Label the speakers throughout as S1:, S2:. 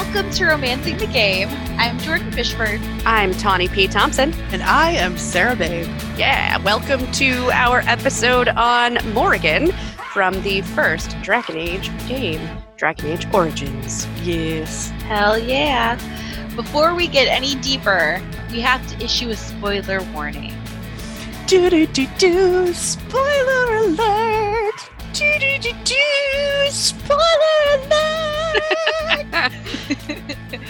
S1: Welcome to Romancing the Game. I'm Jordan Fishford.
S2: I'm Tawny P. Thompson.
S3: And I am Sarah Babe.
S2: Yeah, welcome to our episode on Morrigan from the first Dragon Age game, Dragon Age Origins.
S3: Yes.
S1: Hell yeah. Before we get any deeper, we have to issue a spoiler warning.
S3: Do do do do. Spoiler alert.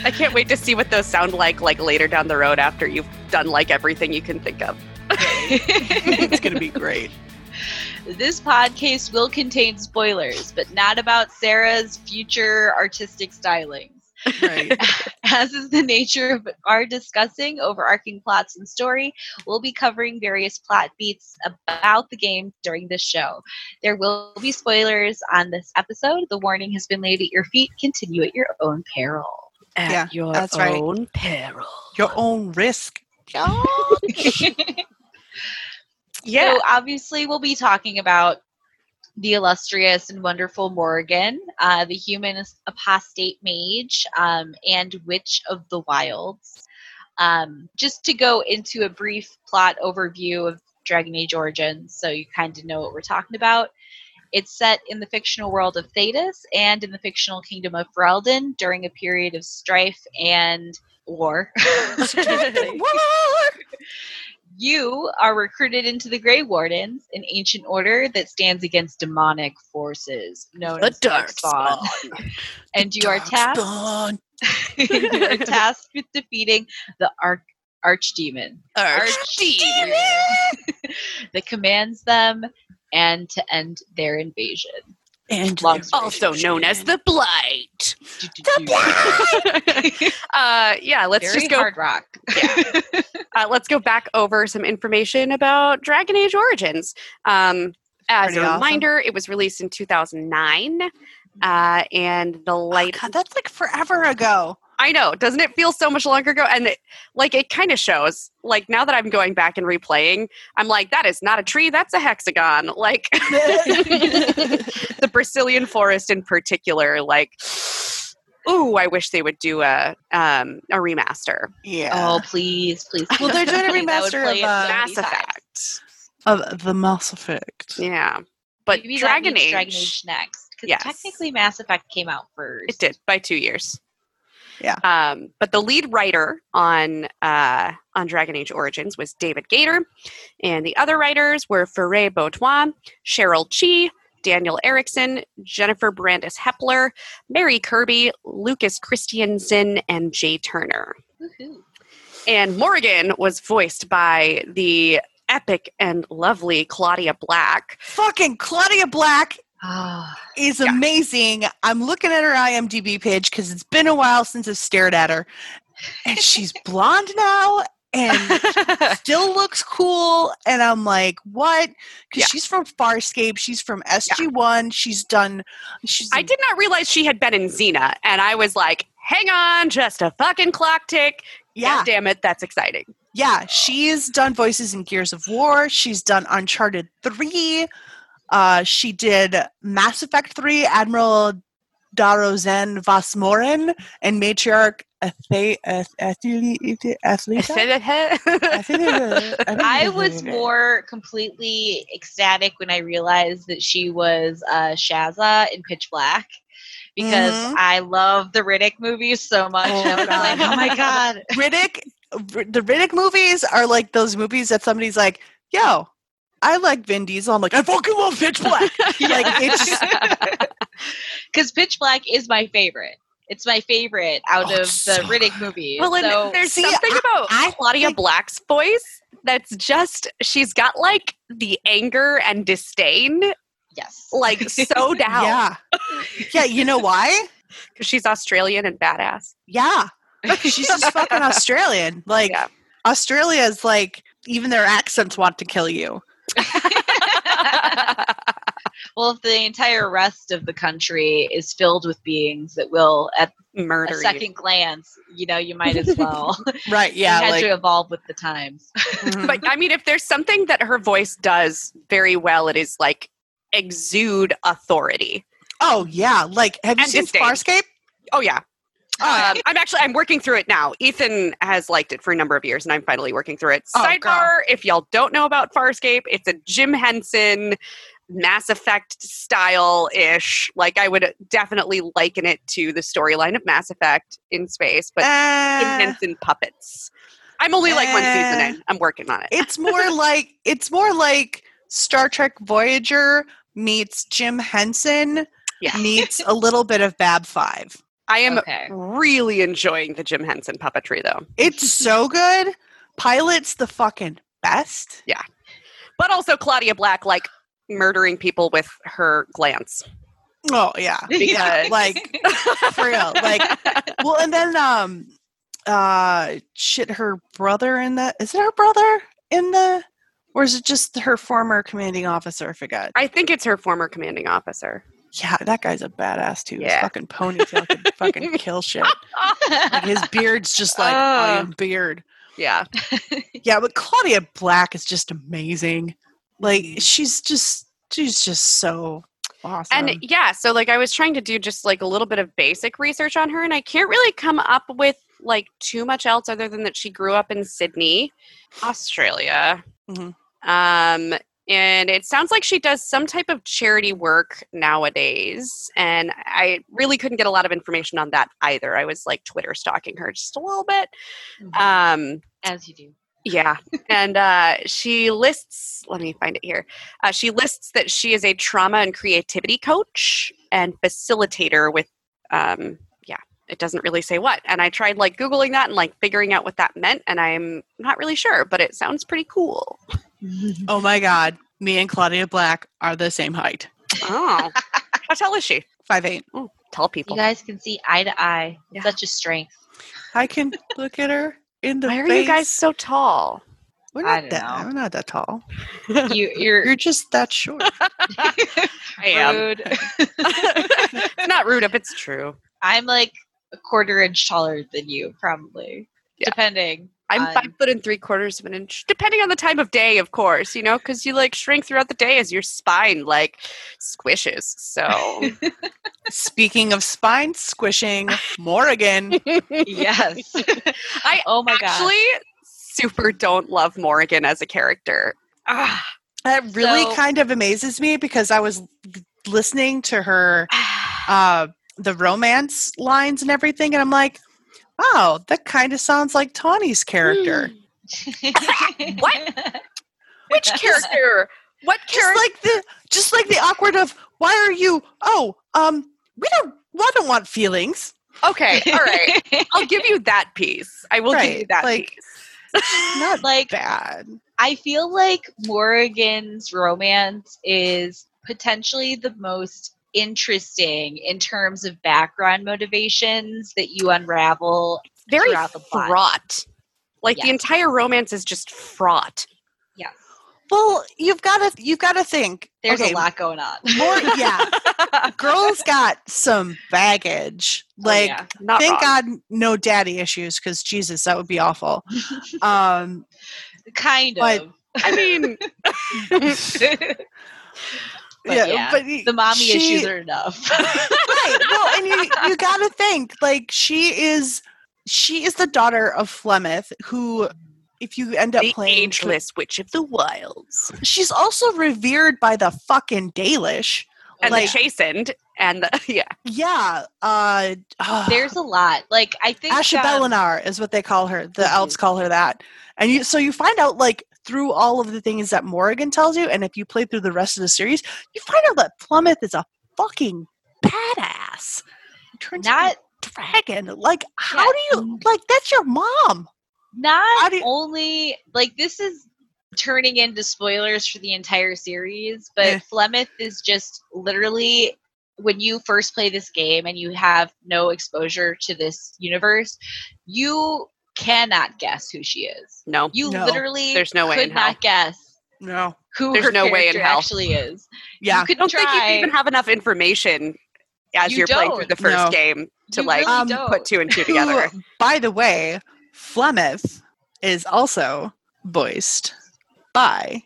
S2: I can't wait to see what those sound like like later down the road after you've done like everything you can think of.
S3: it's gonna be great.
S1: This podcast will contain spoilers, but not about Sarah's future artistic stylings.
S3: Right.
S1: As is the nature of our discussing overarching plots and story, we'll be covering various plot beats about the game during this show. There will be spoilers on this episode. The warning has been laid at your feet. Continue at your own peril.
S2: At
S3: Yeah,
S2: your
S3: that's right.
S2: own peril.
S3: Your own risk.
S2: Yeah.
S1: So obviously, we'll be talking about the illustrious and wonderful Morrigan, uh, the human apostate mage, um, and witch of the wilds. Um, just to go into a brief plot overview of Dragon Age Origins, so you kind of know what we're talking about. It's set in the fictional world of Thedas and in the fictional kingdom of Ferelden during a period of strife and war. You are recruited into the Grey Wardens, an ancient order that stands against demonic forces known
S2: the
S1: as
S2: dark spawn.
S1: And you are tasked you are tasked with defeating the arch archdemon
S2: Archdemon.
S1: that commands them and to end their invasion.
S3: And
S2: Also known as the Blight.
S1: Very
S2: uh, yeah, let's just go.
S1: hard rock.
S2: Uh, let's go back over some information about Dragon Age Origins. Um, as
S3: Pretty
S2: a
S3: awesome.
S2: reminder, it was released in 2009, uh, and the
S3: Oh,
S2: light.
S3: God, that's like forever ago.
S2: I know, doesn't it feel so much longer ago? And it, like it kind of shows. Like now that I'm going back and replaying, I'm like, that is not a tree, that's a hexagon. Like the Brecilian forest in particular. Like, ooh, I wish they would do a um, a remaster.
S3: Yeah.
S1: Oh, please, please.
S3: Well, they're doing a
S1: please, I would
S3: remaster of, uh,
S2: Mass. Effect.
S3: Of the Mass Effect.
S2: Yeah, but
S1: Maybe that
S2: Dragon Age,
S1: Dragon Age next. Because
S2: Yes.
S1: technically Mass Effect came out first.
S2: it did by two years.
S3: Yeah.
S2: Um, but the lead writer on uh, on Dragon Age Origins was David Gaider, and the other writers were Ferret Baudoin, Sheryl Chee, Daniel Erickson, Jennifer Brandes Hepler, Mary Kirby, Lukas Kristjanson, and Jay Turner.
S1: Woohoo.
S2: And Morgan was voiced by the epic and lovely Claudia Black.
S3: Fucking Claudia Black
S1: Ah,
S3: is
S2: Yeah.
S3: amazing. I'm looking at her IMDb page because it's been a while since I've stared at her. And she's blonde now and still looks cool. And I'm like, what? Because
S2: Yeah.
S3: she's from Farscape. She's from SG1. She's done. She's
S2: I did not realize she had been in Xena, and I was like, hang on, just a fucking clock tick.
S3: Yeah.
S2: God damn it, that's exciting.
S3: Yeah, she's done voices in Gears of War. She's done Uncharted 3. Uh, she did Mass Effect 3, Admiral Daro'Xen vas Moreh, and Matriarch Athe- Ath-
S1: I was more completely ecstatic when I realized that she was uh, Shazza in Pitch Black because
S3: Mhm.
S1: I love the Riddick movies so much.
S3: Oh,
S1: and I was like, oh my god.
S3: Riddick. The Riddick movies are like those movies that somebody's like, yo, I like Vin Diesel. I'm like, I fucking love Pitch Black. like, it's
S1: Because Pitch Black is my favorite. It's my favorite out
S3: Oh,
S1: of
S3: it's
S1: the
S3: so
S1: Riddick movies.
S2: Well, and
S1: so
S2: there's
S3: See,
S2: something
S3: I-
S2: about
S3: I
S2: Claudia
S3: think-
S2: Black's voice that's just, she's got like the anger and disdain,
S1: yes,
S2: like so down.
S3: yeah. Yeah, you know why?
S2: Because she's Australian and badass.
S3: Yeah. She's just fucking Australian. Like
S2: Yeah.
S3: Australia is like even their accents want to kill you.
S1: well, if the entire rest of the country is filled with beings that will, at
S2: Murder
S1: a
S2: you.
S1: second glance, you know, you might as well.
S3: Right.
S1: you
S3: Yeah.
S1: had
S3: Like
S1: to evolve with the times.
S3: mhm.
S2: But I mean, if there's something that her voice does very well, it is like exude authority.
S3: oh yeah. Like have you
S2: And
S3: seen
S2: disdain.
S3: Farscape?
S2: Oh yeah, Um, I'm actually I'm working through it now. Ethan has liked it for a number of years, and I'm finally working through it.
S3: Oh,
S2: Sidebar:
S3: girl.
S2: If y'all don't know about Farscape, it's a Jim Henson Mass Effect style ish. Like I would definitely liken it to the storyline of Mass Effect in space, but Jim
S3: Eh,
S2: Henson puppets. I'm only like one season in. I'm working on it.
S3: it's more like it's more like Star Trek Voyager meets Jim Henson
S2: Yeah.
S3: meets a little bit of Bab Five.
S2: I am
S1: Okay.
S2: really enjoying the Jim Henson puppetry though.
S3: It's so good. Pilot's the fucking best. Yeah.
S2: But also Claudia Black like murdering people with her glance.
S3: Oh yeah, yeah,
S2: Because-
S3: like for real. Like well, and then um, uh, shit, her brother in the is it her brother in the, or is it just her former commanding officer? I forgot.
S2: I think it's her former commanding officer.
S3: Yeah, that guy's a badass too. His
S2: Yeah.
S3: fucking ponytail can fucking kill shit. Like his beard's just like I
S2: Uh.
S3: am beard.
S2: Yeah.
S3: Yeah, but Claudia Black is just amazing. Like she's just she's just so awesome.
S2: And yeah, so like I was trying to do just like a little bit of basic research on her, and I can't really come up with like too much else other than that she grew up in Sydney, Australia.
S3: Mhm.
S2: Um, and it sounds like she does some type of charity work nowadays. And I really couldn't get a lot of information on that either. I was like Twitter stalking her just a little bit. Um,
S1: As you do.
S2: yeah. and uh, she lists, let me find it here. Uh, she lists that she is a trauma and creativity coach and facilitator with, um, yeah, it doesn't really say what. And I tried like Googling that and like figuring out what that meant. And I'm not really sure, but it sounds pretty cool.
S3: Oh my god, me and Claudia Black are the same height.
S2: Oh. How tall is she?
S3: Five eight.
S2: Tall people.
S1: You guys can see eye to eye.
S2: Yeah.
S1: Such a strength.
S3: I can look at her in the
S2: Why are you guys so tall?
S3: We're not that.
S1: know.
S3: I'm not that tall.
S1: You, you're
S3: You're just that short.
S2: I am.
S1: rude.
S2: it's not rude if it's true.
S1: I'm like a quarter inch taller than you, probably.
S2: Yeah.
S1: Depending.
S2: I'm
S1: on-
S2: five foot and three quarters of an inch, depending on the time of day, of course, you know, because you like shrink throughout the day as your spine like squishes. So,
S3: Speaking of spine squishing, Morrigan.
S1: yes.
S2: I
S1: oh my god.
S2: actually super don't love Morrigan as a character. Ah,
S3: That really
S1: So-
S3: kind of amazes me because I was listening to her uh the romance lines and everything and I'm like, wow, that kind of sounds like Tawny's character.
S2: What? Which character? What character?
S3: Just like the just like the awkward of why are you oh, um we don't I don't want feelings.
S2: okay, all right. I'll give you that piece. I will give you that
S3: like-
S2: piece.
S3: Not
S1: like
S3: bad.
S1: I feel like Morrigan's romance is potentially the most interesting in terms of background motivations that you unravel.
S2: Very
S1: the
S2: fraught. Like the entire romance is just fraught.
S1: Yes.
S3: Well, you've got to you've got to think.
S1: There's
S3: okay,
S1: a lot going on.
S3: More yeah. Girls got some baggage.
S1: Oh,
S3: Like
S1: yeah.
S2: Not
S3: thank
S2: wrong.
S3: God no daddy issues because Jesus, that would be awful. um
S1: kind
S3: but-
S1: of.
S2: I mean,
S1: But
S3: yeah,
S1: yeah,
S3: but
S1: the mommy
S3: she-
S1: issues are enough.
S3: right. Well, and you you got to think like she is she is the daughter of Flemeth, who, if you end up
S2: the
S3: playing,
S2: ageless witch of the wilds,
S3: she's also revered by the fucking Dalish.
S2: and
S3: Like-
S2: the Chasind, and the yeah.
S3: Yeah, uh, uh,
S1: There's a lot. Like I think
S3: Asha
S1: um,
S3: Belinar is what they call her. The
S1: Mhm.
S3: elves call her that. And you so you find out like through all of the things that Morrigan tells you, and if you play through the rest of the series, you find out that Flemeth is a fucking badass. Turns
S1: not
S3: dragon. Like, how
S1: Yeah.
S3: do you like that's your mom?
S1: Not
S3: you-
S1: only like this is turning into spoilers for the entire series, but
S3: Eh.
S1: Flemeth is just literally when you first play this game and you have no exposure to this universe, you cannot guess who she is.
S2: No,
S1: You
S3: No.
S1: literally
S2: There's no way
S1: could
S2: in hell.
S1: not guess
S3: No.
S1: who
S2: There's
S1: her
S2: no way in hell.
S1: actually is.
S3: Yeah.
S1: You could
S2: I don't
S1: try.
S2: think you even have enough information as
S1: You
S2: you are playing through the first
S3: No.
S2: game to
S1: You
S2: like
S1: really
S3: um,
S2: put two and two
S3: Who,
S2: together.
S3: by the way, Flemeth is also voiced by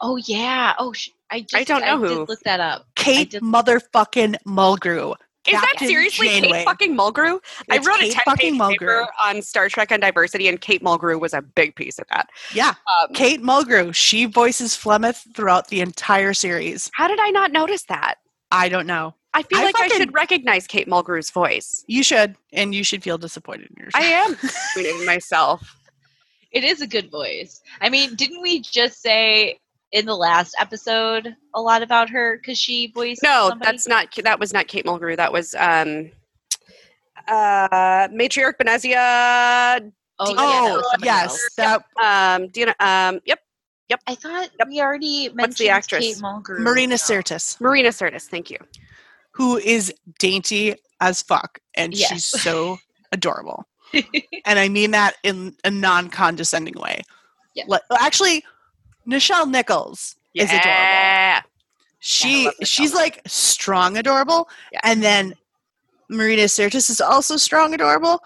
S1: Oh yeah. Oh, sh- I just
S2: I don't know
S1: did
S2: who.
S1: look that up.
S3: Kate
S1: did-
S3: motherfucking Mulgrew.
S2: Is that seriously
S3: Janeway.
S2: Kate fucking Mulgrew? I wrote
S3: Kate
S2: a 10
S3: fucking
S2: page
S3: Mulgrew.
S2: paper on Star Trek and diversity, and Kate Mulgrew was a big piece of that.
S3: Yeah,
S2: Um,
S3: Kate Mulgrew. She voices Flemeth throughout the entire series.
S2: how did I not notice that?
S3: I don't know.
S2: I feel
S3: I
S2: like I should recognize Kate Mulgrew's voice.
S3: You should, and you should feel disappointed in yourself.
S2: I am disappointed in myself.
S1: It is a good voice. I mean, didn't we just say in the last episode a lot about her because she voiced?
S2: No,
S1: somebody?
S2: that's not. That was not Kate Mulgrew. That was um, uh, matriarch Benezia.
S1: Oh, yeah, that
S3: Oh
S1: was
S3: yes,
S1: else.
S3: that
S2: Um, Dina. Um, yep, yep,
S1: I thought
S2: Yep.
S1: we already mentioned
S2: What's the actress?
S1: Kate Mulgrew.
S3: Marina Sirtis,
S2: Marina Sirtis. Thank you.
S3: who is dainty as fuck, and
S1: Yes.
S3: she's so adorable. and I mean that in a non-condescending way.
S1: Yeah.
S3: Like- actually, Nichelle Nichols is adorable.
S2: Yeah.
S3: She she's like strong adorable,
S2: Yeah.
S3: and then Marina Sirtis is also strong adorable.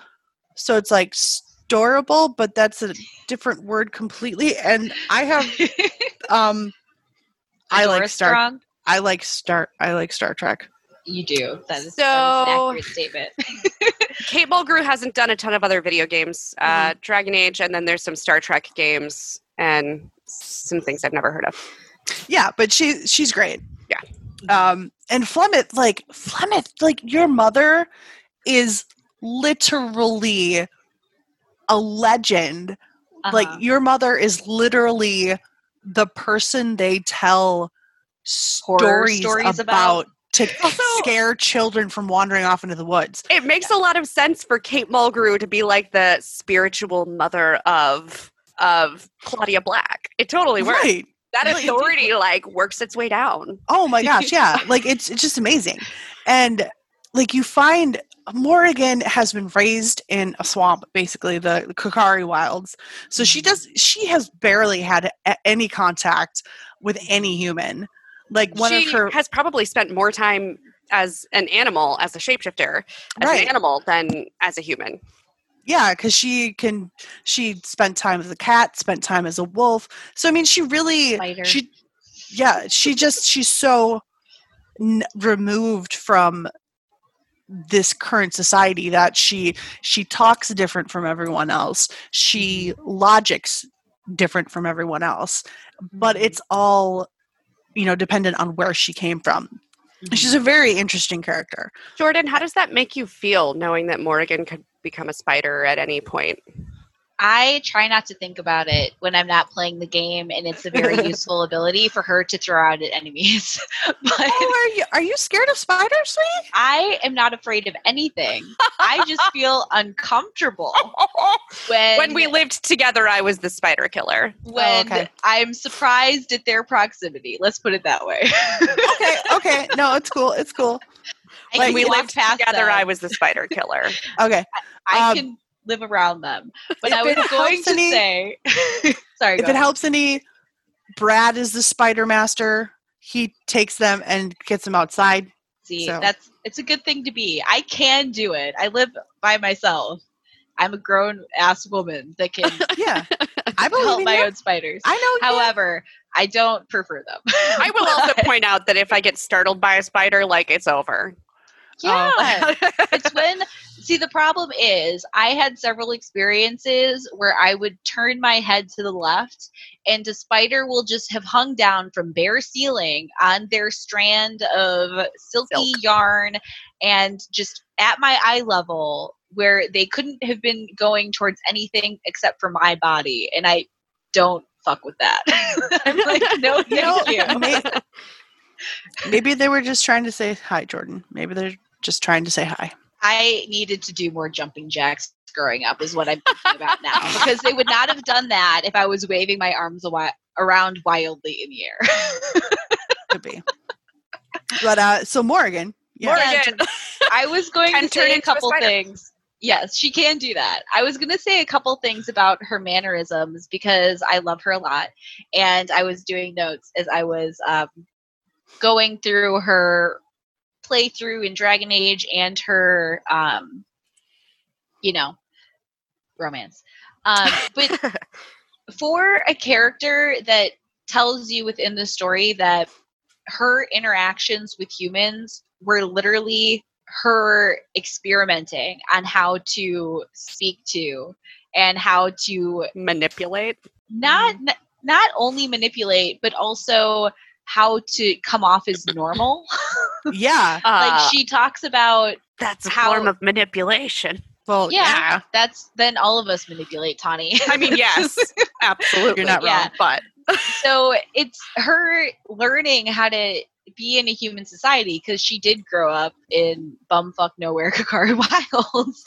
S3: So it's like storable, but that's a different word completely. And I have um, I like Star.
S1: Strong.
S3: I like Star. I like Star Trek.
S1: You do. That is, that is
S2: So-
S1: an accurate statement.
S2: Kate Mulgrew hasn't done a ton of other video games. Uh, Dragon Age, and then there's some Star Trek games and some things I've never heard of.
S3: Yeah, but she she's great.
S2: Yeah.
S3: Um, and Flemeth, like Flemeth, like your mother is literally a legend. Like
S1: Uh-huh.
S3: your mother is literally the person they tell stories,
S1: stories
S3: about,
S1: about.
S3: to
S2: Also-
S3: scare children from wandering off into the woods.
S2: It makes a lot of sense for Kate Mulgrew to be like the spiritual mother of of Claudia Black. It totally works.
S3: Right.
S2: That authority like works its way down.
S3: Oh my gosh, yeah. like it's it's just amazing. And like you find Morrigan has been raised in a swamp, basically the, Korcari wilds. So she mm-hmm. does she has barely had a- any contact with any human. Like one
S2: she
S3: of her
S2: has probably spent more time as an animal, as a shapeshifter, as
S3: Right.
S2: an animal than as a human.
S3: Yeah, because she can she spent time as a cat, spent time as a wolf. So I mean she really she yeah she just she's so n- removed from this current society that she she talks different from everyone else. She mm-hmm. logics different from everyone else but mm-hmm. it's all you know dependent on where she came from. She's mm-hmm. a very interesting character.
S2: Jordan, how does that make you feel knowing that morgan could become a spider at any point?
S1: I try not to think about it when I'm not playing the game, and it's a very useful ability for her to throw out at enemies. but
S3: oh are you are you scared of spiders sweetie
S1: I am not afraid of anything. I just feel uncomfortable when
S2: when we lived together, I was the spider killer.
S1: Oh, when
S3: okay.
S1: I'm surprised at their proximity. Let's put it that way.
S3: okay okay no it's cool it's cool Like,
S1: can
S2: we
S1: walk
S2: lived
S1: past
S2: together,
S1: them.
S2: I was the spider killer.
S3: okay
S1: I
S3: um,
S1: can live around them. But I was going to
S3: any-
S1: say, sorry.
S3: if it
S1: ahead.
S3: helps any brad is the spider master he takes them and gets them outside
S1: See,
S3: So-
S1: that's it's a good thing to be. I can do it. I live by myself. I'm a grown ass woman that can
S3: yeah i believe
S1: help my
S3: you.
S1: own spiders.
S3: i know you.
S1: However, I don't prefer them.
S2: I will also point out that if I get startled by a spider, like it's over.
S1: Um, yeah. it's when see the problem is I had several experiences where I would turn my head to the left and a spider will just have hung down from bare ceiling on their strand of silky
S2: Silk.
S1: yarn and just at my eye level where they couldn't have been going towards anything except for my body and I don't fuck with that. I'm like no thank
S3: know,
S1: you.
S3: may- maybe they were just trying to say hi jordan maybe they're just trying to say hi
S1: I needed to do more jumping jacks growing up, is what I'm thinking about now. Because they would not have done that if I was waving my arms awi- around wildly in the air.
S3: could be but uh so morgan yeah
S2: Morgan.
S1: I was going to
S2: turn
S1: say a
S2: into a
S1: couple things. Yes, she can do that. I was going to say a couple things about her mannerisms because I love her a lot. And I was doing notes as I was um, going through her playthrough in Dragon Age and her, um, you know, romance. Um, but for a character that tells you within the story that her interactions with humans were literally her experimenting on how to speak to and how to
S2: Manipulate.
S1: not n- not only manipulate but also how to come off as normal.
S3: Yeah.
S2: Uh,
S1: like she talks about
S2: that's a
S1: how-
S2: form of manipulation.
S3: Well,
S1: Yeah.
S3: yeah.
S1: that's then all of us manipulate Tawny.
S2: I mean, yes, absolutely.
S3: You're not
S1: Yeah.
S3: wrong.
S2: But
S1: so it's her learning how to be in a human society because she did grow up in bumfuck nowhere Korcari Wilds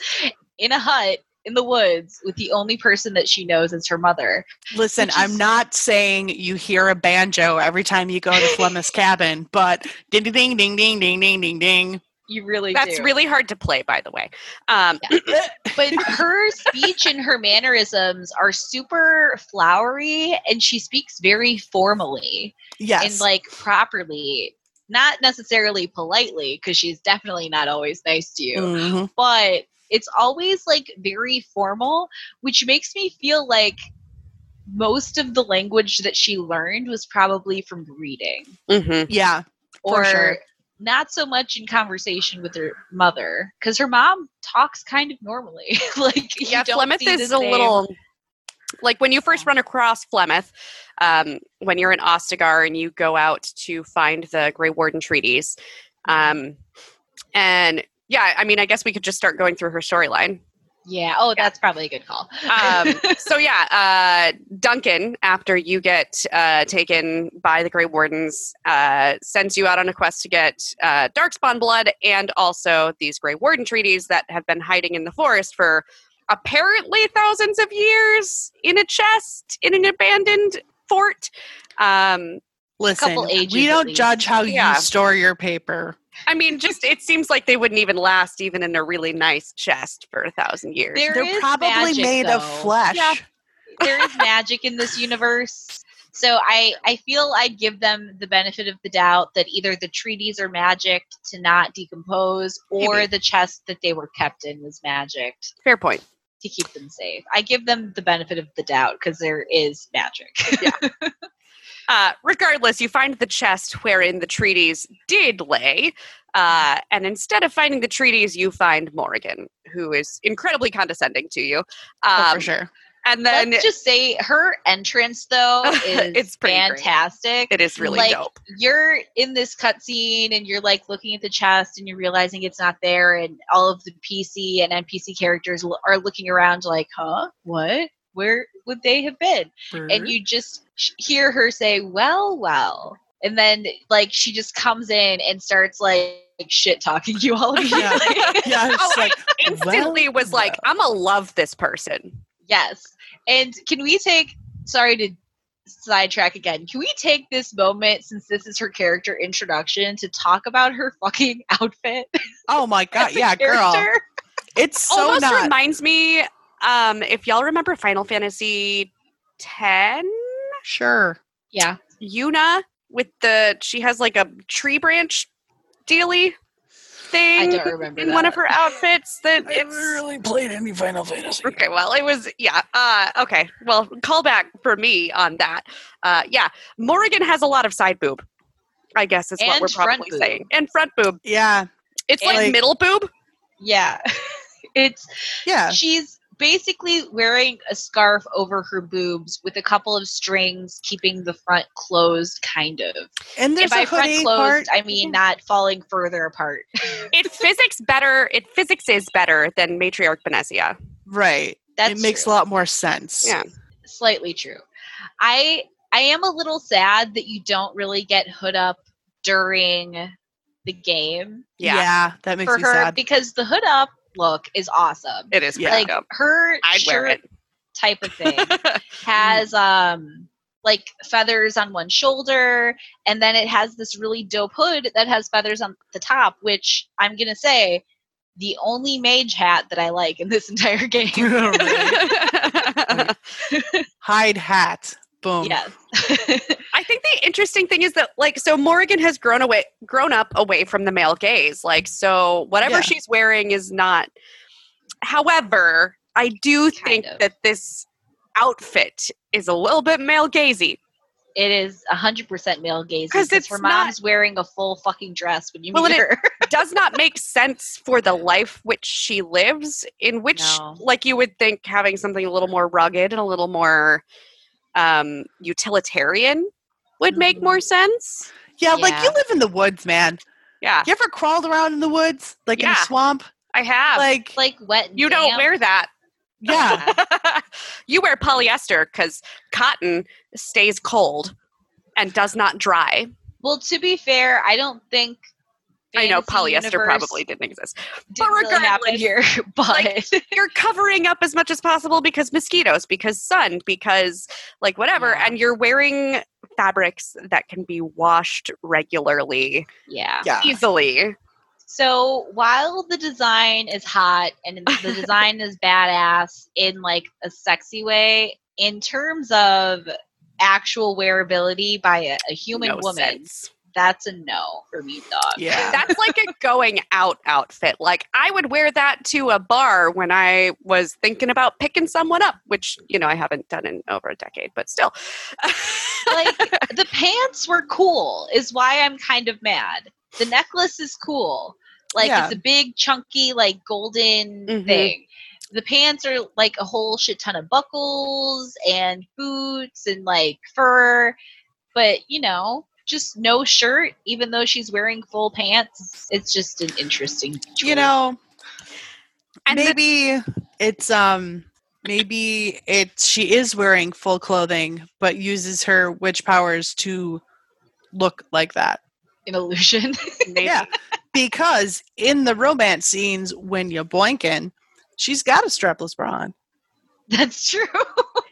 S1: in a hut in the woods with the only person that she knows is her mother.
S3: Listen,
S1: Which
S3: I'm not saying you hear a banjo every time you go to Flemeth's cabin, but ding ding ding ding ding ding ding ding.
S1: You really
S2: that's
S1: do.
S2: really hard to play, by the way. Um,
S1: but her speech and her mannerisms are super flowery and she speaks very formally
S3: Yes.
S1: and like properly not necessarily politely because she's definitely not always nice to you
S3: Mhm.
S1: but it's always like very formal, which makes me feel like most of the language that she learned was probably from reading
S2: mhm.
S3: Yeah.
S1: Or
S3: sure.
S1: not so much in conversation with her mother because her mom talks kind of normally like you
S2: Yeah,
S1: don't
S2: Flemeth
S1: see
S2: is
S1: the
S2: a
S1: same-
S2: little like when you first run across Flemeth, um, when you're in Ostagar and you go out to find the Grey Warden treaties. Um, and yeah, I mean, I guess we could just start going through her storyline.
S1: yeah oh that's probably a good call
S2: Um, so yeah, uh, Duncan, after you get uh, taken by the Grey Wardens, uh, sends you out on a quest to get uh, Darkspawn blood and also these Grey Warden treaties that have been hiding in the forest for apparently thousands of years in a chest in an abandoned fort. Um,
S3: Listen, we don't judge how
S2: Yeah.
S3: you store your paper.
S2: I mean, just it seems like they wouldn't even last even in a really nice chest for a thousand years.
S1: There
S3: They're probably
S1: magic,
S3: made of flesh.
S2: Yeah.
S1: there is magic in this universe. So I I feel I'd give them the benefit of the doubt that either the treaties are magic to not decompose, or
S2: Maybe.
S1: the chest that they were kept in was magic.
S2: Fair point.
S1: to keep them safe. I give them the benefit of the doubt because there is magic.
S2: Yeah. Uh, regardless, you find the chest wherein the treaties did lay. Uh, and instead of finding the treaties, you find Morrigan, who is incredibly condescending to you.
S3: Oh,
S2: Um,
S3: for sure.
S2: And then
S1: Let's just say her entrance though is
S2: It's pretty great.
S1: fantastic.
S2: it is really
S1: like,
S2: dope.
S1: you're in this cutscene and you're like looking at the chest and you're realizing it's not there and all of the pc and npc characters are looking around like huh what where would they have been? And you just hear her say well well. And then like she just comes in and starts like, shit talking you all immediately
S3: yeah, it's
S2: Oh,
S3: like,
S2: Instantly
S3: well,
S2: was like, I'm going to love this person.
S1: yes. And can we take sorry to sidetrack again can we take this moment since this is her character introduction to talk about her fucking outfit?
S3: Oh my god, yeah, girl. It's so
S2: Almost
S3: not.
S2: reminds me, um, if y'all remember Final Fantasy 10,
S3: sure.
S1: yeah
S2: Yuna with the, she has like a tree branch dealy thing
S1: I don't remember
S2: in one of her outfits that I it's really
S3: played any Final Fantasy.
S2: Okay, well, it was yeah. Uh, okay, well, callback for me on that. Uh, yeah, Morrigan has a lot of side boob. I guess is what we're probably
S1: boob.
S2: saying, and front boob.
S3: Yeah,
S2: It's like,
S3: Like-
S2: middle boob.
S1: yeah it's
S3: yeah.
S1: she's basically wearing a scarf over her boobs with a couple of strings keeping the front closed kind of
S3: And
S1: and
S3: there's
S1: by
S3: a
S1: front
S3: hoodie
S1: closed
S3: part.
S1: i mean not falling further apart
S2: It physics better. It physics is better than matriarch Benezia.
S3: right.
S1: that's
S3: it makes
S1: true.
S3: a lot more sense.
S2: Yeah.
S1: slightly true i i am a little sad that you don't really get hood up during the game
S2: Yeah,
S3: that makes
S1: for
S3: me
S1: her
S3: sad.
S1: because the hood up look is awesome
S2: it is.
S3: Yeah.
S2: pretty
S1: like
S2: dope.
S1: her
S2: I'd wear
S1: shirt
S2: it.
S1: type of thing has um like feathers on one shoulder and then it has this really dope hood that has feathers on the top which i'm gonna say the only mage hat that i like in this entire game
S3: Hide hat. Boom.
S1: yes
S2: I think the interesting thing is that like so Morgan has grown away grown up away from the male gaze. Like so whatever
S3: Yeah.
S2: she's wearing is not however, I do
S1: Kind
S2: think
S1: of.
S2: that this outfit is a little bit male gazy.
S1: it is 100% male gaze
S2: 'Cause
S1: because
S2: it's
S1: her
S2: not-
S1: mom's wearing a full fucking dress when you
S2: Well,
S1: meet
S2: and it-
S1: her
S2: does not make sense for the life which she lives, in which,
S1: No.
S2: like, you would think having something a little more rugged and a little more um, utilitarian would make more sense.
S3: Yeah, like you live in the woods, man.
S2: Yeah,
S3: You ever crawled around in the woods, like in a swamp?
S2: I have.
S3: Like,
S1: like wet. And
S2: you don't wear that.
S3: yeah,
S2: you wear polyester because cotton stays cold and does not dry.
S1: Well, to be fair, I don't think.
S2: I know polyester
S1: Universe
S2: probably didn't exist.
S1: didn't really happen
S2: regardless,
S1: here, but
S2: like, You're covering up as much as possible because mosquitoes, because sun, because like whatever,
S1: Yeah.
S2: and you're wearing fabrics that can be washed regularly,
S1: yeah.
S3: yeah.
S2: easily.
S1: So while the design is hot and the design is badass in like a sexy way, in terms of actual wearability by a, a human
S2: No
S1: woman,
S2: sense.
S1: That's a no for me, dog.
S3: Yeah.
S2: That's like a going out outfit. Like I would wear that to a bar when I was thinking about picking someone up, which you know I haven't done in over a decade, but still.
S1: like the pants were cool, is why I'm kind of mad. The necklace is cool. Like
S3: Yeah.
S1: it's a big, chunky, like golden
S2: Mhm.
S1: thing. The pants are like a whole shit ton of buckles and boots and like fur, but you know, just no shirt, even though she's wearing full pants. It's just an interesting.
S3: you know,
S2: And the-
S3: maybe it's um maybe it she is wearing full clothing but uses her witch powers to look like that
S1: an illusion.
S2: maybe.
S3: yeah because in the romance scenes when you're boinking she's got a strapless bra on
S1: That's true.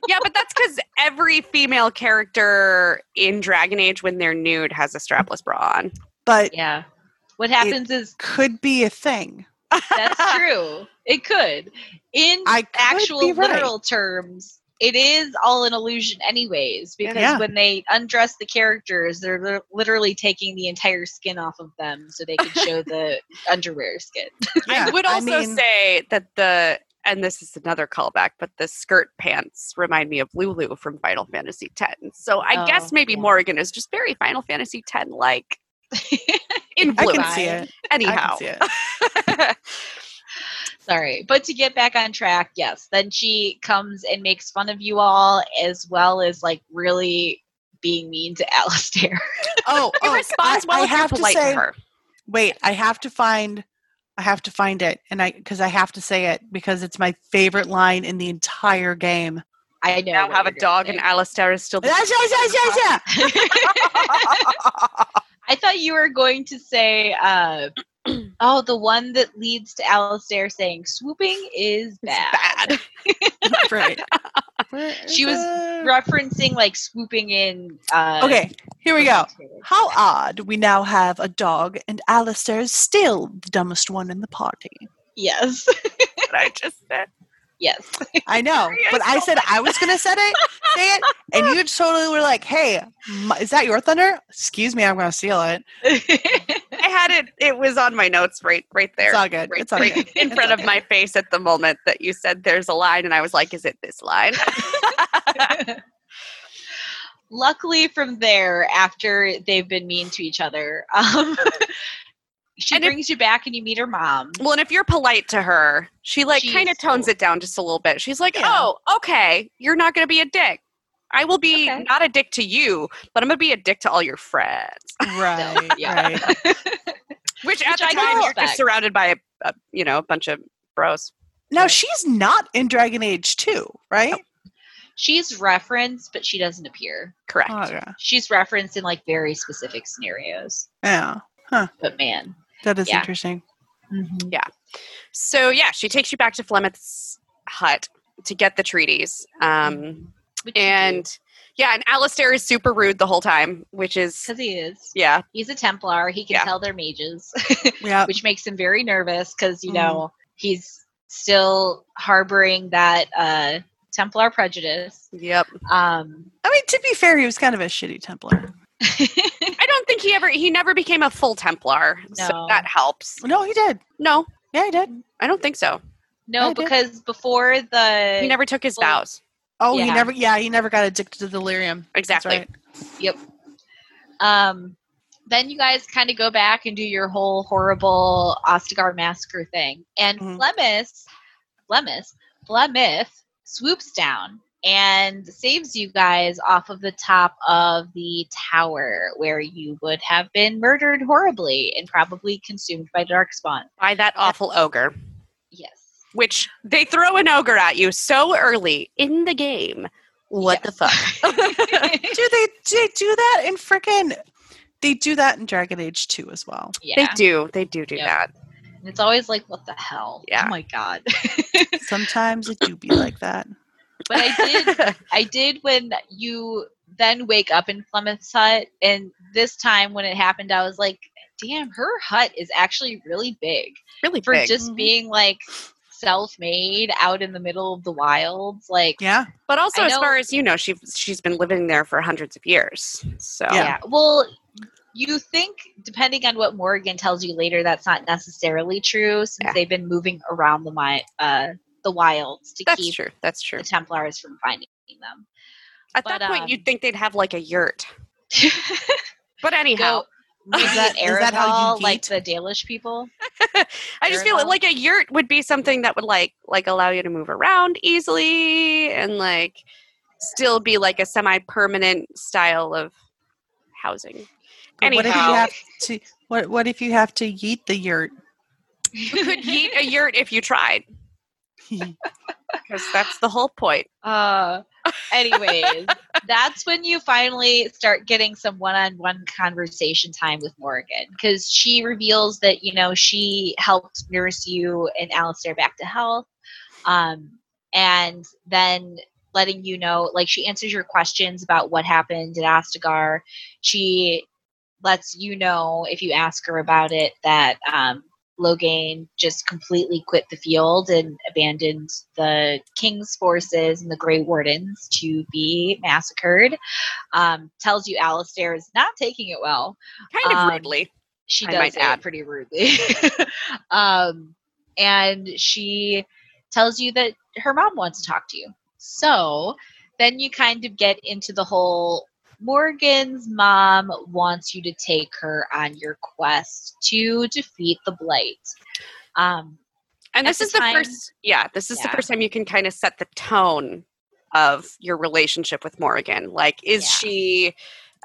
S2: yeah, but that's because every female character in Dragon Age, when they're nude, has a strapless bra on.
S3: but
S1: yeah. What happens is
S3: could be a thing
S1: That's true. It could. In
S3: I could
S1: actual
S3: right.
S1: literal terms, it is all an illusion, anyways, because
S3: Yeah.
S1: when they undress the characters, they're literally taking the entire skin off of them so they can show the underwear skin.
S3: Yeah,
S2: I would also
S3: mean,
S2: say that the and this is another callback, but the skirt pants remind me of Lulu from Final Fantasy X. So I
S1: Oh,
S2: guess maybe
S1: yeah.
S2: Morrigan is just very Final Fantasy X like in
S3: I can see it
S2: Anyhow.
S3: I can see it.
S1: Sorry. But to get back on track, yes, then she comes and makes fun of you all as well as like really being mean to Alistair.
S3: oh, oh
S2: responds
S3: I,
S2: well
S3: I have to
S2: polite
S3: say
S2: her.
S3: wait i have to find i have to find it and i because i have to say it because it's my favorite line in the entire game
S1: I know.
S2: Now have a dog and Alistair is still the
S3: yes yes yes yes
S1: say. I thought you were going to say, uh, oh, the one that leads to Alistair saying swooping is bad.
S2: bad.
S3: right
S1: She was referencing like swooping in. Uh,
S3: okay here we go how odd we now have a dog and Alistair is still the dumbest one in the party
S1: Yes.
S2: What I just said.
S1: Yes.
S3: I know, but I said I was gonna say it, say it, and you totally were like, "Hey, m- is that your thunder?" Excuse me, I'm gonna steal it.
S2: I had it. It was on my notes right, right there.
S3: It's all good.
S2: Right,
S3: It's all
S2: right
S3: good.
S2: in front of my face at the moment that you said there's a line, and I was like, "Is it this line?"
S1: Luckily, from there, after they've been mean to each other, um, she
S2: And if-
S1: brings you back and you meet her mom.
S2: well, and if you're polite to her, she like kind of tones
S1: cool.
S2: it down just a little bit. She's like,
S3: Yeah.
S2: "Oh, okay, you're not going to be a dick. I will be
S1: Okay.
S2: not a dick to you, but I'm going to be a dick to all your friends."
S3: Right,
S1: yeah.
S3: right.
S2: Which at
S1: Which
S2: the
S1: I can
S2: time you're
S1: respect.
S2: just surrounded by a, a you know a bunch of bros.
S3: Now she's not in Dragon Age 2, right?
S1: She's referenced, but she doesn't appear.
S2: Correct.
S3: Oh, yeah.
S1: She's referenced in like very specific scenarios.
S3: yeah, Huh.
S1: But man.
S3: That is interesting. Yeah.
S2: So yeah, she takes you back to Flemeth's hut to get the treaties. Um,
S1: Which you do,
S2: and yeah, and Alistair is super rude the whole time, which is
S1: because he is.
S2: yeah,
S1: He's a Templar. He can
S2: Yeah.
S1: tell they're mages,
S3: Yeah,
S1: which makes him very nervous because you
S3: Mhm.
S1: know he's still harboring that uh, Templar prejudice.
S2: yep.
S1: Um,
S3: I mean, to be fair, he was kind of a shitty Templar.
S2: I don't think he ever he never became a full Templar, so
S1: No.
S2: that helps.
S3: No, he did.
S2: No,
S3: Yeah, he did.
S2: I don't think so.
S1: no,
S3: I did.
S1: because before the
S2: He never took his
S1: well,
S2: vows.
S3: Oh, he never. Yeah, he never got addicted to delirium. That's
S2: Exactly.
S3: right.
S1: um then you guys kind of go back and do your whole horrible Ostagar massacre thing. And
S3: Mhm.
S1: Flemis, Flemis, Flemith swoops down and saves you guys off of the top of the tower where you would have been murdered horribly and probably consumed by darkspawn.
S2: By that awful ogre.
S1: Yes.
S2: Which they throw an ogre at you so early in the game. What the fuck?
S3: Do they, do they do that in freaking? They do that in Dragon Age 2 as well.
S1: yeah.
S2: They do. They do do
S1: Yep.
S2: that.
S1: And it's always like, what the hell?
S2: Yeah.
S1: Oh my god.
S3: Sometimes it do be like that.
S1: But I did I did when you then wake up in Flemeth's hut, and this time when it happened, I was like, "Damn, her hut is actually really big
S2: really
S1: for
S2: big.
S1: just
S3: Mhm.
S1: being like self-made out in the middle of the wilds." Like,
S3: Yeah.
S2: but also,
S1: I
S2: as
S1: know-
S2: far as you know, she she's been living there for hundreds of years. So
S3: Yeah.
S1: yeah. Well, you think depending on what Morgan tells you later, that's not necessarily true since
S2: Yeah.
S1: they've been moving around the uh, the wilds to
S2: that's
S1: keep
S2: true. That's true.
S1: the Templars from finding them.
S2: At
S1: but,
S2: that point,
S1: um,
S2: you'd think they'd have like a yurt. But anyhow,
S1: Go
S3: Is that- that how you
S1: Erebor, like the Dalish people.
S2: I just feel like a yurt would be something that would like like allow you to move around easily and like still be like a semi-permanent style of housing.
S3: But what if you
S2: Anyhow.
S3: have to? What What if you have to yeet the yurt?
S2: You could eat a yurt if you tried, because that's the whole point.
S1: Uh, anyways, that's when you finally start getting some one-on-one conversation time with Morgan because she reveals that you know she helped nurse you and Alistair back to health, um, and then letting you know, like she answers your questions about what happened at Ostagar. She lets you know if you ask her about it that um, Loghain just completely quit the field and abandoned the king's forces and the Grey Wardens to be massacred. Um, tells you Alistair is not taking it well.
S2: Kind of
S1: Um,
S2: rudely.
S1: She does
S2: add.
S1: pretty rudely. um, and she tells you that her mom wants to talk to you. So then you kind of get into the whole Morgan's mom wants you to take her on your quest to defeat the Blight. Um,
S2: And this
S1: the
S2: is the
S1: time-
S2: first, yeah, this is the first time you can kind of set the tone of your relationship with Morgan. Like, is
S1: Yeah.
S2: she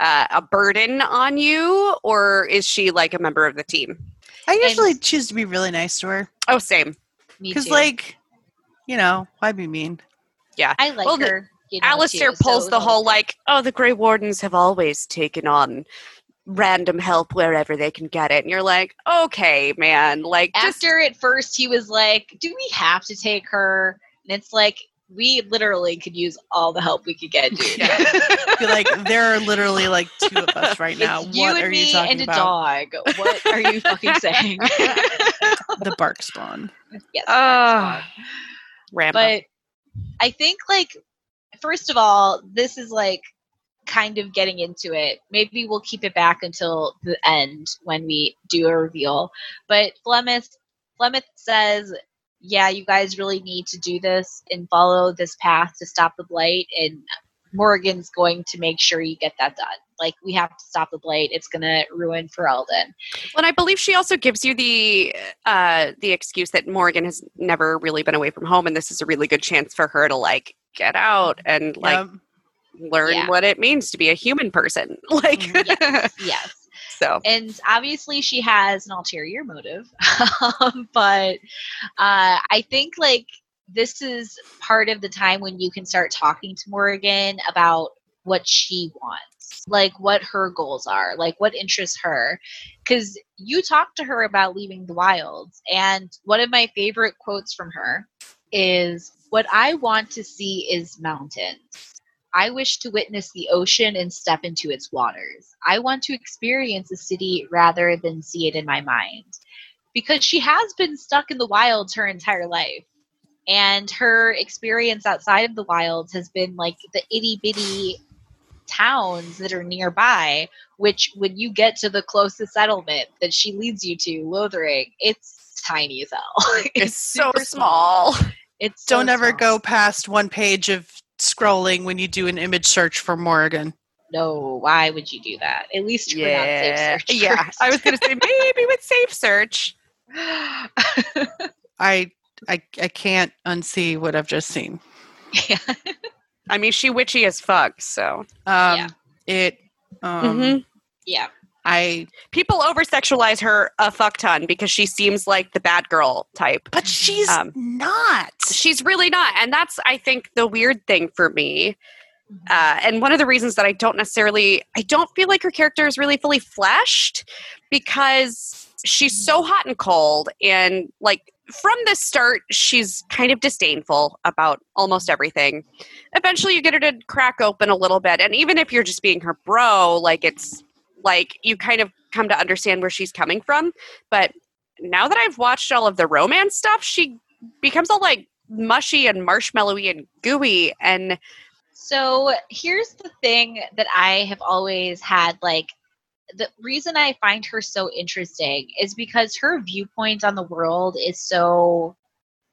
S2: uh, a burden on you, or is she like a member of the team?
S3: I usually choose to be really nice to her
S2: Oh, same.
S1: me
S3: because, like, you know, why be mean?
S1: Yeah, I like
S2: well, the-
S1: her. You know,
S2: Alistair
S1: too,
S2: pulls
S1: it
S2: the whole like, oh, the Grey Wardens have always taken on random help wherever they can get it, and you're like, okay, man, like just
S1: after at first he was like, "Do we have to take her?" And it's like we literally could use all the help we could get, dude.
S3: Be like, there are literally like two of us right now.
S1: It's you
S3: what
S1: and
S3: are
S1: me
S3: you talking
S1: and a
S3: about?
S1: dog. What are you fucking saying?
S3: The bark spawn.
S1: yes,
S2: Ah,
S1: that's fine.
S2: Rambo.
S1: but I think like first of all, this is like kind of getting into it. Maybe we'll keep it back until the end when we do a reveal. But Flemeth Flemeth says, "Yeah, you guys really need to do this and follow this path to stop the blight." And Morgan's going to make sure you get that done. Like we have to stop the blight. It's gonna ruin Ferelden.
S2: and I believe she also gives you the uh, the excuse that Morgan has never really been away from home, and this is a really good chance for her to like get out and like
S3: Yep.
S2: learn
S1: Yeah.
S2: what it means to be a human person. Like,
S1: Yes, yes.
S2: so
S1: and obviously she has an ulterior motive um, but uh, i think like this is part of the time when you can start talking to morgan about what she wants like what her goals are like what interests her because you talked to her about leaving the wilds and one of my favorite quotes from her is what i want to see is mountains I wish to witness the ocean and step into its waters. I want to experience a city rather than see it in my mind. Because she has been stuck in the wilds her entire life. And her experience outside of the wilds has been like the itty bitty towns that are nearby, which when you get to the closest settlement that she leads you to, Lothering, it's tiny as hell.
S2: it's so
S1: super
S2: small.
S1: It's so
S3: Don't ever
S1: small.
S3: go past one page of scrolling when you do an image search for Morgan.
S1: no, why would you do that? At least turn on safe
S2: Yeah,
S1: search.
S2: yeah. I was gonna say maybe with safe search.
S3: I I I can't unsee what I've just seen.
S1: yeah.
S2: I mean, she witchy as fuck. So
S3: Um,
S1: Yeah.
S3: It. Um,
S2: Mhm.
S1: yeah.
S3: I.
S2: people over sexualize her a fuck ton because she seems like the bad girl type.
S3: But she's
S2: Um,
S3: not.
S2: She's really not, and that's I think the weird thing for me. Uh, and one of the reasons that I don't necessarily, I don't feel like her character is really fully fleshed because she's so hot and cold. And like from the start, she's kind of disdainful about almost everything. Eventually, you get her to crack open a little bit. And even if you're just being her bro, like it's like you kind of come to understand where she's coming from. But now that I've watched all of the romance stuff, she becomes all like mushy and marshmallowy and gooey. And
S1: So here's the thing that I have always had like the reason I find her so interesting is because her viewpoint on the world is so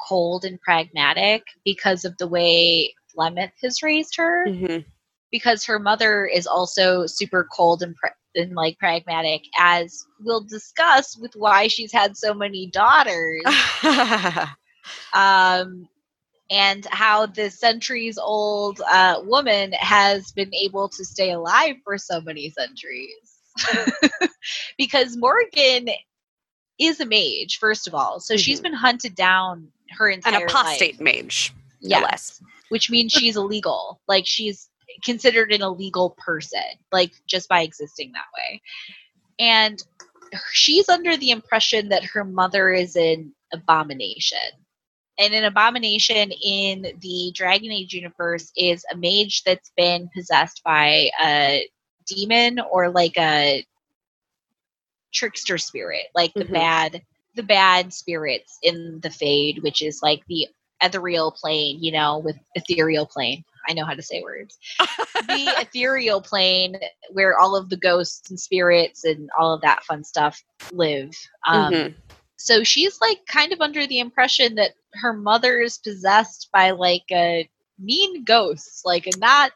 S1: cold and pragmatic because of the way Flemeth has raised her. Because her mother is also super cold and, pra- and like pragmatic, as we'll discuss with why she's had so many daughters um, and how this centuries old uh, woman has been able to stay alive for so many centuries. because Morrigan is a mage, first of all. So she's
S2: Mhm.
S1: been hunted down her entire An
S2: apostate
S1: life.
S2: mage, no
S1: Yes.
S2: less.
S1: Which means she's illegal. Like she's considered an illegal person, like just by existing that way. And she's under the impression that her mother is an abomination. And an abomination in the Dragon Age universe is a mage that's been possessed by a demon or like a trickster spirit, like the
S2: Mhm.
S1: bad the bad spirits in the Fade, which is like the ethereal plane, you know, with ethereal plane. I know how to say words. the ethereal plane where all of the ghosts and spirits and all of that fun stuff live. Um,
S2: Mhm.
S1: So she's like kind of under the impression that her mother is possessed by like a mean ghosts Like, and that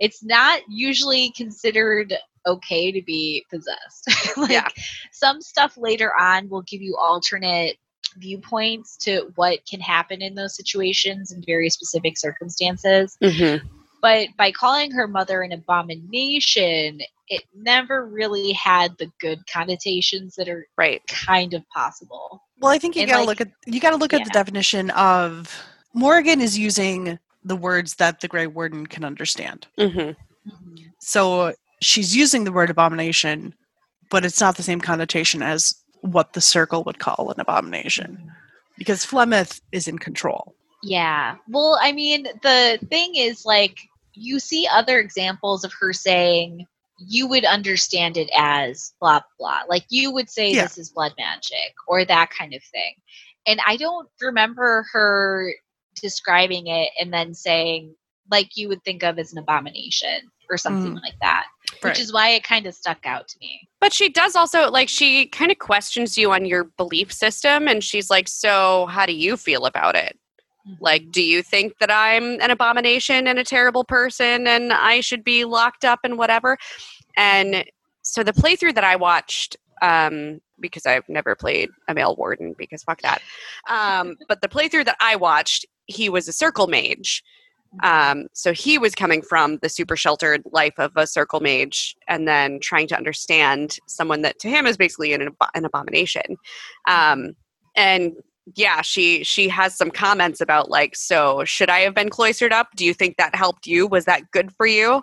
S1: it's not usually considered okay to be possessed. like,
S2: Yeah.
S1: some stuff later on will give you alternate viewpoints to what can happen in those situations in very specific circumstances.
S2: Mhm.
S1: But by calling her mother an abomination, it never really had the good connotations that are
S2: Right.
S1: kind of possible.
S3: Well, I think you
S1: And,
S3: got to
S1: like-
S3: look at you got to look at the definition of Morrigan is using the words that the Grey Warden can understand.
S2: Mhm.
S3: So she's using the word abomination, but it's not the same connotation as what the circle would call an abomination because Flemeth is in control.
S1: Yeah. Well, I mean, the thing is, like, you see other examples of her saying, you would understand it as blah, blah. Like, you would say
S3: Yeah.
S1: this is blood magic or that kind of thing. And I don't remember her describing it and then saying, like, you would think of as an abomination or something like that,
S3: Right.
S1: which is why it kind of stuck out to me.
S2: But she does also like she kind of questions you on your belief system and she's like, "So, how do you feel about it? Like, do you think that I'm an abomination and a terrible person and I should be locked up and whatever?" And so the playthrough that I watched um because I've never played a male warden because fuck that. Um but the playthrough that I watched, he was a circle mage. Um, so he was coming from the super sheltered life of a circle mage and then trying to understand someone that to him is basically an, an abomination. Um, and yeah, she she has some comments about like, so should I have been cloistered up? Do you think that helped you? Was that good for you?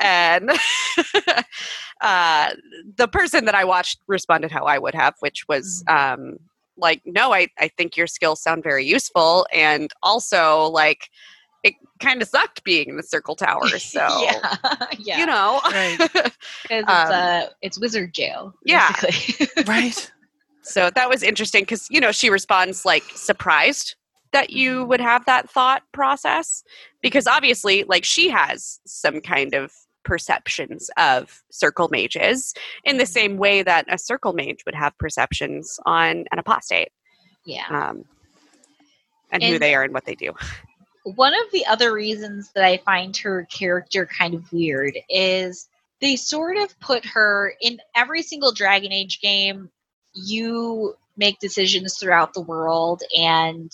S2: And uh, the person that I watched responded how I would have, which was um, like, no, I, I think your skills sound very useful. And also, like, it kind of sucked being in the circle tower. So,
S1: yeah. yeah.
S2: you know,
S3: Right.
S1: because it's,
S2: um,
S1: uh, it's wizard jail.
S2: yeah.
S3: right.
S2: so that was interesting because, you know, she responds like surprised that you would have that thought process because obviously, like, she has some kind of perceptions of circle mages in the same way that a circle mage would have perceptions on an apostate
S1: yeah.
S2: um, and, who they are and what they do.
S1: one of the other reasons that I find her character kind of weird is they sort of put her in every single Dragon Age game. You make decisions throughout the world, and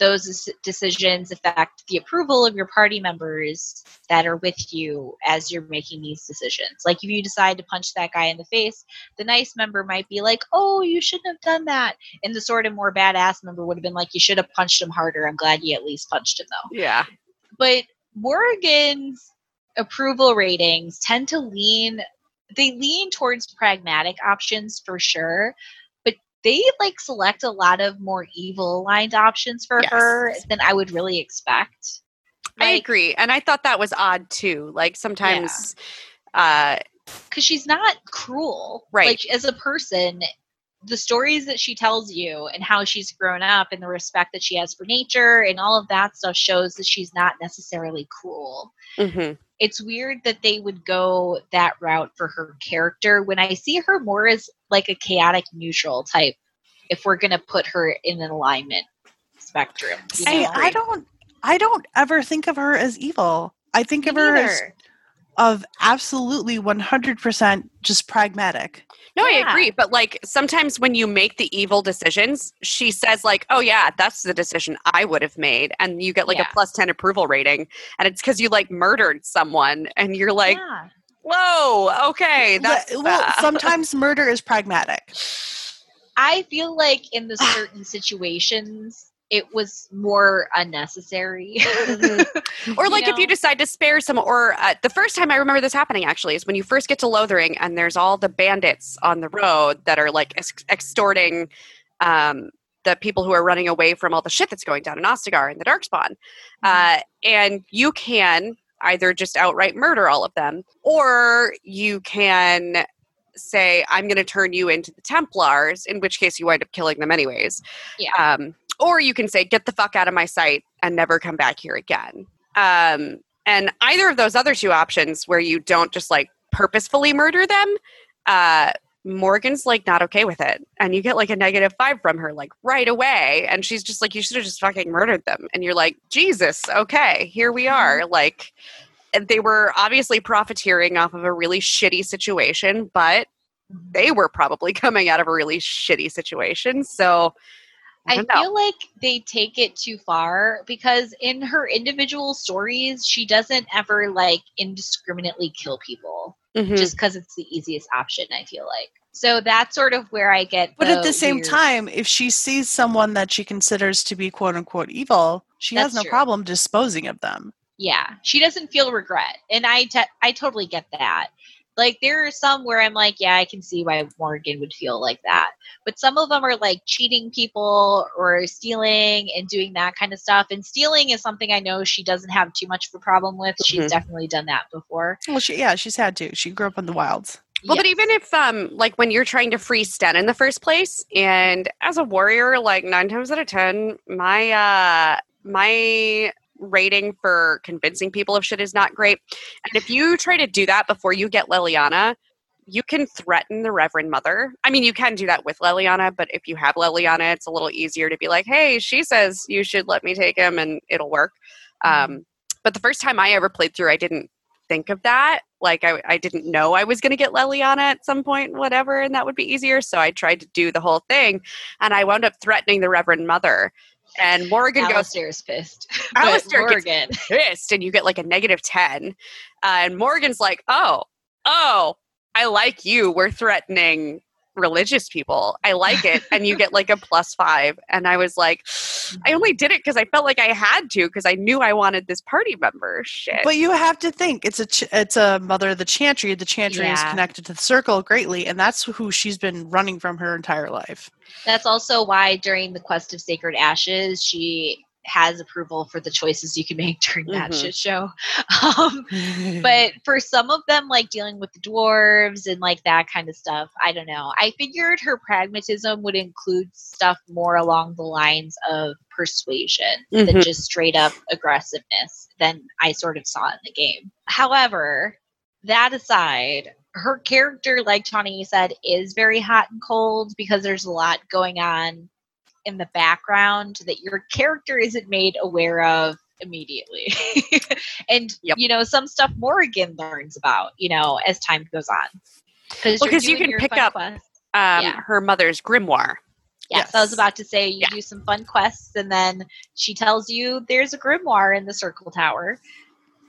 S1: those decisions affect the approval of your party members that are with you as you're making these decisions. Like if you decide to punch that guy in the face, the nice member might be like, "Oh, you shouldn't have done that," and the sort of more badass member would have been like, "You should have punched him harder. I'm glad you at least punched him though."
S2: Yeah.
S1: But Morrigan's approval ratings tend to lean they lean towards pragmatic options for sure they like select a lot of more evil aligned options for
S2: Yes.
S1: her than I would really expect.
S2: I agree. And I thought that was odd too. Like sometimes uh
S1: because she's not cruel.
S2: Right.
S1: Like as a person, the stories that she tells you and how she's grown up and the respect that she has for nature and all of that stuff shows that she's not necessarily cruel.
S2: mhm.
S1: It's weird that they would go that route for her character when I see her more as like a chaotic neutral type if we're gonna put her in an alignment spectrum. you know?
S3: I don't I don't ever think of her as evil. I think
S1: Me
S3: of her as
S1: neither.
S3: Of absolutely 100% just pragmatic.
S2: No, I agree. But like sometimes when you make the evil decisions, she says like, "Oh yeah, that's the decision I would have made," and you get like
S1: Yeah.
S2: a plus ten approval rating, and it's because you like murdered someone, and you're like,
S1: Yeah.
S2: "Whoa, okay, that's
S3: Le- well, sometimes murder is pragmatic.
S1: I feel like in the certain situations it was more unnecessary.
S2: Or
S1: You
S2: like if you decide to spare some, or uh, the first time I remember this happening actually is when you first get to Lothering and there's all the bandits on the road that are like ex- extorting um, the people who are running away from all the shit that's going down in Ostagar and the Darkspawn. Uh, and you can either just outright murder all of them, or you can say, I'm going to turn you into the Templars, in which case you wind up killing them anyways.
S1: Yeah.
S2: Um, or you can say, get the fuck out of my sight and never come back here again. Um, and either of those other two options, where you don't just like purposefully murder them, uh, Morrigan's like not okay with it. And you get like a negative five from her, like right away. And she's just like, you should have just fucking murdered them. And you're like, Jesus, okay, here we are. Like, and they were obviously profiteering off of a really shitty situation, but they were probably coming out of a really shitty situation. So I,
S1: I feel like they take it too far because in her individual stories, she doesn't ever like indiscriminately kill people
S2: Mhm.
S1: just because it's the easiest option. I feel like so that's sort of where I get.
S3: But at the same
S1: weird-
S3: time, if she sees someone that she considers to be quote unquote evil, she has no
S1: true.
S3: problem disposing of them.
S1: yeah, she doesn't feel regret, and I te- I totally get that. Like there are some where I'm like, yeah, I can see why Morrigan would feel like that. But some of them are like cheating people or stealing and doing that kind of stuff. And stealing is something I know she doesn't have too much of a problem with.
S2: Mhm.
S1: She's definitely done that before.
S3: Well, she, yeah, she's had to. She grew up in the wilds.
S2: Well, but even if, um, like, when you're trying to free Sten in the first place, and as a warrior, like nine times out of ten, my uh, my rating for convincing people of shit is not great. And if you try to do that before you get Leliana, you can threaten the Reverend Mother. I mean, you can do that with Leliana, but if you have Leliana, it's a little easier to be like, "Hey, she says you should let me take him," and it'll work. Um, but the first time I ever played through, I didn't think of that. Like I, I didn't know I was going to get Leliana at some point, whatever, and that would be easier. So I tried to do the whole thing, and I wound up threatening the Reverend Mother. And Morrigan goes
S1: Alistair's pissed.
S2: Alistair
S1: but
S2: gets-
S1: Morrigan.
S2: pissed, and you get like a negative ten. Uh, and Morrigan's like, "Oh, oh, I like you. We're threatening religious people. I like it." and you get like a plus five. And I was like, I only did it because I felt like I had to because I knew I wanted this party member. Shit.
S3: But you have to think it's a ch- it's a mother of the chantry. The chantry is connected to the circle greatly, and that's who she's been running from her entire life.
S1: That's also why during the quest of sacred ashes, she has approval for the choices you can make during that
S2: Mhm.
S1: shit show. Um, but for some of them, like dealing with the dwarves and like that kind of stuff, I don't know. I figured her pragmatism would include stuff more along the lines of persuasion than
S2: Mhm.
S1: just straight up aggressiveness than I sort of saw in the game. However, that aside, her character, like Tawny said, is very hot and cold because there's a lot going on in the background that your character isn't made aware of immediately. and
S2: Yep.
S1: you know, some stuff Morrigan learns about, you know, as time goes on. Because
S2: Well, 'cause you can pick up- um,
S1: Yeah.
S2: her mother's grimoire.
S1: Yes, I was about to say you
S2: Yeah.
S1: do some fun quests, and then she tells you there's a grimoire in the Circle Tower.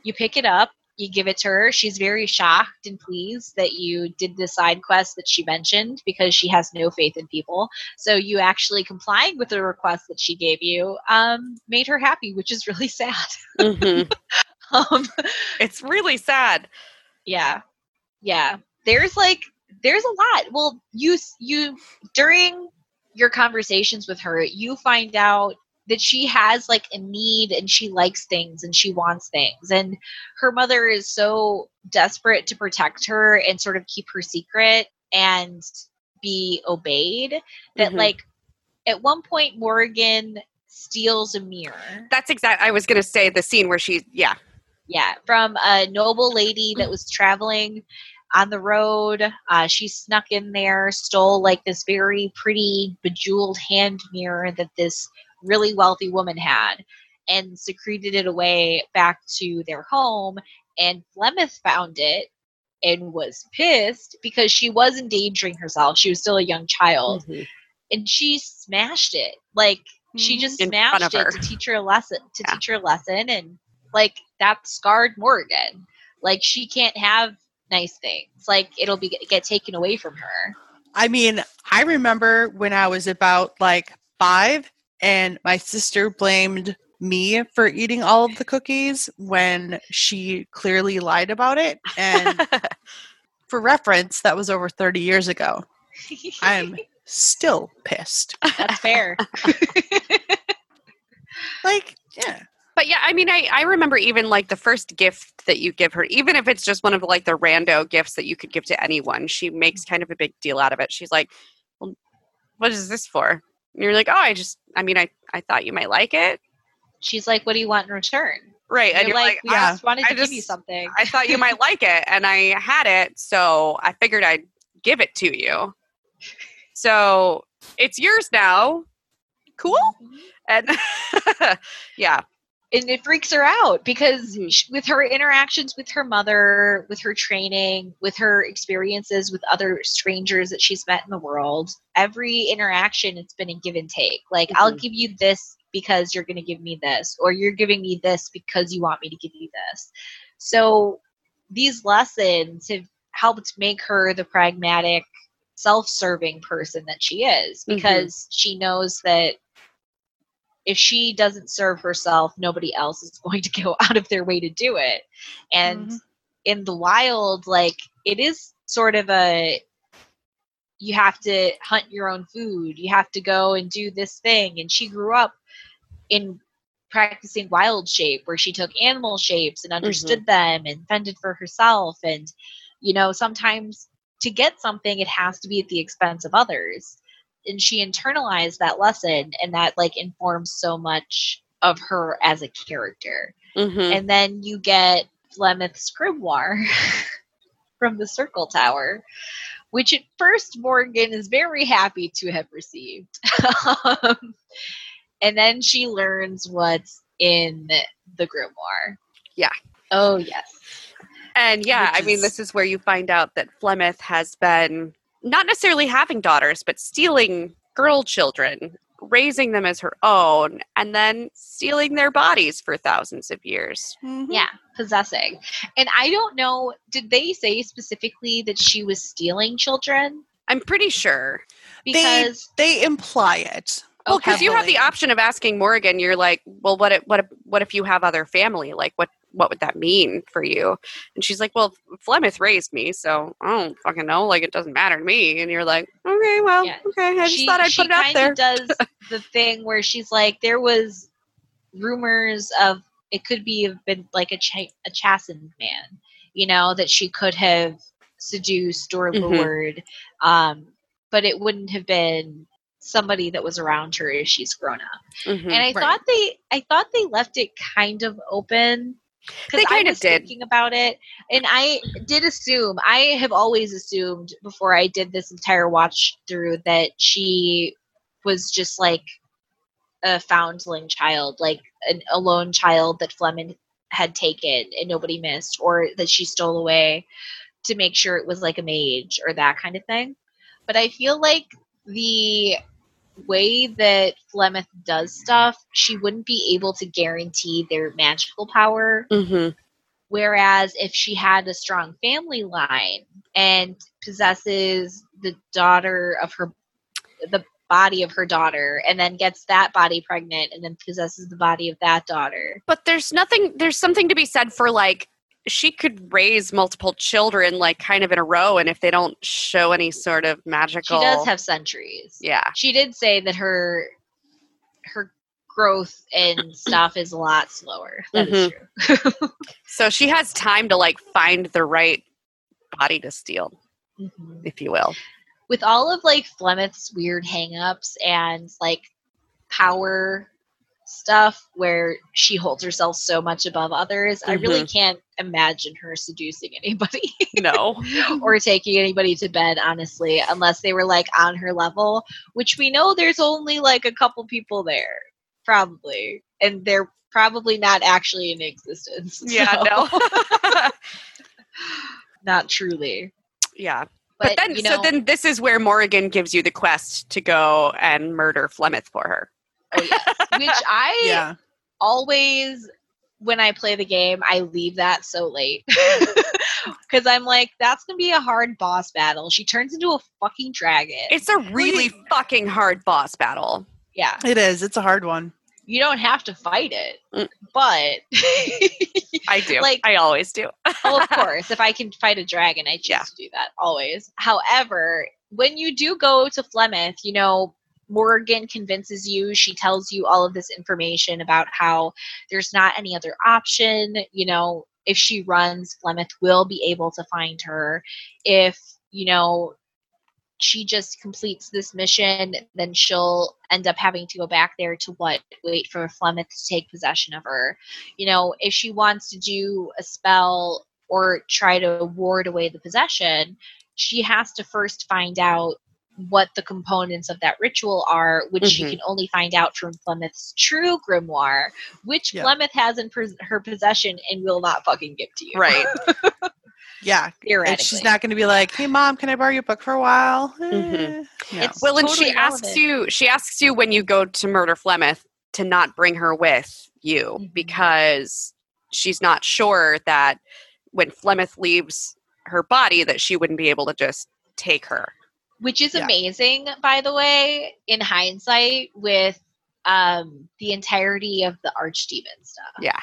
S1: You pick it up, you give it to her. She's very shocked and pleased that you did the side quest that she mentioned because she has no faith in people. So you actually complying with the request that she gave you um, made her happy, which is really sad.
S2: Mhm.
S1: um,
S2: it's really sad.
S1: yeah, yeah. There's like there's a lot. Well, you you during your conversations with her, you find out that she has like a need and she likes things and she wants things and her mother is so desperate to protect her and sort of keep her secret and be obeyed that
S2: Mhm.
S1: like at one point Morrigan steals a mirror
S2: That's exact. I was going to say the scene where she, yeah,
S1: yeah, from a noble lady that was traveling on the road. Uh, she snuck in there, stole like this very pretty bejeweled hand mirror that this really wealthy woman had, and secreted it away back to their home. And Flemeth found it and was pissed because she was endangering herself. She was still a young child, and she smashed it. Like she
S3: Mhm.
S1: just
S2: In
S1: smashed it
S2: her.
S1: to teach her a lesson. To
S2: Yeah.
S1: teach her a lesson, and like that scarred Morrigan. Like she can't have nice things. Like it'll be get taken away from her.
S3: I mean, I remember when I was about like five and my sister blamed me for eating all of the cookies when she clearly lied about it. And for reference, that was over 30 years ago. I'm still pissed.
S1: That's fair.
S3: Like, yeah.
S2: But yeah, I mean, I, I remember even like the first gift that you give her, even if it's just one of like the rando gifts that you could give to anyone, she makes mm. kind of a big deal out of it. She's like, well, what is this for? And you're like, oh, I just, I mean, I, I thought you might like it.
S1: She's like, "What do you want in return?"
S2: Right. And
S1: You're
S2: you're
S1: like,
S2: like,
S1: "We
S3: yeah,
S1: just wanted
S2: I
S1: to give you something."
S2: I thought you might like it and I had it, so I figured I'd give it to you. So it's yours now. Cool. Mm-hmm. And yeah.
S1: And it freaks her out because
S2: Mhm.
S1: sh with her interactions with her mother, with her training, with her experiences with other strangers that she's met in the world, every interaction it's been a give and take. Like, I'll
S2: Mhm.
S1: give you this because you're going to give me this, or you're giving me this because you want me to give you this. So these lessons have helped make her the pragmatic, self-serving person that she is
S2: Mhm.
S1: because she knows that if she doesn't serve herself, nobody else is going to go out of their way to do it. And
S3: Mhm.
S1: in the wild, like it is sort of a you have to hunt your own food. You have to go and do this thing. And she grew up in practicing wild shape where she took animal shapes and understood them and fended for herself. And, you know, sometimes to get something, it has to be at the expense of others. And she internalized that lesson, and that like informs so much of her as a character.
S2: Mhm.
S1: And then you get Flemeth's grimoire from the Circle Tower, which at first Morrigan is very happy to have received. um, and then she learns what's in the grimoire.
S2: Yeah.
S1: Oh, yes.
S2: And yeah,
S3: Which
S2: I mean, this is where you find out that Flemeth has been not necessarily having daughters, but stealing girl children, raising them as her own, and then stealing their bodies for thousands of years.
S3: Mhm.
S1: Yeah, possessing. And I don't know, did they say specifically that she was stealing children?
S2: I'm pretty sure.
S1: Because
S3: They imply it.
S2: Well, because you have the option of asking Morrigan, you're like, well, what if, what if, what if you have other family? Like, what what would that mean for you? And she's like, well, Flemeth raised me, so I don't fucking know. Like, it doesn't matter to me. And you're like, okay, well,
S1: Yeah.
S2: okay. I just
S1: she,
S2: thought I'd put it out there.
S1: does the thing where she's like, there was rumors of it could be have been like a ch- a Chasind man, you know, that she could have seduced or
S2: Mhm.
S1: lured, um, but it wouldn't have been somebody that was around her as she's grown up.
S2: Mhm.
S1: And I
S3: Right.
S1: thought they, I thought they left it kind of open.
S2: They kind
S1: I
S2: of did.
S1: thinking about it, and I did assume. I have always assumed before I did this entire watch through that she was just like a foundling child, like an, a lone child that Flemeth had taken and nobody missed, or that she stole away to make sure it was like a mage or that kind of thing. But I feel like the way that Flemeth does stuff, she wouldn't be able to guarantee their magical power.
S2: Mm-hmm.
S1: Whereas if she had a strong family line and possesses the daughter of her, the body of her daughter, and then gets that body pregnant and then possesses the body of that daughter.
S2: But there's nothing. There's something to be said for like she could raise multiple children like kind of in a row, and if they don't show any sort of magical She
S1: does have centuries.
S2: yeah.
S1: She did say that her her growth and stuff is a lot slower. That is true.
S2: So she has time to like find the right body to steal,
S1: Mhm.
S2: if you will.
S1: with all of like Flemeth's weird hangups and like power stuff where she holds herself so much above others, I really mm-hmm. can't imagine her seducing anybody
S2: No.
S1: or taking anybody to bed, honestly, unless they were like on her level, which we know there's only like a couple people there, probably. And they're probably not actually in existence.
S2: yeah.
S1: so-
S2: No.
S1: not truly.
S2: yeah.
S1: But,
S2: But, then,
S1: you know,
S2: so then this is where Morrigan gives you the quest to go and murder Flemeth for her.
S1: Oh, yes. which I
S3: Yeah.
S1: always when I play the game, I leave that so late. Because I'm like, that's going to be a hard boss battle. She turns into a fucking dragon.
S2: It's a really fucking hard boss battle.
S1: yeah.
S3: It is. It's a hard one.
S1: You don't have to fight it.
S2: Mm.
S1: But,
S2: I do.
S1: Like-
S2: I always do.
S1: well, of course, if I can fight a dragon, I choose
S2: Yeah.
S1: to do that always. However, when you do go to Flemeth, you know, Morrigan convinces you, she tells you all of this information about how there's not any other option. You know, if she runs, Flemeth will be able to find her. If, you know, she just completes this mission, then she'll end up having to go back there to what? Wait for Flemeth to take possession of her. You know, if she wants to do a spell or try to ward away the possession, she has to first find out what the components of that ritual are, which she
S2: Mhm.
S1: can only find out from Flemeth's true grimoire, which
S3: Yeah.
S1: Flemeth has in pers- her possession and will not fucking give to you.
S2: Right.
S3: Yeah.
S1: Theoretically.
S3: And she's not going to be like, "Hey, mom, can I borrow your book for a while?" Eh,
S2: Mhm.
S3: no.
S1: It's-
S2: Well, and
S1: totally
S2: she asks
S1: relevant.
S2: you. She asks you when you go to murder Flemeth to not bring her with you
S1: Mhm.
S2: because she's not sure that when Flemeth leaves her body that she wouldn't be able to just take her.
S1: Which is
S3: Yeah.
S1: amazing by the way in hindsight with um the entirety of the archdemon stuff
S2: Yeah.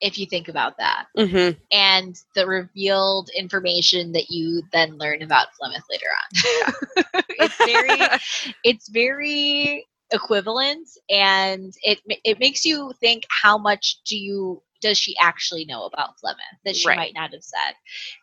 S1: if you think about that
S2: Mm-hmm.
S1: and the revealed information that you then learn about Flemeth later on Yeah. it's very it's very equivalent and it it makes you think how much do you does she actually know about Flemeth that she
S2: Right.
S1: might not have said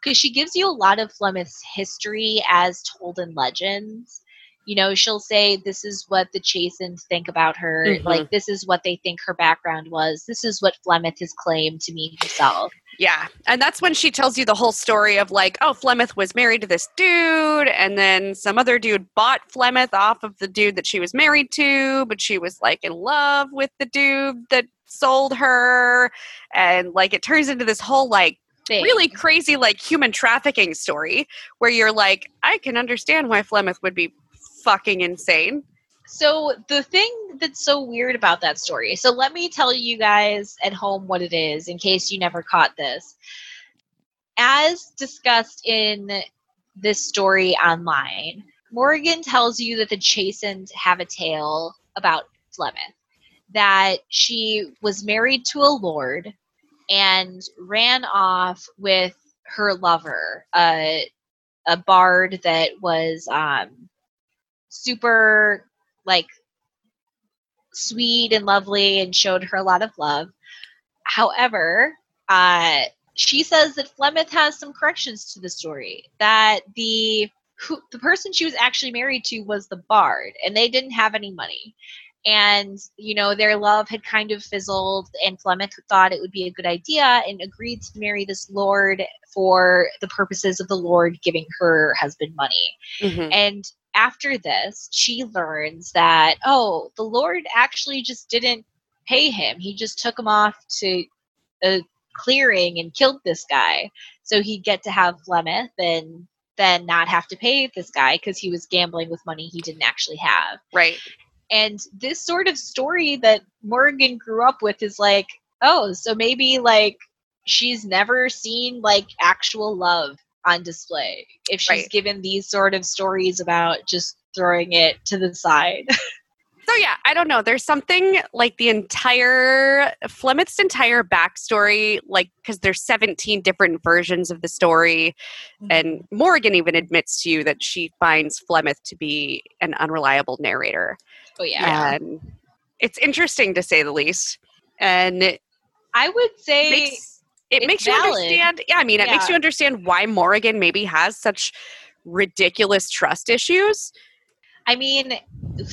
S1: because she gives you a lot of Flemeth's history as told in legends you know she'll say this is what the Chasind think about her
S2: Mhm.
S1: like this is what they think her background was this is what Flemeth has claimed to me himself
S2: Yeah. And that's when she tells you the whole story of like, oh, Flemeth was married to this dude, and then some other dude bought Flemeth off of the dude that she was married to, but she was like in love with the dude that sold her. And like it turns into this whole like
S1: thing.
S2: really crazy like human trafficking story where you're like, I can understand why Flemeth would be fucking insane.
S1: So the thing that's so weird about that story. So let me tell you guys at home what it is in case you never caught this. As discussed in this story online, Morrigan tells you that the Chasind have a tale about Flemeth. That she was married to a lord and ran off with her lover, a a bard that was um, super like sweet and lovely and showed her a lot of love. However, uh, she says that Flemeth has some corrections to the story. That the who, the person she was actually married to was the bard, and they didn't have any money. And you know their love had kind of fizzled, and Flemeth thought it would be a good idea and agreed to marry this lord for the purposes of the lord giving her husband money.
S2: Mm-hmm.
S1: And after this, she learns that, oh, the Lord actually just didn't pay him. He just took him off to a clearing and killed this guy. So he'd get to have Flemeth and then not have to pay this guy because he was gambling with money he didn't actually have.
S2: Right.
S1: And this sort of story that Morrigan grew up with is like, oh, so maybe like she's never seen like actual love on display if she's
S2: Right.
S1: given these sort of stories about just throwing it to the side.
S2: So yeah, I don't know. There's something like the entire Flemeth's entire backstory, like because there's 17 different versions of the story, and mm-hmm. Morrigan even admits to you that she finds Flemeth to be an unreliable narrator,
S1: oh yeah.
S2: and it's interesting to say the least. And
S1: I would say
S2: makes it
S1: it's
S2: makes you understand. Yeah, I mean, it makes you understand why Morrigan maybe has such ridiculous trust issues.
S1: I mean,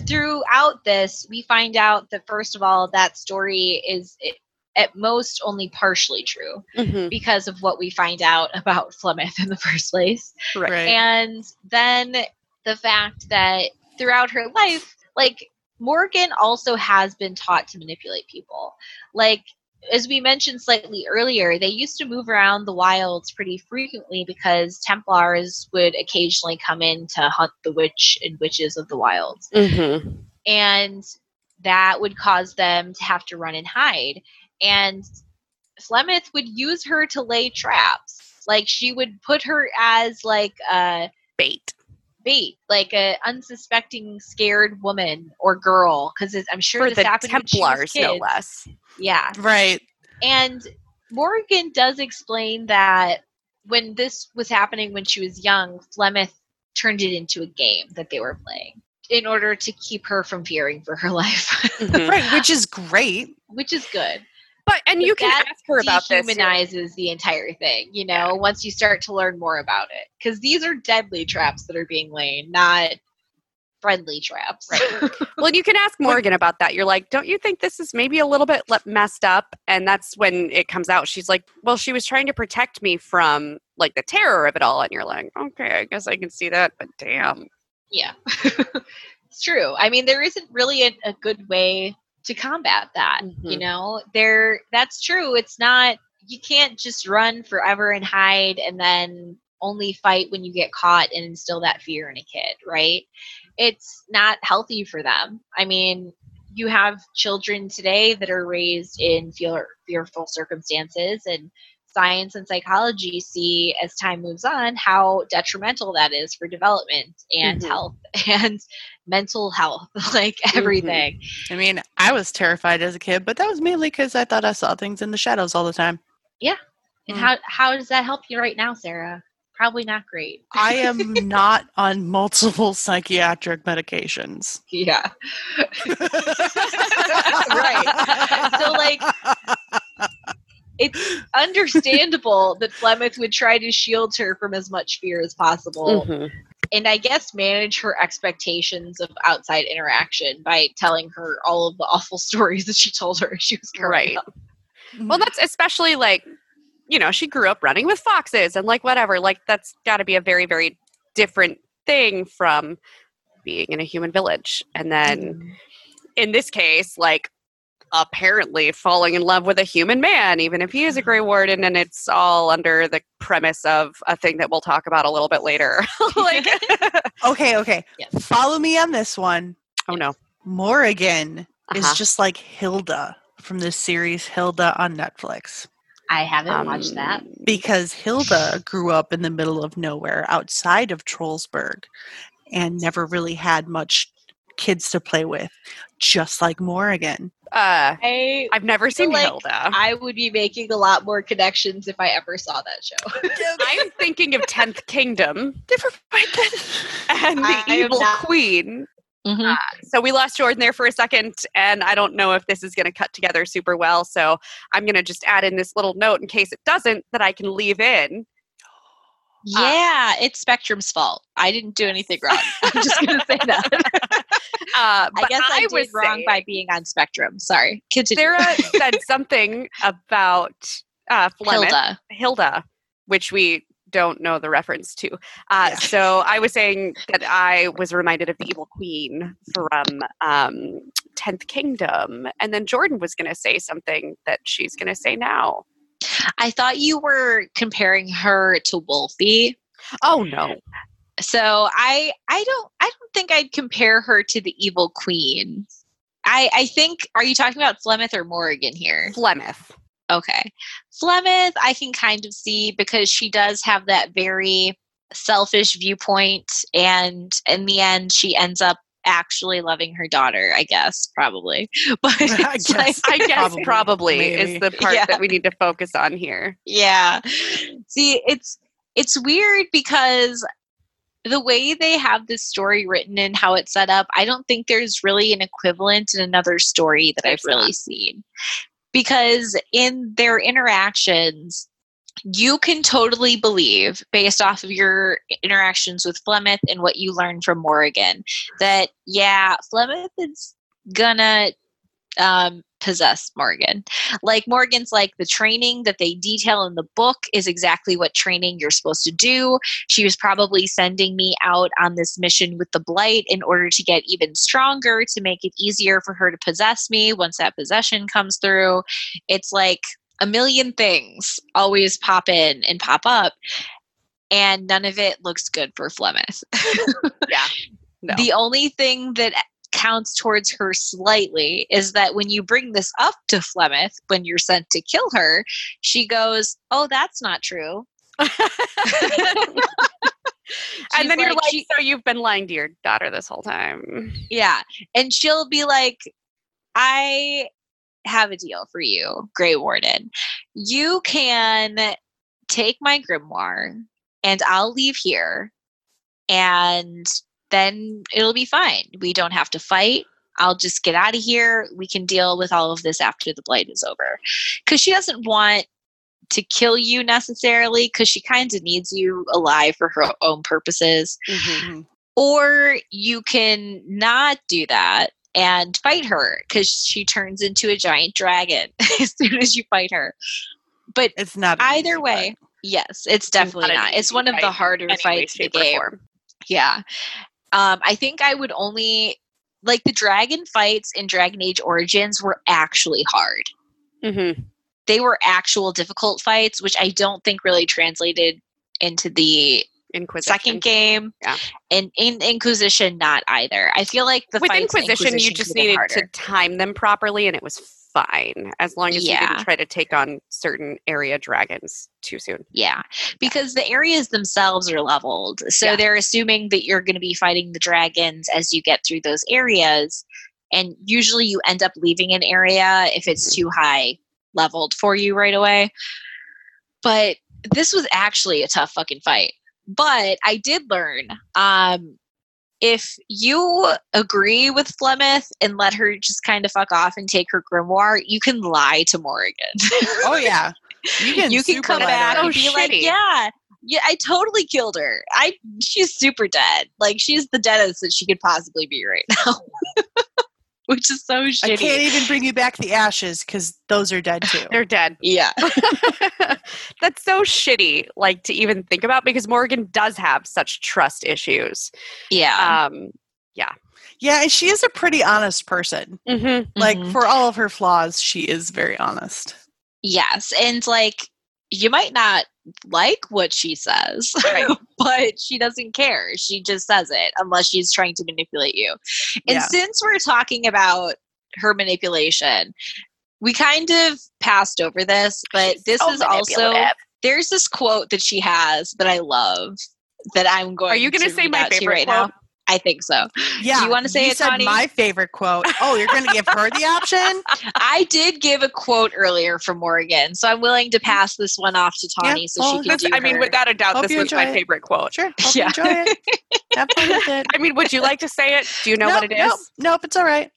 S1: throughout this, we find out that first of all, that story is at most only partially true
S2: Mhm.
S1: because of what we find out about Flemeth in the first place.
S2: Right.
S1: And then the fact that throughout her life, like Morrigan also has been taught to manipulate people. Like, as we mentioned slightly earlier, they used to move around the wilds pretty frequently because Templars would occasionally come in to hunt the witch and witches of the wilds
S2: Mhm.
S1: and that would cause them to have to run and hide. And Flemeth would use her to lay traps. Like she would put her as like a
S2: Bait.
S1: Bait, like a unsuspecting, scared woman or girl. Because I'm sure
S2: For
S1: this
S2: the
S1: happened when she
S2: Templars, no less.
S1: Yeah,
S3: Right.
S1: and Morrigan does explain that when this was happening when she was young, Flemeth turned it into a game that they were playing in order to keep her from fearing for her life,
S2: Mhm.
S3: Right, which is great.
S1: which is good.
S2: But and
S1: But
S2: you can ask her about this.
S1: Dehumanizes the entire thing, you know, once you start to learn more about it. Because these are deadly traps that are being laid, not friendly traps.
S2: Well, you can ask Morrigan about that. You're like, don't you think this is maybe a little bit messed up? And that's when it comes out. She's like, well, she was trying to protect me from like the terror of it all. And you're like, okay, I guess I can see that. But damn.
S1: Yeah. it's true. I mean, there isn't really a, a good way to combat that. You
S2: Mhm.
S1: know, there that's true. It's not you can't just run forever and hide and then only fight when you get caught and instill that fear in a kid, right? It's not healthy for them. I mean, you have children today that are raised in fear, fearful circumstances and science and psychology see as time moves on how detrimental that is for development and
S2: Mhm.
S1: health and mental health like everything
S3: I mean, I was terrified as a kid, but that was mainly because I thought I saw things in the shadows all the time. Yeah.
S1: And
S3: Mm.
S1: how how does that help you right now sarah probably not great
S3: I am not on multiple psychiatric medications.
S1: yeah right so like it's understandable that Flemeth would try to shield her from as much fear as possible
S2: Mhm.
S1: and I guess manage her expectations of outside interaction by telling her all of the awful stories that she told her as she was growing
S2: Right.
S1: up.
S2: Well, that's especially like, you know, she grew up running with foxes and like whatever. Like, that's got to be a very, very different thing from being in a human village. And then in this case, like, apparently falling in love with a human man, even if he is a Grey Warden, and it's all under the premise of a thing that we'll talk about a little bit later. like,
S3: Okay, okay.
S1: Yes.
S3: Follow me on this one.
S2: oh no.
S3: Morrigan is
S2: Uh-huh.
S3: just like Hilda from this series Hilda on Netflix.
S1: I haven't watched that.
S2: Um,
S3: Because Hilda grew up in the middle of nowhere outside of Trolberg and never really had much kids to play with, just like Morrigan.
S2: Uh,
S1: I
S2: I've never seen
S1: like
S2: Hilda.
S1: I would be making a lot more connections if I ever saw that show.
S2: I'm thinking of Tenth Kingdom
S3: Never mind that.
S2: and the
S1: I
S2: evil queen.
S1: Mhm.
S2: So we lost Jordan there for a second, and I don't know if this is going to cut together super well. So I'm going to just add in this little note in case it doesn't that I can leave in.
S4: Yeah, it's Spectrum's fault. I didn't do anything wrong. I'm just gonna say that.
S2: Uh,
S1: I guess I,
S2: was
S1: did wrong
S2: saying-
S1: by being on Spectrum. Sorry. Continue.
S2: Sarah said something about uh, Flemeth,
S4: Hilda.
S2: Hilda, which we don't know the reference to. Uh,
S3: Yeah.
S2: So I was saying that I was reminded of the Evil Queen from um, Tenth Kingdom, and then Jordan was going to say something that she's going to say now.
S1: I thought you were comparing her to Wolfie.
S2: Oh no,
S1: So I I don't I don't think I'd compare her to the evil queen. I I think are you talking about Flemeth or Morrigan here?
S2: Flemeth.
S1: Okay. Flemeth I can kind of see because she does have that very selfish viewpoint and in the end she ends up actually loving her daughter, I guess, probably. But
S3: I guess.
S1: like
S2: I guess
S3: Probably,
S2: probably, is the part
S1: Yeah.
S2: that we need to focus on here.
S1: yeah see it's it's weird because the way they have this story written and how it's set up i don't think there's really an equivalent in another story that i've really seen because in their interactions you can totally believe based off of your interactions with Flemeth and what you learned from Morrigan that yeah Flemeth is gonna um, possess Morrigan. Like Morrigan's like the training that they detail in the book is exactly what training you're supposed to do. She was probably sending me out on this mission with the blight in order to get even stronger to make it easier for her to possess me once that possession comes through. It's like a million things always pop in and pop up and none of it looks good for Flemeth.
S2: Yeah. No.
S1: The only thing that counts towards her slightly is that when you bring this up to Flemeth when you're sent to kill her, she goes, "Oh, that's not true."
S2: And then you're like,
S1: she-
S2: so you've been lying to your daughter this whole time.
S1: yeah, and she'll be like, "I have a deal for you, Grey Warden. You can take my grimoire, and I'll leave here, and then it'll be fine. We don't have to fight." I'll just get out of here. We can deal with all of this after the blight is over. Because she doesn't want to kill you necessarily, because she kind of needs you alive for her own purposes.
S3: Mhm.
S1: Or you can not do that and fight her because she turns into a giant dragon as soon as you fight her. But
S3: It's not
S1: either way,
S3: fight.
S1: yes, it's definitely
S2: an
S1: not. It's one of the harder
S2: Any
S1: fights in the game.
S2: form.
S1: Yeah. Um, I think I would only like the dragon fights in Dragon Age Origins were actually hard.
S2: Mhm.
S1: They were actual difficult fights, which I don't think really translated into the
S2: Inquisition.
S1: second game.
S2: Yeah.
S1: And in Inquisition, not either. I feel like the
S2: With
S1: fights in
S2: Inquisition, you just needed
S1: harder.
S2: to time them properly, and it was fine as long as you didn't try to take on certain area dragons too soon.
S1: Yeah, because the areas themselves are leveled. So
S2: Yeah.
S1: they're assuming that you're going to be fighting the dragons as you get through those areas. And usually you end up leaving an area if it's
S2: Mm-hmm.
S1: too high leveled for you right away. But this was actually a tough fucking fight. But I did learn um, if you agree with Flemeth and let her just kind of fuck off and take her grimoire, you can lie to Morrigan.
S3: Oh yeah, you can.
S1: you can come back.
S2: Oh,
S1: and be like, yeah, yeah, I totally killed her. I she's super dead. Like she's the deadest that she could possibly be right now. Which is so shitty.
S3: I can't even bring you back the ashes because those are dead too.
S2: They're dead.
S1: yeah.
S2: That's so shitty, like to even think about because Morrigan does have such trust issues.
S1: Yeah.
S2: Um,
S3: Yeah, Yeah, and she is a pretty honest person.
S2: mhm.
S3: Like
S1: Mhm.
S3: for all of her flaws, she is very honest.
S1: yes. And like you might not like what she says,
S2: Right.
S1: but she doesn't care. She just says it unless she's trying to manipulate you. And
S3: Yeah.
S1: since we're talking about her manipulation, we kind of passed over this, but
S2: She's
S1: this
S2: so
S1: is also there's this quote that she has that I love that I'm going
S2: Are you going
S1: to
S2: say my favorite
S1: right
S2: quote?
S1: now. I think so.
S3: Yeah.
S1: Do you wanna say
S3: you
S1: it,
S3: said
S1: Connie?
S3: my favorite quote. Oh, you're going to give her the option?
S1: I did give a quote earlier from Morrigan, so I'm willing to mm. pass this one off to
S3: Yeah,
S1: Tawny so
S3: well,
S1: she can
S2: This-
S1: do
S2: I mean, without a doubt,
S3: Hope
S2: this
S3: you
S2: was my
S3: it.
S2: favorite quote.
S3: Sure. Hope
S1: Yeah.
S3: you enjoy it. Have fun with it.
S2: I mean, would you like to say it? Do you know what it is?
S3: Nope, nope, it's all right.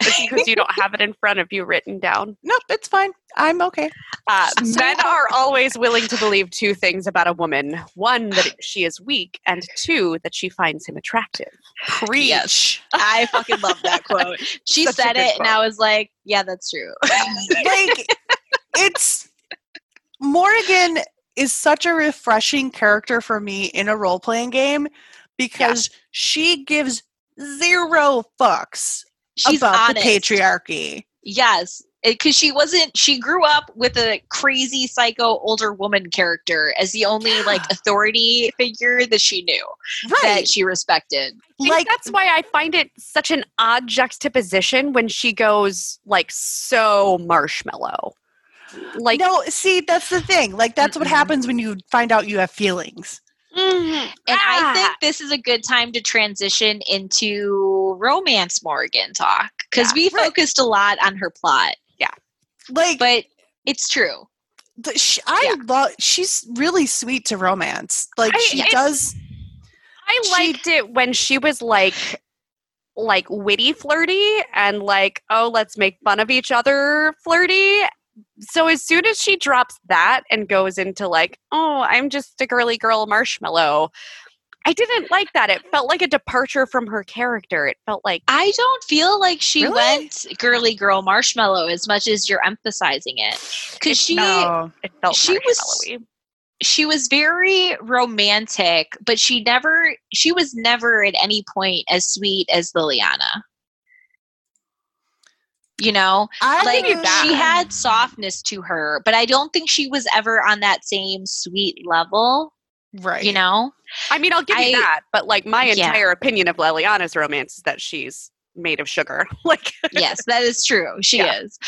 S2: It's because you don't have it in front of you written down.
S3: Nope, it's fine. I'm okay.
S2: Uh, men are always willing to believe two things about a woman one, that she is weak, and two, that she finds him attractive.
S3: Preach.
S1: Yes. I fucking love that quote. She
S2: Such
S1: said
S2: good
S1: it, and. I was like, "Yeah, that's true."
S3: like it's Morrigan is such a refreshing character for me in a role playing game because she gives zero fucks
S1: She's
S3: about
S1: honest.
S3: the patriarchy.
S1: Yes, because she wasn't. She grew up with a crazy psycho older woman character as the only like authority figure that she knew
S3: Right.
S1: that she respected.
S3: Like-
S2: that's why I find it such an odd juxtaposition when she goes like so marshmallow. Like
S3: no, see, that's the thing. Like that's what
S1: Mm-mm.
S3: happens when you find out you have feelings.
S1: And I
S2: ah.
S1: think this is a good time to transition into romance Morrigan talk because
S2: Yeah.
S1: we
S3: Right.
S1: focused a lot on her plot, Yeah.
S3: Like
S1: but it's true.
S3: I
S1: Yeah.
S3: love. She's really sweet to romance. Like
S2: I-
S3: she does.
S2: I
S3: she-
S2: liked it when she was like like witty flirty and like oh let's make fun of each other flirty so as soon as she drops that and goes into like oh i'm just a girly girl marshmallow i didn't like that it felt like a departure from her character it felt like
S1: I don't feel like she
S3: Really?
S1: went girly girl marshmallow as much as you're emphasizing it because she
S3: No.
S2: it felt
S1: she was-
S2: marshmallowy.
S1: she was very romantic, but she never she was never at any point as sweet as Leliana. You know,
S3: I
S1: like
S2: give you that.
S1: she had softness to her, but I don't think she was ever on that same sweet level.
S3: right.
S1: You know,
S2: i mean i'll give you that but like my
S1: Yeah.
S2: entire opinion of Leliana's romance is that she's made of sugar like
S1: yes, that is true. She
S2: Yeah.
S1: is.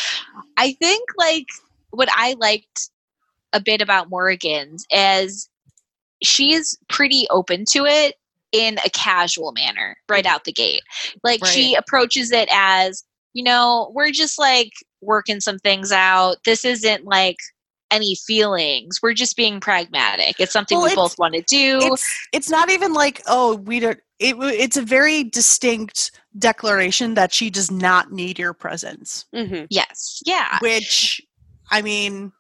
S1: I think like what I liked a bit about Morrigan's is she's pretty open to it in a casual manner right mm-hmm. out the gate. Like she approaches it as, you know, we're just like working some things out. This isn't like any feelings. We're just being pragmatic. It's something
S3: Well,
S1: we
S3: it's-
S1: both want to do.
S3: it's it's not even like oh we don't it, it's a very distinct declaration that she does not need your presence
S2: mhm.
S1: yes. Yeah.
S3: which i mean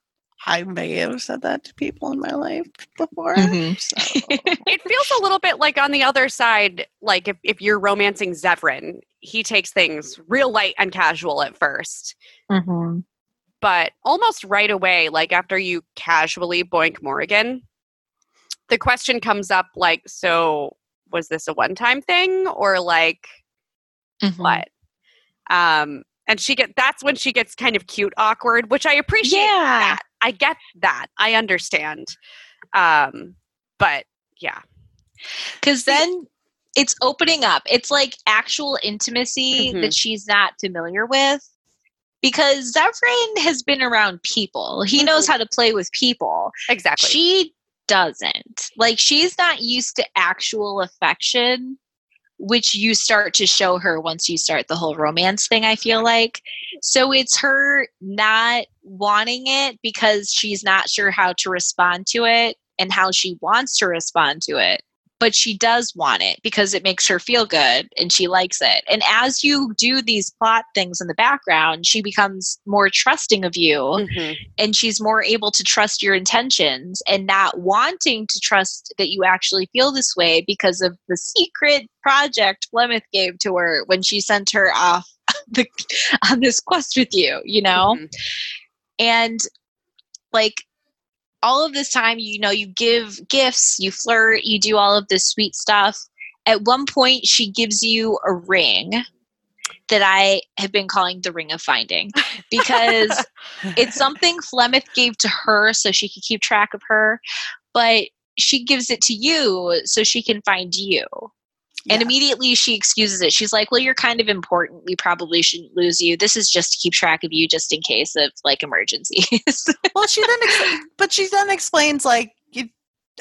S3: i may have said that to people in my life before
S1: Mhm.
S3: so.
S2: it feels a little bit like on the other side, like if, if you're romancing Zevran, he takes things real light and casual at first,
S1: Mhm.
S2: but almost right away, like after you casually boink Morrigan, the question comes up like, so was this a one time thing or like
S1: Mhm.
S2: what? Um, and she get that's when she gets kind of cute awkward, which I appreciate.
S1: Yeah.
S2: that. I get that. I understand. Um, but yeah.
S1: because then it's opening up. It's like actual intimacy
S2: Mhm.
S1: that she's not familiar with because Zevran has been around people. He knows how to play with people.
S2: Exactly.
S1: she doesn't. Like she's not used to actual affection which you start to show her once you start the whole romance thing i feel like. So it's her not wanting it because she's not sure how to respond to it and how she wants to respond to it but she does want it because it makes her feel good and she likes it and as you do these plot things in the background she becomes more trusting of you
S2: Mhm.
S1: and she's more able to trust your intentions and not wanting to trust that you actually feel this way because of the secret project Flemeth gave to her when she sent her off the, on this quest with you, you know?
S2: Mhm.
S1: And like all of this time, you know, you give gifts, you flirt, you do all of this sweet stuff. At one point, she gives you a ring that I have been calling the ring of finding because it's something Flemeth gave to her so she could keep track of her, but she gives it to you so she can find you. And immediately she excuses it. She's like, Well, you're kind of important. We probably shouldn't lose you. This is just to keep track of you just in case of like emergencies.
S3: well she then ex- but she then explains like you,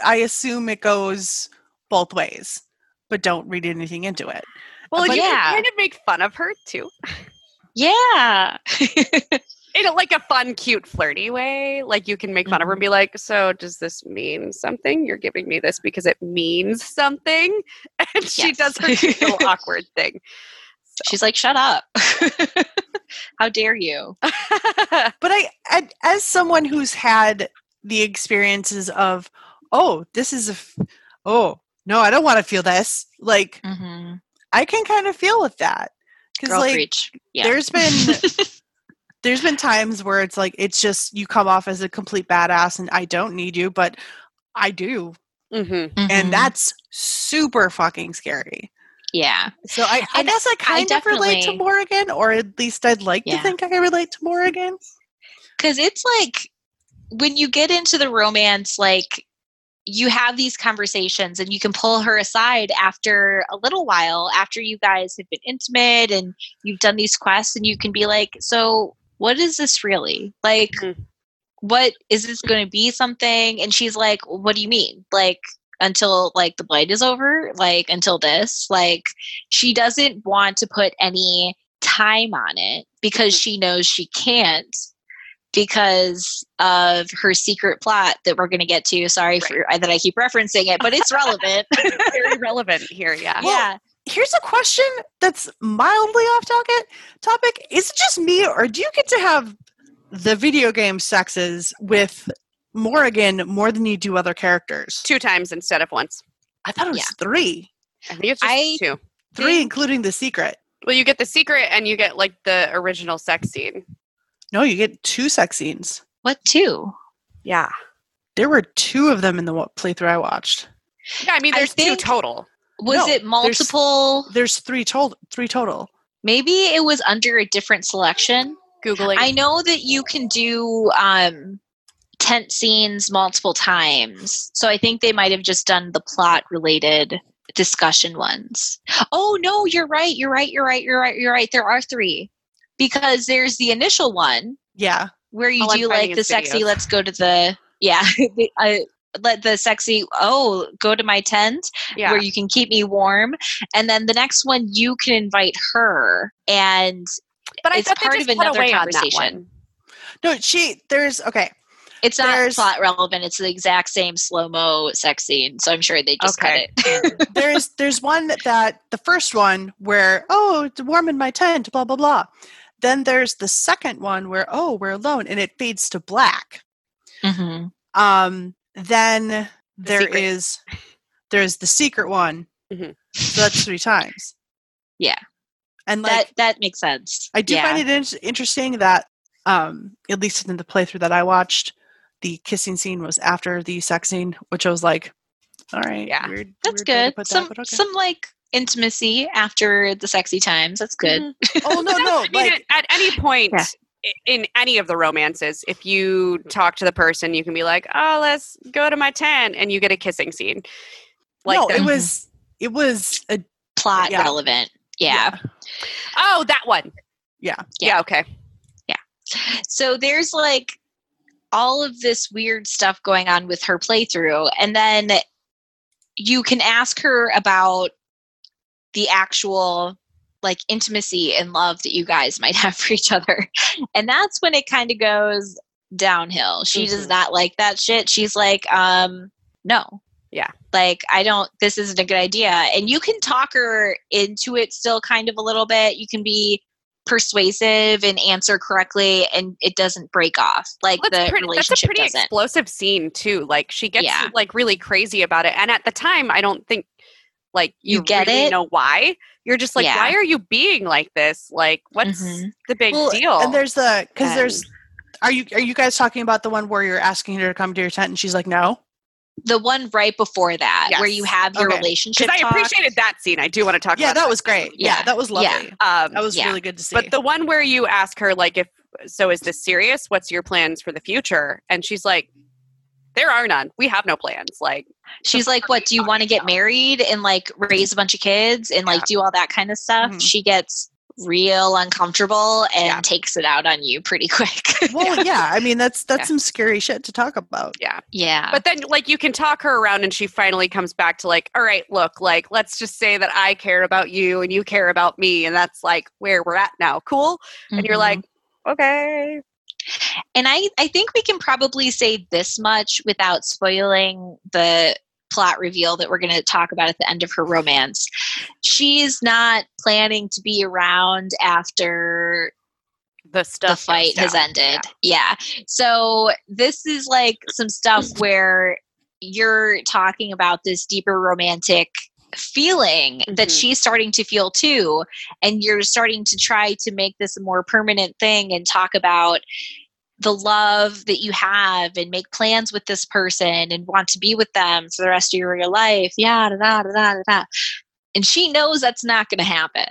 S3: i assume it goes both ways but don't read anything into it
S2: Well,
S1: But
S2: you
S1: yeah.
S2: can kind of make fun of her too,
S1: yeah.
S2: in a, like a fun, cute, flirty way. Like you can make fun of her and be like, "So, does this mean something? You're giving me this because it means something." And she does her little awkward thing.
S1: She's like, Shut up. How dare you?
S3: but I, I as someone who's had the experiences of oh this is a f- oh no i don't want to feel this like
S1: Mm-hmm.
S3: i can kind of feel with that because like.
S1: Yeah.
S3: there's been there's been times where it's like it's just you come off as a complete badass and I don't need you, but I do.
S2: Mm-hmm.
S1: Mhm.
S3: And that's super fucking scary.
S1: yeah.
S3: So I, I guess I kind of relate to Morrigan, or at least I'd like
S1: Yeah.
S3: to think I relate to Morrigan.
S1: because it's like when you get into the romance like you have these conversations and you can pull her aside after a little while after you guys have been intimate and you've done these quests and you can be like so what is this really like
S2: Mhm.
S1: what is this going to be something and she's like what do you mean like until like the blight is over like until this like she doesn't want to put any time on it because she knows she can't because of her secret plot that we're going to get to. Sorry for that I keep referencing it, but it's relevant.
S2: Very relevant here. Yeah.
S3: Well,
S1: yeah.
S3: Here's a question that's mildly off topic. Topic is it just me, or do you get to have the video game sexes with Morrigan more than you do other characters?
S2: Two times instead of once.
S3: I thought it was
S1: Yeah.
S3: three,
S2: I think it's just
S1: I-
S2: two.
S3: three
S1: Think-
S3: including the secret.
S2: Well, you get the secret and you get like the original sex scene.
S3: No, you get two sex scenes.
S1: What two?
S2: Yeah.
S3: There were two of them in the playthrough I watched.
S2: Yeah. I mean,
S1: I
S2: there's two total.
S1: Was
S3: No,
S1: it multiple?
S3: There's three total. Three total.
S1: Maybe it was under a different selection.
S2: Googling.
S1: I know that you can do um, tent scenes multiple times. So I think they might have just done the plot related discussion ones. Oh, no, you're right. You're right. You're right. You're right. You're right. There are three. Because there's the initial one
S3: Yeah.
S1: where you
S2: I'm
S1: do like the sexy let's go to the yeah the, uh, let the sexy oh go to my tent
S2: yeah.
S1: where you can keep me warm and then the next one you can invite her and
S2: but I
S1: it's
S2: thought
S1: part of another
S2: away on that
S1: conversation.
S2: one.
S3: No, she. There's okay.
S1: it's not
S3: There's-
S1: plot relevant it's the exact same slow-mo sex scene so i'm sure they just
S2: Okay.
S1: cut it
S3: there's there's one that the first one where oh it's warm in my tent blah blah blah then there's the second one where oh we're alone and it fades to black
S1: Mhm.
S3: um then there
S2: secret.
S3: is there's the secret one
S2: Mhm.
S3: so that's three times
S1: Yeah.
S3: and like
S1: that that makes sense
S3: i do
S1: yeah.
S3: find it in- interesting that um at least in the playthrough that i watched the kissing scene was after the sex scene which i was like all right
S2: Yeah.
S3: weird-
S1: that's
S3: weird
S1: good
S3: put that,
S1: some
S3: okay.
S1: some like intimacy after the sexy times that's good
S2: Mhm.
S3: oh no no
S2: I mean,
S3: like
S2: at, at any point
S1: Yeah.
S2: I- in any of the romances, if you talk to the person, you can be like, "Oh, let's go to my tent," and you get a kissing scene. Like,
S3: no
S2: the-
S3: it was it was a
S1: plot
S3: Yeah.
S1: relevant yeah.
S2: oh, that one.
S3: Yeah.
S2: Yeah. Okay. Yeah.
S1: So there's like all of this weird stuff going on with her playthrough, and then you can ask her about the actual like intimacy and love that you guys might have for each other. And that's when it kind of goes downhill. She does
S2: Mhm.
S1: not like that shit. She's like, um, no.
S2: Yeah.
S1: Like, I don't, this isn't a good idea. And you can talk her into it still kind of a little bit. You can be persuasive and answer correctly and it doesn't break off. Like
S2: Well,
S1: the
S2: that's, pretty, that's a pretty
S1: doesn't.
S2: explosive scene too. Like she gets
S1: Yeah.
S2: like really crazy about it, and at the time, I don't think like you,
S1: You get
S2: really
S1: it?
S2: know why. You're just like,
S1: Yeah.
S2: why are you being like this? Like, what's
S1: Mhm.
S2: the big
S3: Well,
S2: deal?
S3: And there's the because there's are you are you guys talking about the one where you're asking her to come to your tent and she's like no?
S1: the one right before that where you have your
S3: Okay.
S1: relationship
S2: because I
S1: talk.
S2: appreciated that scene. I do want to talk
S3: Yeah,
S2: about
S3: that was great. Yeah,
S1: Yeah.
S3: that was lovely.
S1: Yeah.
S2: Um,
S3: That was
S1: Yeah.
S3: really good to see.
S2: But the one where you ask her, like, if so, is this serious? What's your plans for the future? And she's like, there are none. We have no plans. Like,
S1: She's like, "What do you want to get married and like raise a bunch of kids and like do all that kind of stuff?"
S3: Mhm.
S1: She gets real uncomfortable and
S2: Yeah.
S1: takes it out on you pretty quick.
S3: well, yeah. I mean that's that's
S2: Yeah.
S3: some scary shit to talk about.
S1: yeah. Yeah.
S2: But then, like, you can talk her around, and she finally comes back to, like, all right, look, like, let's just say that I care about you and you care about me. And that's like where we're at now. Cool. And you're like, okay.
S1: And I, I think we can probably say this much without spoiling the plot reveal that we're going to talk about at the end of her romance. She's not planning to be around after
S2: The
S1: the
S2: stuff
S1: fight has ended. Yeah. So this is like some stuff where you're talking about this deeper romantic feeling that
S2: Mhm.
S1: she's starting to feel too and you're starting to try to make this a more permanent thing and talk about the love that you have and make plans with this person and want to be with them for the rest of your life yeah da, da, da, da, da, and she knows that's not going to happen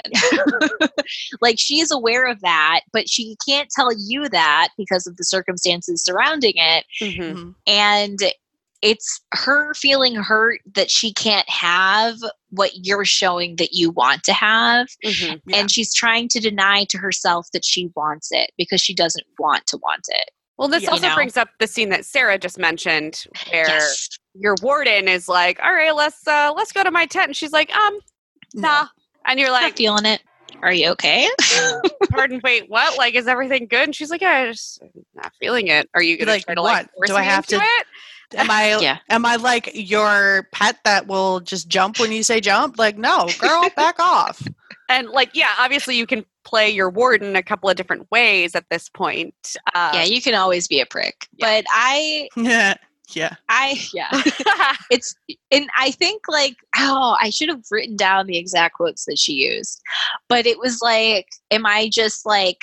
S1: like she's aware of that but she can't tell you that because of the circumstances surrounding it
S2: Mhm.
S3: Mhm.
S1: and it's her feeling hurt that she can't have what you're showing that you want to have
S2: Mhm.
S3: Yeah.
S1: and she's trying to deny to herself that she wants it because she doesn't want to want it
S2: Well, this
S3: Yeah.
S2: also
S1: You know?
S2: brings up the scene that Sarah just mentioned, where
S1: yes
S2: your warden is like, "All right, let's uh, let's go to my tent," and she's like, "Um,
S3: No.
S2: nah," and you're
S1: not
S2: like,
S1: feeling it are you okay
S2: "Pardon, wait, what? Like, is everything good?" And she's like, "Yeah, I'm just not feeling it. Are you gonna
S3: Like,
S2: try to like
S3: what?
S2: force
S3: Do I
S2: me
S3: have
S2: into
S3: to-
S2: it?"
S3: Am I
S1: Yeah.
S3: am I like your pet that will just jump when you say jump? Like, no, girl, back off.
S2: And like, yeah, obviously you can play your warden a couple of different ways at this point. Um,
S1: yeah you can always be a prick
S2: Yeah.
S1: but i
S3: Yeah. Yeah.
S1: i yeah it's and i think like oh i should have written down the exact quotes that she used but it was like am i just like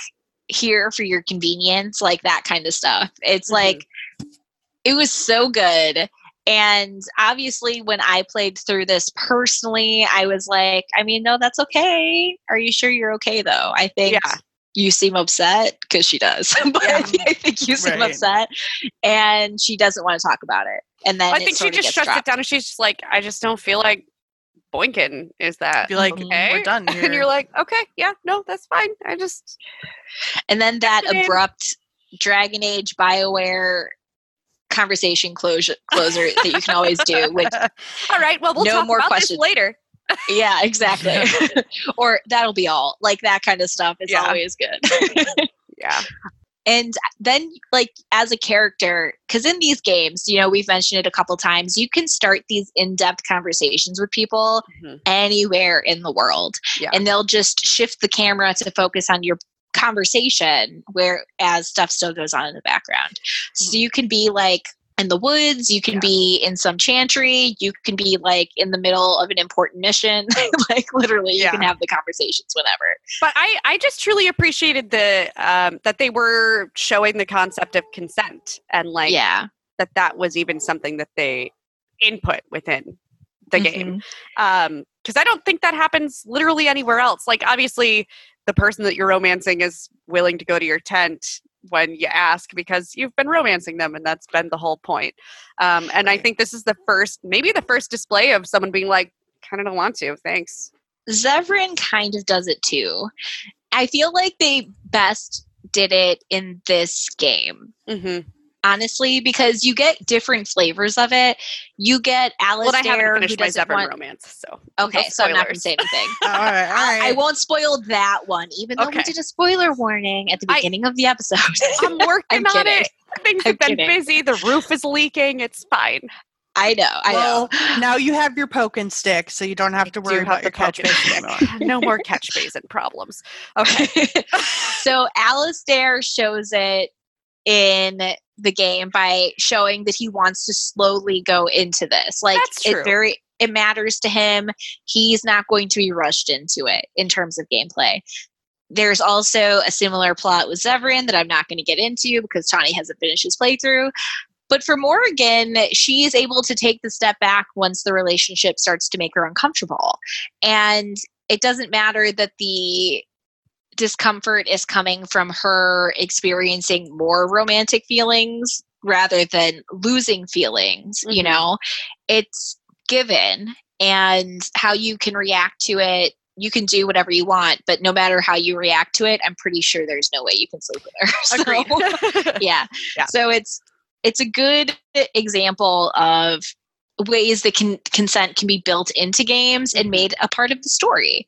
S1: here for your convenience like that kind of stuff it's
S2: Mhm.
S1: like it was so good and obviously when i played through this personally i was like i mean no that's okay are you sure you're okay though i think
S2: Yeah.
S1: you seem upset because she does but
S3: Yeah.
S1: i think you seem
S3: Right.
S1: upset and she doesn't want to talk about it and then
S2: I think she just
S1: gets
S2: shuts it down and she's just like, I just don't feel like boinking. Is that
S3: Be like,
S2: okay?
S3: we're done here.
S2: And you're like, okay, yeah, no, that's fine. I just
S1: and then that abrupt dragon age bioware conversation closure closer that you can always do which
S2: all right. Well, we'll
S1: No
S2: talk
S1: more
S2: about
S1: questions.
S2: this later.
S1: yeah exactly or that'll be all like that kind of stuff is
S2: Yeah.
S1: always good
S2: Yeah.
S1: and then like as a character because in these games you know we've mentioned it a couple times you can start these in-depth conversations with people
S2: Mhm.
S1: anywhere in the world
S2: Yeah.
S1: and they'll just shift the camera to focus on your conversation whereas stuff still goes on in the background so you can be like in the woods you can
S2: Yeah.
S1: be in some chantry you can be like in the middle of an important mission like literally you can have the conversations whenever
S2: But I, I just truly appreciated the um, that they were showing the concept of consent and like
S1: yeah
S2: that that was even something that they input within the game.
S1: Mhm.
S2: um because i don't think that happens literally anywhere else like obviously the person that you're romancing is willing to go to your tent when you ask because you've been romancing them and that's been the whole point. Um and i think this is the first maybe the first display of someone being like kind of don't want to thanks.
S1: Zevran kind of does it too. I feel like they best did it in this game,
S2: hmm
S1: honestly, because you get different flavors of it. You get
S2: well
S1: Alistair,
S2: i haven't
S1: who
S2: finished my
S1: doesn't want-
S2: romance so
S1: Okay,
S2: no
S1: so I'm not going to say anything.
S3: all right, all
S1: I. I won't spoil that one, even though
S2: Okay.
S1: we did a spoiler warning at the
S2: I-
S1: beginning of the episode.
S2: i'm working on
S1: kidding.
S2: it things
S1: I'm
S2: have been
S1: kidding.
S2: busy the roof is leaking it's fine
S1: I know, I
S3: well,
S1: know.
S3: now you have your poke and stick, so you don't have to worry
S2: have
S3: about
S2: the
S3: your catch
S2: poke and
S3: base anymore.
S2: no more catch basin problems okay
S1: so Alistair shows it in the game by showing that he wants to slowly go into this. Like
S2: That's true.
S1: it very it matters to him. He's not going to be rushed into it in terms of gameplay. There's also a similar plot with Zevran that I'm not going to get into because Tawny hasn't finished his playthrough. But for Morrigan, she is able to take the step back once the relationship starts to make her uncomfortable. And it doesn't matter that the discomfort is coming from her experiencing more romantic feelings rather than losing feelings you
S2: Mhm.
S1: know it's given and how you can react to it you can do whatever you want but no matter how you react to it i'm pretty sure there's no way you can sleep with her So, yeah.
S2: Yeah.
S1: So it's it's a good example of ways that can consent can be built into games and
S2: Mhm.
S1: made a part of the story.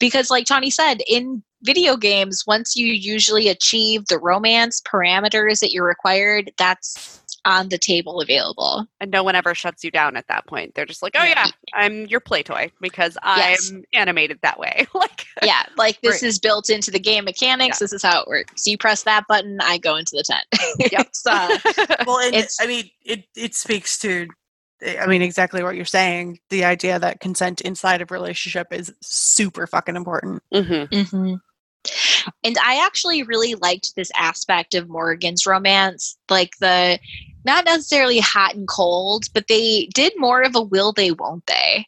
S1: Because like Tawny said, in video games, once you usually achieve the romance parameters that you're required, that's on the table available.
S2: and no one ever shuts you down at that point. They're just like, "Oh
S3: Yeah.
S2: yeah, I'm your play toy because I'm
S1: Yes.
S2: animated that way." like,
S1: Yeah, like this
S2: Right.
S1: is built into the game mechanics. This is how it works. So You press that button, I go into the tent.
S2: Yep.
S1: It's, uh,
S3: Well, and
S1: It's-
S3: I mean, it it speaks to I mean, exactly what you're saying. The idea that consent inside of relationship is super fucking important.
S2: Mm-hmm.
S1: Mm-hmm. And I actually really liked this aspect of Morrigan's romance, like the not necessarily hot and cold, but they did more of a will they, won't they?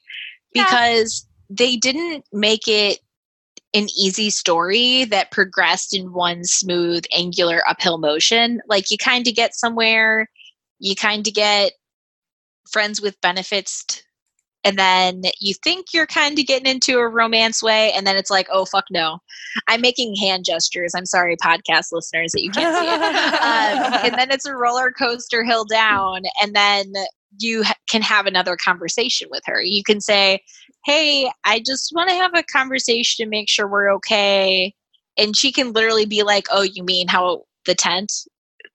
S2: Yeah.
S1: Because they didn't make it an easy story that progressed in one smooth, angular uphill motion. Like you kind of get somewhere, you kind of get friends with benefits and then you think you're kind of getting into a romance way and then it's like oh fuck no. I'm making hand gestures. I'm sorry podcast listeners that you can't see. It um, and then it's a roller coaster hill down and then you can have another conversation with her. You can say hey i just want to have a conversation to make sure we're okay. And she can literally be like oh you mean how the tent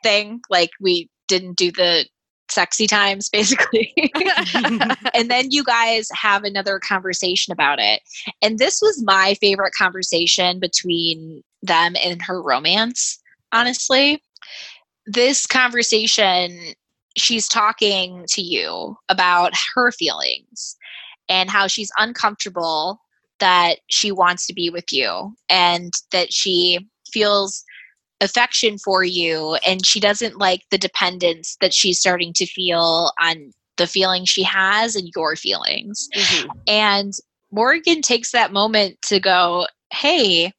S1: thing? Like we didn't do the sexy times basically and then you guys have another conversation about it. And this was my favorite conversation between them and her romance, honestly. This conversation, she's talking to you about her feelings and how she's uncomfortable that she wants to be with you and that she feels affection for you and she doesn't like the dependence that she's starting to feel on the feelings she has and your feelings.
S2: Mhm.
S1: And Morrigan takes that moment to go, Hey,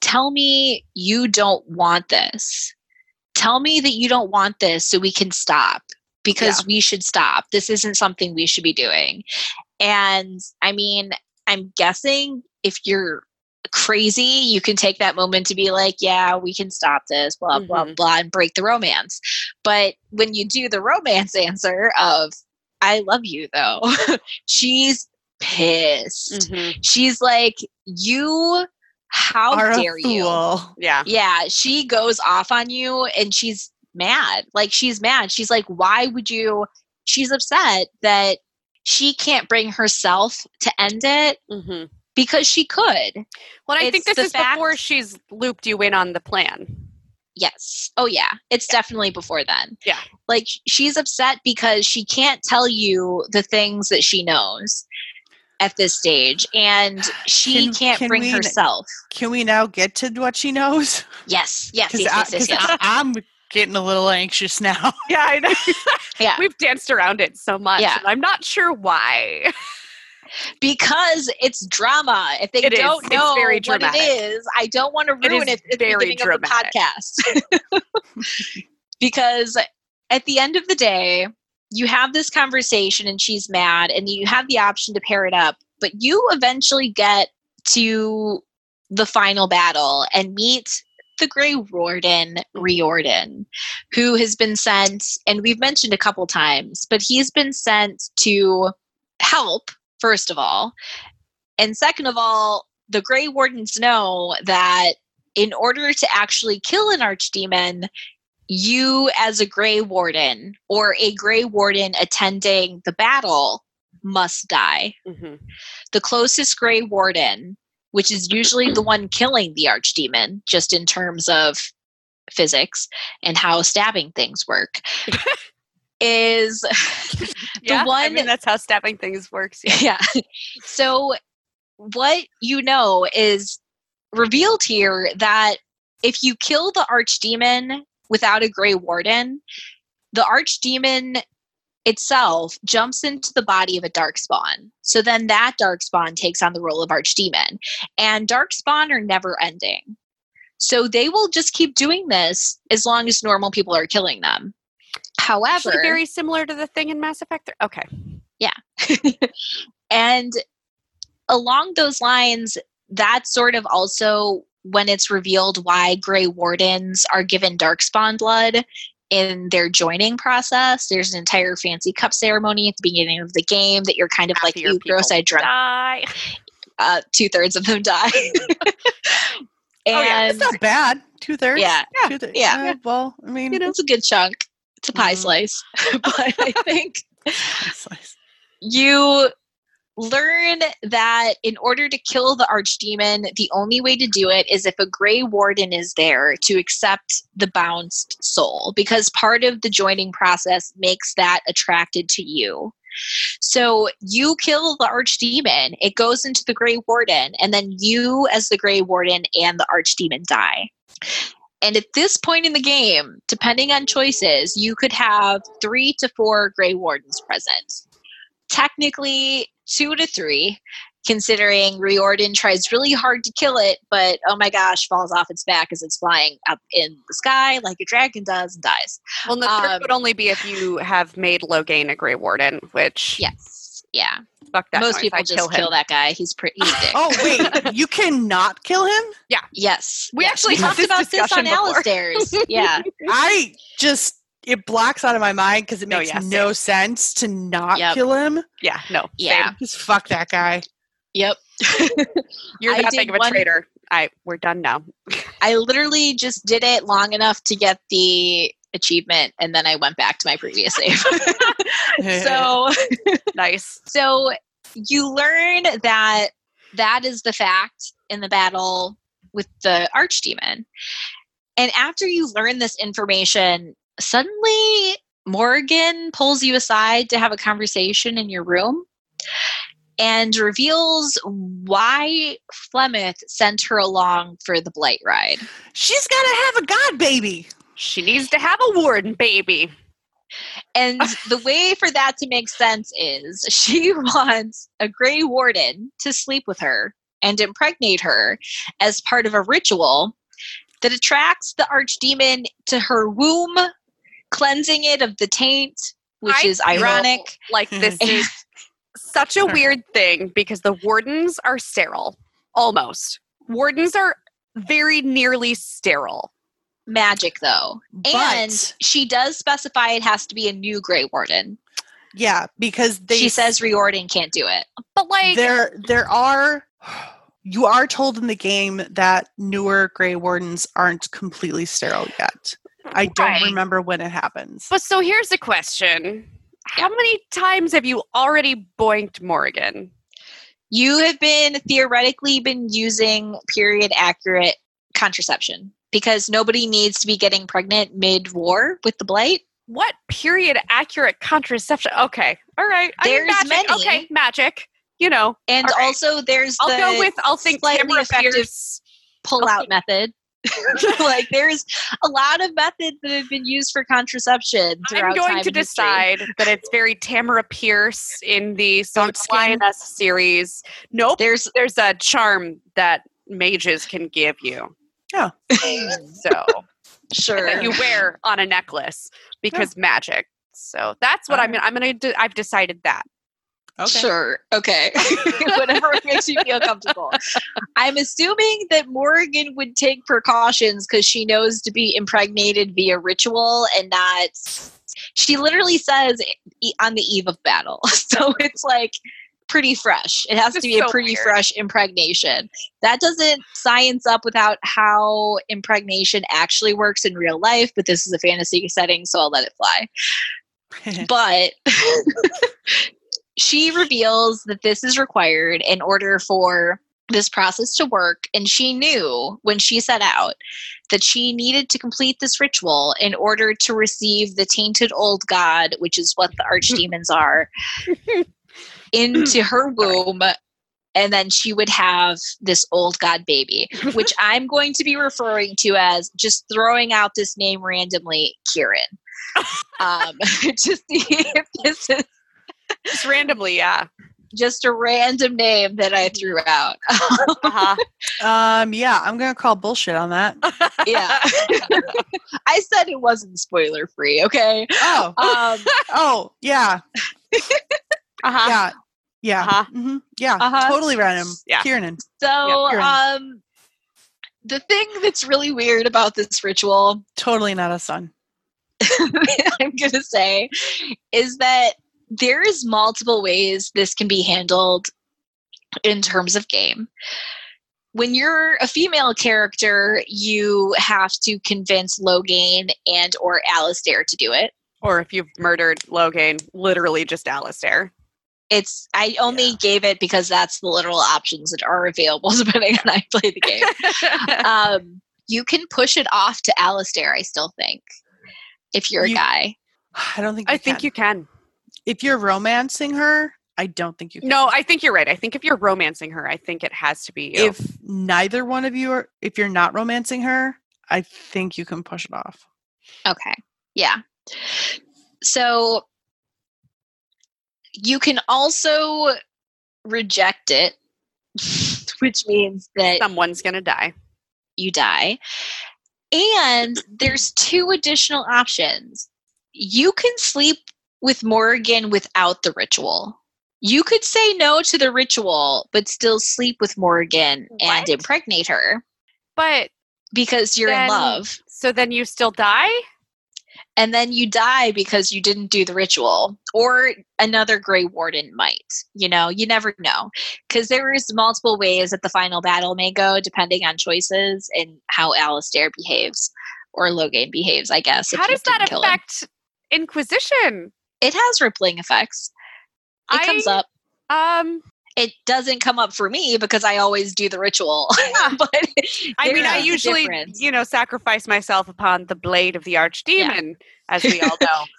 S1: tell me you don't want this. Tell me that you don't want this so we can stop because we should stop. This isn't something we should be doing. And I mean, I'm guessing if you're crazy, you can take that moment to be like, yeah, we can stop this, blah, blah,
S2: Mhm.
S1: blah, and break the romance. But when you do the romance answer of, I love you though, she's pissed.
S2: Mhm.
S1: She's like, you, how
S3: Are
S1: dare you?
S2: Yeah.
S1: Yeah, she goes off on you and she's mad. Like, she's mad. She's like, why would you? She's upset that she can't bring herself to end it
S2: hmm
S1: because she could.
S2: Well, I
S1: It's
S2: think this
S1: the
S2: is before she's looped you in on the plan.
S1: Yes. Oh, yeah. It's definitely before then.
S2: Yeah.
S1: Like, she's upset because she can't tell you the things that she knows at this stage, and she
S3: Can-
S1: can't
S3: can
S1: bring
S3: we-
S1: herself.
S3: Can we now get to what she knows?
S1: Yes. Yes.
S3: Because
S1: Yes. Yes. yes, yes.
S3: I'm getting a little anxious now.
S2: Yeah, I know.
S1: Yeah.
S2: We've danced around it so much.
S1: Yeah.
S2: and I'm not sure why.
S1: Because it's drama. If they
S2: It is.
S1: don't
S2: It's
S1: know
S2: very
S1: what it is, I don't want to ruin
S2: is
S1: it, at the
S2: very
S1: beginning
S2: dramatic.
S1: of the podcast. because at the end of the day, you have this conversation and she's mad, and you have the option to pair it up, but you eventually get to the final battle and meet the Grey Warden, Riordan, who has been sent, and we've mentioned a couple times, but he's been sent to help, first of all. And second of all, the Grey Wardens know that in order to actually kill an archdemon, you as a Grey Warden or a Grey Warden attending the battle must die.
S2: Mhm.
S1: The closest Grey Warden, which is usually the one killing the archdemon, just in terms of physics and how stabbing things work, is the
S2: yeah, I
S1: one
S2: mean, that's how stabbing things works. Yeah.
S1: yeah. So what you know is revealed here that if you kill the archdemon without a gray warden, the archdemon itself jumps into the body of a dark spawn. So then that dark spawn takes on the role of archdemon. And dark spawn are never ending. So they will just keep doing this as long as normal people are killing them. However,
S2: Actually, very similar to the thing in Mass Effect. Okay. Yeah.
S1: and along those lines, that's sort of also when it's revealed why Grey Wardens are given Darkspawn blood in their joining process. There's an entire fancy cup ceremony at the beginning of the game that you're kind of like,
S2: Happier
S1: "Ooh, gross,
S2: people
S1: I dreamt
S2: Die.
S1: uh, two thirds of them die. and
S2: Oh, yeah,
S3: It's not bad. Two thirds.
S1: yeah,
S3: Two thirds.
S1: yeah.
S3: Uh, well, I mean,
S2: You know.
S1: it's a good chunk. It's a pie
S3: Mhm.
S1: slice. but I think you learn that in order to kill the archdemon, the only way to do it is if a Grey Warden is there to accept the bounced soul, because part of the joining process makes that attracted to you. So you kill the archdemon, it goes into the Grey Warden, and then you, as the Grey Warden, and the archdemon die. And at this point in the game, depending on choices, you could have three to four Grey Wardens present. Technically, two to three, considering Riordan tries really hard to kill it, but oh my gosh, falls off its back as it's flying up in the sky like a dragon does and dies.
S2: Well, the third
S1: Um,
S2: would only be if you have made Loghain a Grey Warden, which
S1: Yes. Yeah.
S2: fuck that
S1: Most
S2: noise,
S1: people
S2: I'd
S1: just
S2: kill
S1: kill, that guy. He's pretty he's dick.
S3: Oh wait, you cannot kill him. Yeah.
S1: Yes.
S2: We
S1: Yes.
S2: actually
S1: we talked
S2: this
S1: about this on
S2: discussion before.
S1: Alistair's. yeah.
S3: I just it blocks out of my mind because it
S2: No,
S3: makes
S2: yeah,
S3: no sense to not
S1: Yep.
S3: kill him.
S2: Yeah, no.
S1: Yeah.
S2: same.
S3: Just fuck that guy.
S1: Yep.
S2: You're
S1: I
S2: that big of a
S1: one-
S2: traitor. I we're done now.
S1: I literally just did it long enough to get the achievement and then I went back to my previous save. so
S2: nice.
S1: so you learn that that is the fact in the battle with the archdemon. And after you learn this information, suddenly Morrigan pulls you aside to have a conversation in your room and reveals why Flemeth sent her along for the blight ride.
S3: she's gotta have a god baby.
S2: She needs to have a warden baby.
S1: And the way for that to make sense is she wants a Grey Warden to sleep with her and impregnate her as part of a ritual that attracts the archdemon to her womb, cleansing it of the taint, which
S2: I
S1: is ironic.
S2: Like this is such a weird thing because the wardens are sterile. Almost. Wardens are very nearly sterile.
S1: Magic, though. And she does specify it has to be a new Grey Warden.
S3: yeah, because they
S1: she says Riordan can't do it.
S2: But like
S3: there there are you are told in the game that newer Grey Wardens aren't completely sterile yet. I don't
S2: Right.
S3: remember when it happens.
S2: But so here's the question. How many times have you already boinked Morrigan?
S1: You have been theoretically been using period accurate contraception because nobody needs to be getting pregnant mid war with the blight.
S2: What period accurate contraception? Okay. All right. I mean,
S1: There's
S2: magic.
S1: many.
S2: Okay, magic. You know,
S1: And
S2: right.
S1: also there's
S2: I'll
S1: the
S2: go with I'll think
S1: slightly
S2: Tamara
S1: effective
S2: Pierce.
S1: pull out method. like there's a lot of methods that have been used for contraception throughout
S2: I'm going to decide that it's very Tamora Pierce in the
S3: Goat?
S2: Lioness series. Nope.
S1: There's
S2: There's a charm that mages can give you.
S3: Yeah.
S2: So
S1: sure
S2: that you wear on a necklace because magic. So that's what uh-huh. I'm gonna. I'm gonna. Do, I've decided that.
S3: Okay.
S1: Sure. Okay. Whatever makes you feel comfortable. I'm assuming that Morrigan would take precautions because she knows to be impregnated via ritual and not. She literally says on the eve of battle. So it's like pretty fresh. It has to be a pretty
S2: weird.
S1: fresh impregnation. That doesn't science up without how impregnation actually works in real life, but this is a fantasy setting, so I'll let it fly but she reveals that this is required in order for this process to work and she knew when she set out that she needed to complete this ritual in order to receive the tainted old god which is what the archdemons are into her womb and then she would have this old god baby which i'm going to be referring to as just throwing out this name randomly kieran um, to see if this is
S2: Just randomly, yeah.
S1: just a random name that I threw out.
S2: Uh-huh.
S3: Um yeah, I'm gonna call bullshit on that.
S1: yeah. I said it wasn't spoiler free, okay?
S3: Oh.
S1: Um,
S3: oh, yeah.
S2: Uh-huh.
S3: Yeah. Yeah.
S2: Uh-huh.
S3: mhm, Yeah.
S1: Uh-huh.
S3: Totally random.
S2: Yeah.
S3: Kieran.
S1: so,
S3: Kieran.
S1: um, the thing that's really weird about this ritual,
S3: Totally not a son.
S1: I'm going to say, is that there's multiple ways this can be handled in terms of game. When you're a female character, you have to convince Loghain and or Alistair to do it.
S2: Or if you've murdered Loghain, literally just Alistair.
S1: It's I only gave it because that's the literal options that are available depending on how you play the game. um, you can push it off to Alistair, I still think. If you're
S3: You-
S1: a guy.
S3: I don't think.
S2: I
S3: You
S2: think you can.
S3: If you're romancing her, I don't think you can.
S2: No, I think you're right. I think if you're romancing her, I think it has to be you.
S3: If neither one of you are, if you're not romancing her, I think you can push it off.
S1: Okay. Yeah. So you can also reject it, which means that
S2: someone's gonna die.
S1: you die. And there's two additional options. You can sleep with Morrigan without the ritual. You could say no to the ritual, but still sleep with Morrigan and impregnate her
S2: But
S1: because you're in love.
S2: so then you still die?
S1: And then you die because you didn't do the ritual. Or another Grey Warden might. You know, you never know. Because there is multiple ways that the final battle may go depending on choices and how Alistair behaves. Or Loghain behaves, I guess.
S2: How does that affect Inquisition?
S1: It has rippling effects. It comes up.
S2: Um
S1: It doesn't come up for me because I always do the ritual. but
S2: I mean I usually
S1: difference.
S2: you know sacrifice myself upon the blade of the archdemon, as we all know.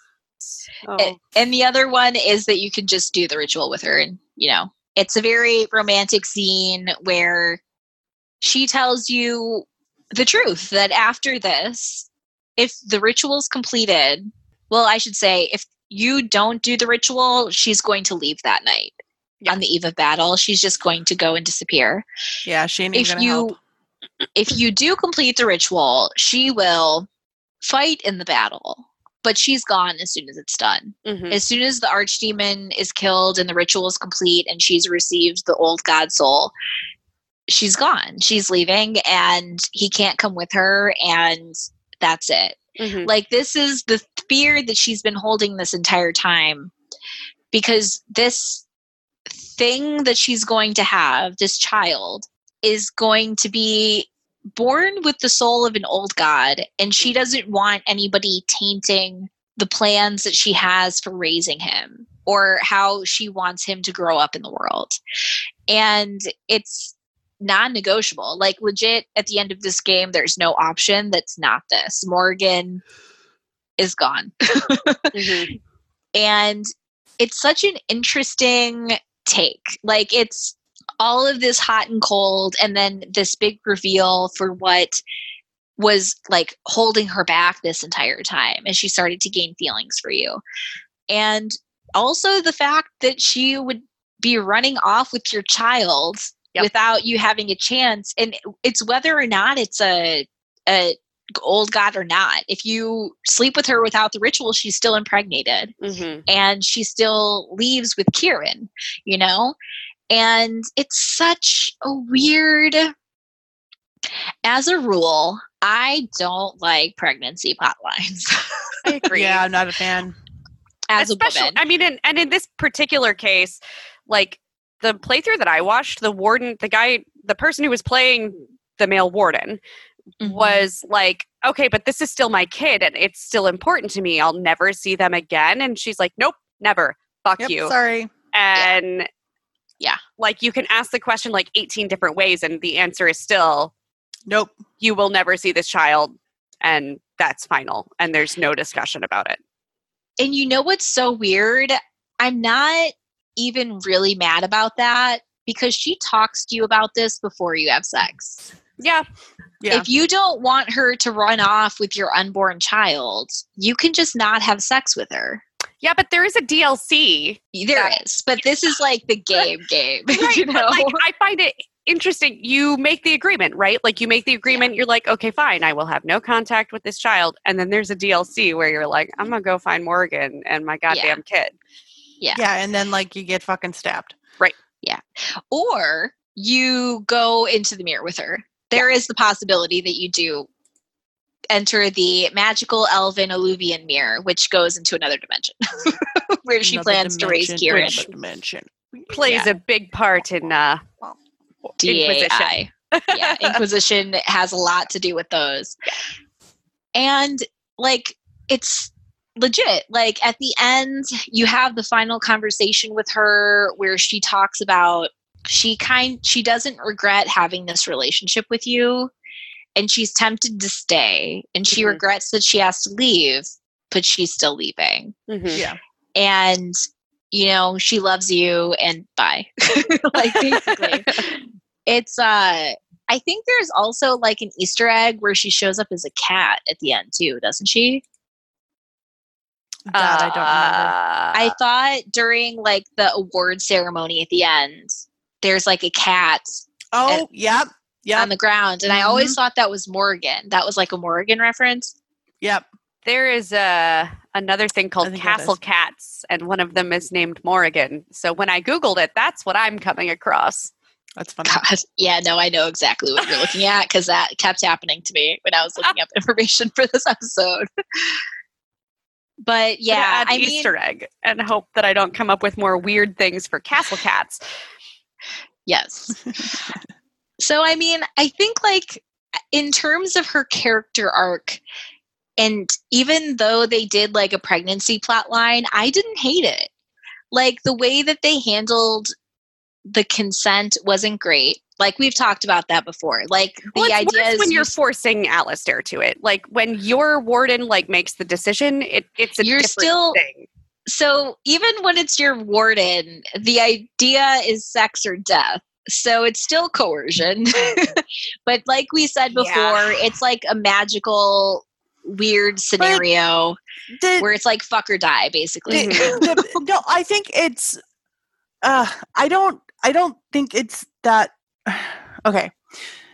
S1: A- and the other one is that you can just do the ritual with her and you know it's a very romantic scene where she tells you the truth that after this if the ritual's completed well i should say if you don't do the ritual she's going to leave that night
S2: Yeah.
S1: on the eve of battle she's just going to go and disappear
S3: Yeah, she ain't
S1: if you
S3: help.
S1: if you do complete the ritual she will fight in the battle but she's gone as soon as it's done
S2: mhm.
S1: as soon as the archdemon is killed and the ritual is complete and she's received the old god soul she's gone she's leaving and he can't come with her and that's it
S2: Mhm.
S1: like this is the fear that she's been holding this entire time because this thing that she's going to have this child is going to be born with the soul of an old god and she doesn't want anybody tainting the plans that she has for raising him or how she wants him to grow up in the world. And it's non-negotiable. Like legit at the end of this game there's no option that's not this. Morrigan is gone.
S2: Mhm.
S1: and it's such an interesting take like it's all of this hot and cold and then this big reveal for what was like holding her back this entire time and she started to gain feelings for you and also the fact that she would be running off with your child
S2: Yep.
S1: without you having a chance and it's whether or not it's a a old god or not if you sleep with her without the ritual she's still impregnated
S2: Mhm.
S1: and she still leaves with Kieran, you know? And it's such a weird as a rule, I don't like pregnancy plotlines
S2: I agree.
S3: Yeah, I'm not a fan.
S1: as
S2: Especially,
S1: a woman.
S2: I mean, in, and in this particular case, like the playthrough that I watched, the warden, the guy, the person who was playing the male warden
S1: Mhm.
S2: was like, okay, but this is still my kid and it's still important to me. I'll never see them again. And she's like, nope, never. Fuck
S3: Yep,
S2: you.
S3: sorry.
S2: And
S1: Yeah.
S2: like you can ask the question like 18 different ways and the answer is still,
S3: Nope.
S2: you will never see this child. And that's final. And there's no discussion about it.
S1: And you know what's so weird? I'm not even really mad about that because she talks to you about this before you have sex.
S2: Yeah.
S3: Yeah.
S1: If you don't want her to run off with your unborn child, you can just not have sex with her.
S2: Yeah, but there is a DLC
S1: There is,
S2: Yeah.
S1: but this is like the game game.
S2: right,
S1: you know?
S2: but like I find it interesting. You make the agreement, right? Like you make the agreement. You're like, okay, fine. I will have no contact with this child. And then there's a DLC where you're like, I'm gonna go find Morrigan and my goddamn kid.
S3: yeah, Yeah, and then like you get fucking stabbed. Right. Yeah.
S1: Or you go into the mirror with her. There is the possibility that you do enter the magical elven Eluvian mirror, which goes into another dimension where she
S3: Another
S1: plans to raise
S3: dimension,
S1: Kieran.
S3: another dimension.
S2: Plays a big part in uh, Inquisition.
S1: DAI. yeah, Inquisition has a lot to do with those. And like it's legit. Like at the end, you have the final conversation with her where she talks about she kind she doesn't regret having this relationship with you and she's tempted to stay and she
S2: Mhm.
S1: regrets that she has to leave but she's still leaving
S2: Mhm.
S3: Yeah.
S1: and you know she loves you and bye like basically it's uh i think there's also like an easter egg where she shows up as a cat at the end too doesn't she
S3: That I don't remember.
S2: Uh,
S1: i thought during like the award ceremony at the end there's like a cat
S3: Oh, yep. Yep.
S1: on the ground and i always mm-hmm. thought that was Morrigan that was like a Morrigan reference
S3: yep.
S2: There is a another thing called Castle. Cats, and one of them is named Morrigan. So when I googled it, that's what I'm coming across.
S3: That's funny.
S1: God, yeah, no, I know exactly what you're looking at because that kept happening to me when I was looking up information for this episode. But
S2: Gonna
S1: yeah,
S2: add
S1: I mean,
S2: Easter egg and hope that I don't come up with more weird things for Castle Cats.
S1: Yes. so I mean, I think like in terms of her character arc, and even though they did like a pregnancy plot line, I didn't hate it. Like the way that they handled the consent wasn't great. Like we've talked about that before. Like the
S2: Well, it's
S1: idea is
S2: when
S1: you
S2: you're forcing Alistair to it. Like when your warden like makes the decision, it, it's a
S1: You're
S2: different
S1: still-
S2: thing.
S1: So even when it's your warden, the idea is sex or death. So it's still coercion. but like we said before,
S2: Yeah.
S1: it's like a magical weird scenario
S3: Did,
S1: where it's like fuck or die basically.
S2: Mhm.
S3: the- no, I think it's. Uh, I don't. I don't think it's that. Okay,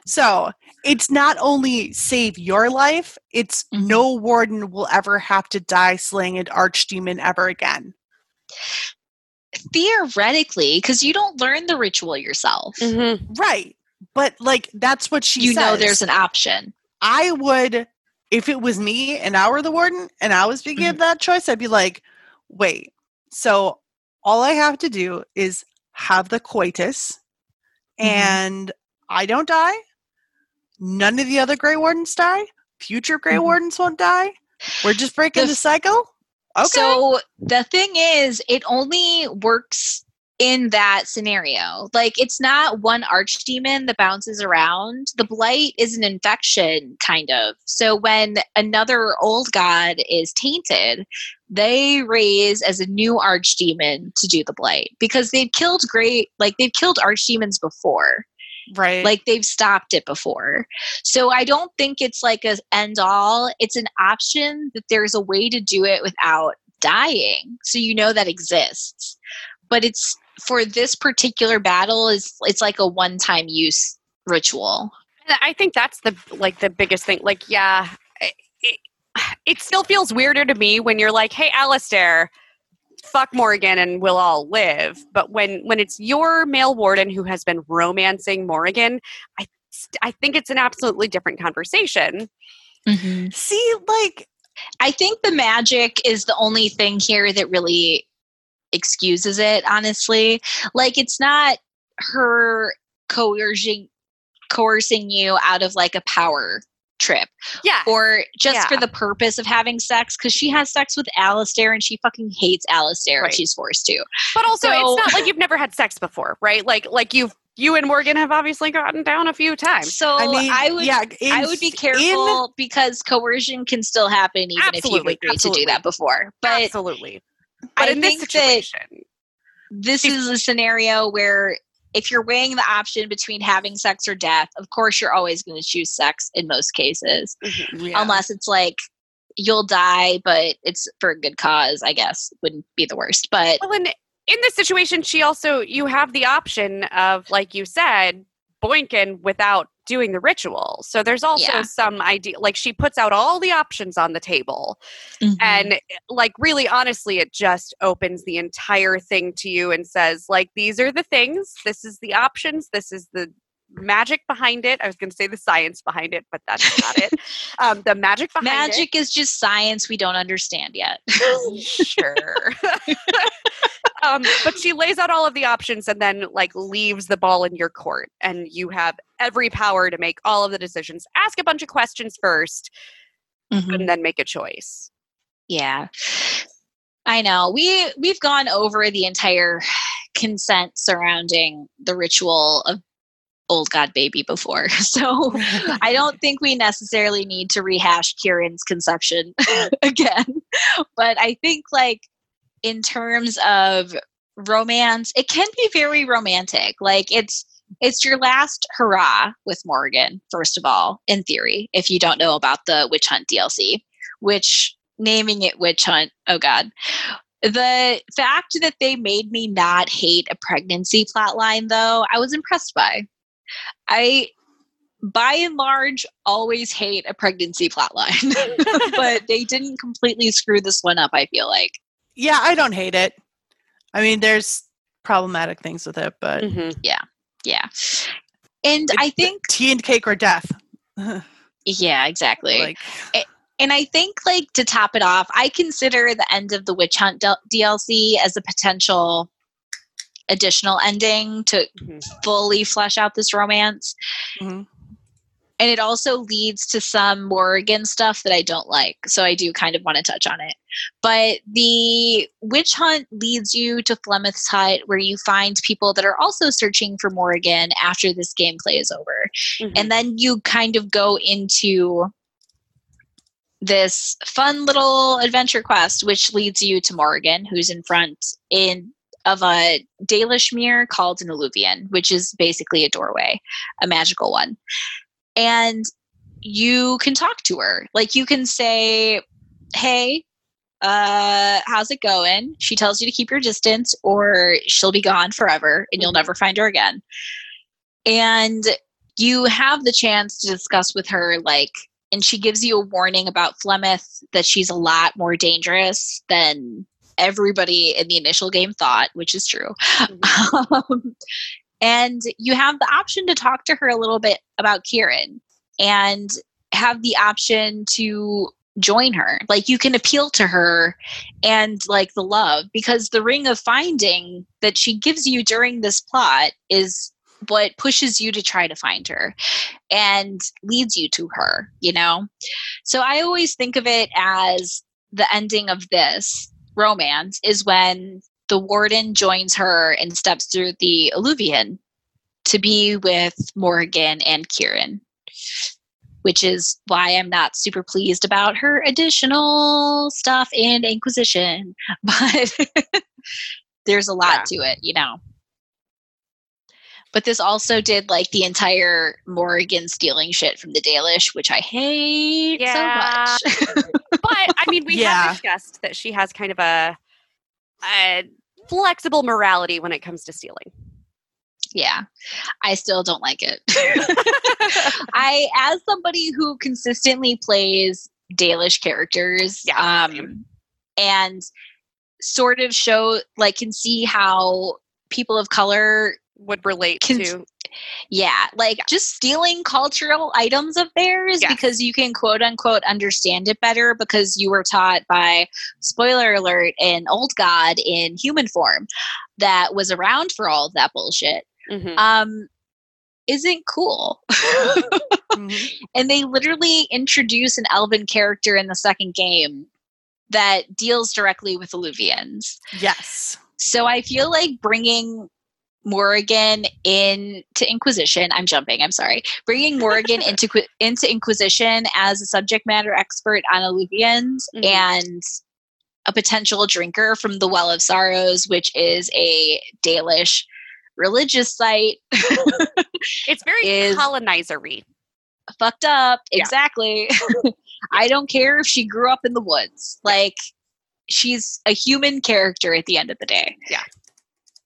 S3: so it's not only save your life; it's
S1: Mhm.
S3: no warden will ever have to die slaying an archdemon ever again.
S1: Theoretically, because you don't learn the ritual yourself.
S2: Mhm.
S3: Right, but like that's what she
S1: You know there's an option.
S3: I would, if it was me and I were the warden and I was being given that choice, I'd be like, wait, so all I have to do is have the coitus
S1: Mhm.
S3: and I don't die. None of the other Grey Wardens die. Future Grey
S1: Mhm.
S3: Wardens won't die. We're just breaking
S1: The
S3: the cycle. Okay.
S1: So the thing is, it only works in that scenario. Like it's not one archdemon that bounces around. The blight is an infection, kind of. So when another old god is tainted, they raise as a new archdemon to do the blight because they've killed great, like they've killed archdemons before
S3: right.
S1: like they've stopped it before so i don't think it's like a end all it's an option that there's a way to do it without dying so you know that exists but it's for this particular battle is it's like a one time use ritual
S2: I think that's the like the biggest thing. Like, yeah, it, it, it still feels weirder to me when you're like, "Hey, Alistair, fuck Morrigan and we'll all live." But when when it's your male warden who has been romancing Morrigan, I st- I think it's an absolutely different conversation. Mm-hmm.
S3: See, like,
S1: i think the magic is the only thing here that really excuses it honestly like it's not her coercing coercing you out of like a power trip
S2: Yeah,
S1: or just
S2: Yeah.
S1: for the purpose of having sex because she has sex with Alistair and she fucking hates Alistair
S2: Right.
S1: and she's forced to.
S2: but also
S1: so-
S2: it's not like you've never had sex before, right? Like like you've you and Morrigan have obviously gotten down a few times.
S1: So
S3: I mean,
S1: I would
S3: yeah,
S1: I would be
S3: in-
S1: careful because coercion can still happen even if you've agreed
S2: absolutely.
S1: to do that before. But
S2: Absolutely. But
S1: I
S2: in this
S1: think that
S2: situation,
S1: this is a scenario where if you're weighing the option between having sex or death, of course you're always going to choose sex in most cases.
S2: mhm.
S3: yeah.
S1: Unless it's like you'll die, but it's for a good cause, I guess, wouldn't be the worst. But
S2: Well, in in this situation, she also you have the option of, like you said, boinking without doing the ritual. So there's also
S1: Yeah.
S2: some idea, like she puts out all the options on the table,
S1: Mm-hmm.
S2: and like really, honestly, it just opens the entire thing to you and says, like, these are the things. This is the options. This is the magic behind it. I was going to say the science behind it, but that's not it. Um, the magic behind it.
S1: Magic is just science we don't understand yet.
S2: sure. um, but she lays out all of the options and then like leaves the ball in your court, and you have every power to make all of the decisions. Ask a bunch of questions first,
S1: Mm-hmm.
S2: and then make a choice.
S1: Yeah. I know. We we've gone over the entire consent surrounding the ritual of old god baby before. So I don't think we necessarily need to rehash Kieran's conception again. But I think like in terms of romance, it can be very romantic. Like it's it's your last hurrah with Morrigan, first of all, in theory, if you don't know about the Witch Hunt DLC, which naming it Witch Hunt, oh God. The fact that they made me not hate a pregnancy plotline, though, I was impressed by. I, by and large, always hate a pregnancy plotline, but they didn't completely screw this one up, I feel like.
S3: Yeah, I don't hate it. I mean, there's problematic things with it, but
S2: Mhm.
S1: Yeah. Yeah and
S3: It's
S1: I think,
S3: tea and cake or death.
S1: yeah, exactly.
S3: like,
S1: and I think, like, to top it off, I consider the end of the Witch Hunt del- DLC as a potential additional ending to
S2: Mhm.
S1: fully flesh out this romance.
S3: mhm.
S1: And it also leads to some Morrigan stuff that I don't like. So I do kind of want to touch on it. But the Witch Hunt leads you to Flemeth's Hut, where you find people that are also searching for Morrigan after this gameplay is over
S2: Mhm.
S1: and then you kind of go into this fun little adventure quest which leads you to Morrigan who's in front in of a Dalish mirror called an eluvian which is basically a doorway a magical one and you can talk to her like you can say hey uh how's it going she tells you to keep your distance or she'll be gone forever and you'll
S2: Mhm.
S1: never find her again and you have the chance to discuss with her like and she gives you a warning about Flemeth that she's a lot more dangerous than everybody in the initial game thought, which is true. Um, and you have the option to talk to her a little bit about Kieran and have the option to join her. Like you can appeal to her and like the love because the ring of finding that she gives you during this plot is what pushes you to try to find her and leads you to her, you know? So I always think of it as the ending of this romance is when the warden joins her and steps through the eluvian to be with Morrigan and Kieran, which is why I'm not super pleased about her additional stuff in Inquisition. But there's a lot to it, you know. But this also did like the entire Morrigan stealing shit from the Dalish, which I hate
S2: Yeah.
S1: so much.
S2: but I mean, we
S3: Yeah.
S2: have discussed that she has kind of a, a flexible morality when it comes to stealing.
S1: yeah, I still don't like it. I, as somebody who consistently plays Dalish characters,
S2: Yeah,
S1: um, and sort of show like can see how people of color
S2: Would relate
S1: Can-
S2: to.
S1: Yeah, like just stealing cultural items of theirs
S2: Yes.
S1: because you can quote unquote understand it better because you were taught by spoiler alert an old god in human form that was around for all of that bullshit.
S2: Mhm.
S1: Um isn't cool.
S3: Mhm.
S1: and they literally introduce an elven character in the second game that deals directly with Eluvians.
S3: Yes.
S1: So I feel like bringing Morrigan into Inquisition. I'm jumping. I'm sorry. Bringing Morrigan into into Inquisition as a subject matter expert on Eluvians
S2: Mhm.
S1: and a potential drinker from the Well of Sorrows, which is a Dalish religious site.
S2: It's very
S1: is-
S2: colonizer-y.
S1: Fucked up.
S2: Yeah.
S1: Exactly. I don't care if she grew up in the woods. Like she's a human character at the end of the day.
S2: Yeah.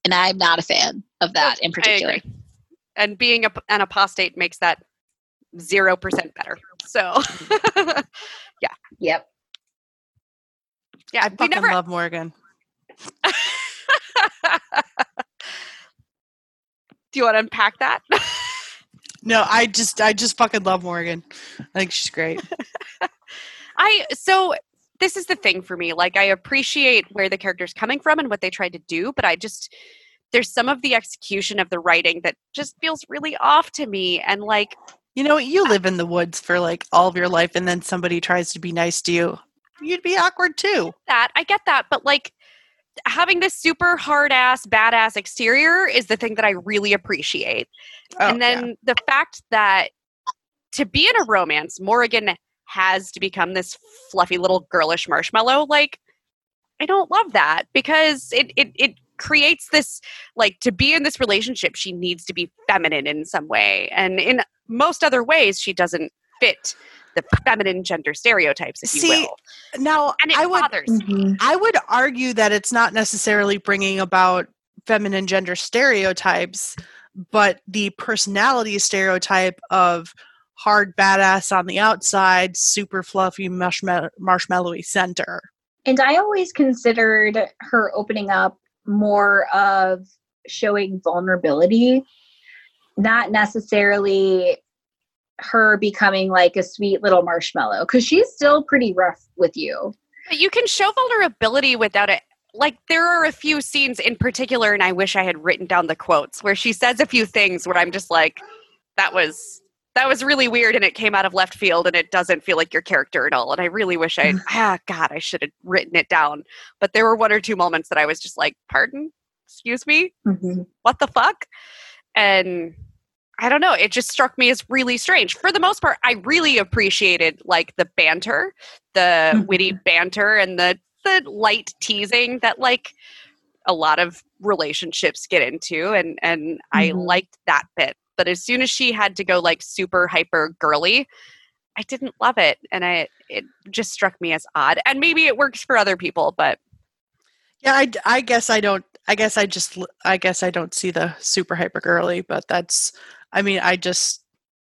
S1: And I'm not a fan of that in particular.
S2: And being a, an apostate makes that zero percent better. So, yeah.
S1: Yep.
S2: yeah,
S3: I
S2: we
S3: fucking
S2: never.
S3: love Morrigan.
S2: Do you want to unpack that?
S3: No, I just I just fucking love Morrigan. I think she's great.
S2: I so this is the thing for me. Like I appreciate where the character's coming from and what they tried to do, but I just there's some of the execution of the writing that just feels really off to me. And like
S3: You know, you live in the woods for like all of your life, and then somebody tries to be nice to you. you'd be awkward too.
S2: that I get that, but like having this super hard ass badass exterior is the thing that I really appreciate.
S3: Oh,
S2: and then the fact that to be in a romance, Morrigan has to become this fluffy little girlish marshmallow. Like, I don't love that because it it it creates this like to be in this relationship, she needs to be feminine in some way, and in most other ways, she doesn't fit the feminine gender stereotypes, if
S3: See,
S2: you will.
S3: now
S2: And it
S3: I would
S2: bothers me.
S5: Mhm.
S3: I would argue that it's not necessarily bringing about feminine gender stereotypes, but the personality stereotype of hard badass on the outside, super fluffy marshmallow marshmallowy center.
S1: And I always considered her opening up more of showing vulnerability, not necessarily her becoming like a sweet little marshmallow, because she's still pretty rough with you.
S2: But you can show vulnerability without it. Like there are a few scenes in particular, and I wish I had written down the quotes where she says a few things where I'm just like, that was that was really weird, and it came out of left field, and it doesn't feel like your character at all. And I really wish I, ah, God, I should have written it down. But there were one or two moments that I was just like, pardon, excuse me, what the fuck? And I don't know, it just struck me as really strange. For the most part, I really appreciated like the banter, the
S1: Mhm.
S2: witty banter and the the light teasing that like a lot of relationships get into and and I
S1: Mhm.
S2: liked that bit. But as soon as she had to go like super hyper girly, I didn't love it and I it just struck me as odd. And maybe it works for other people, but
S3: Yeah, I, I guess I don't. I guess I just. I guess I don't see the super hyper girly, but that's. I mean, I just.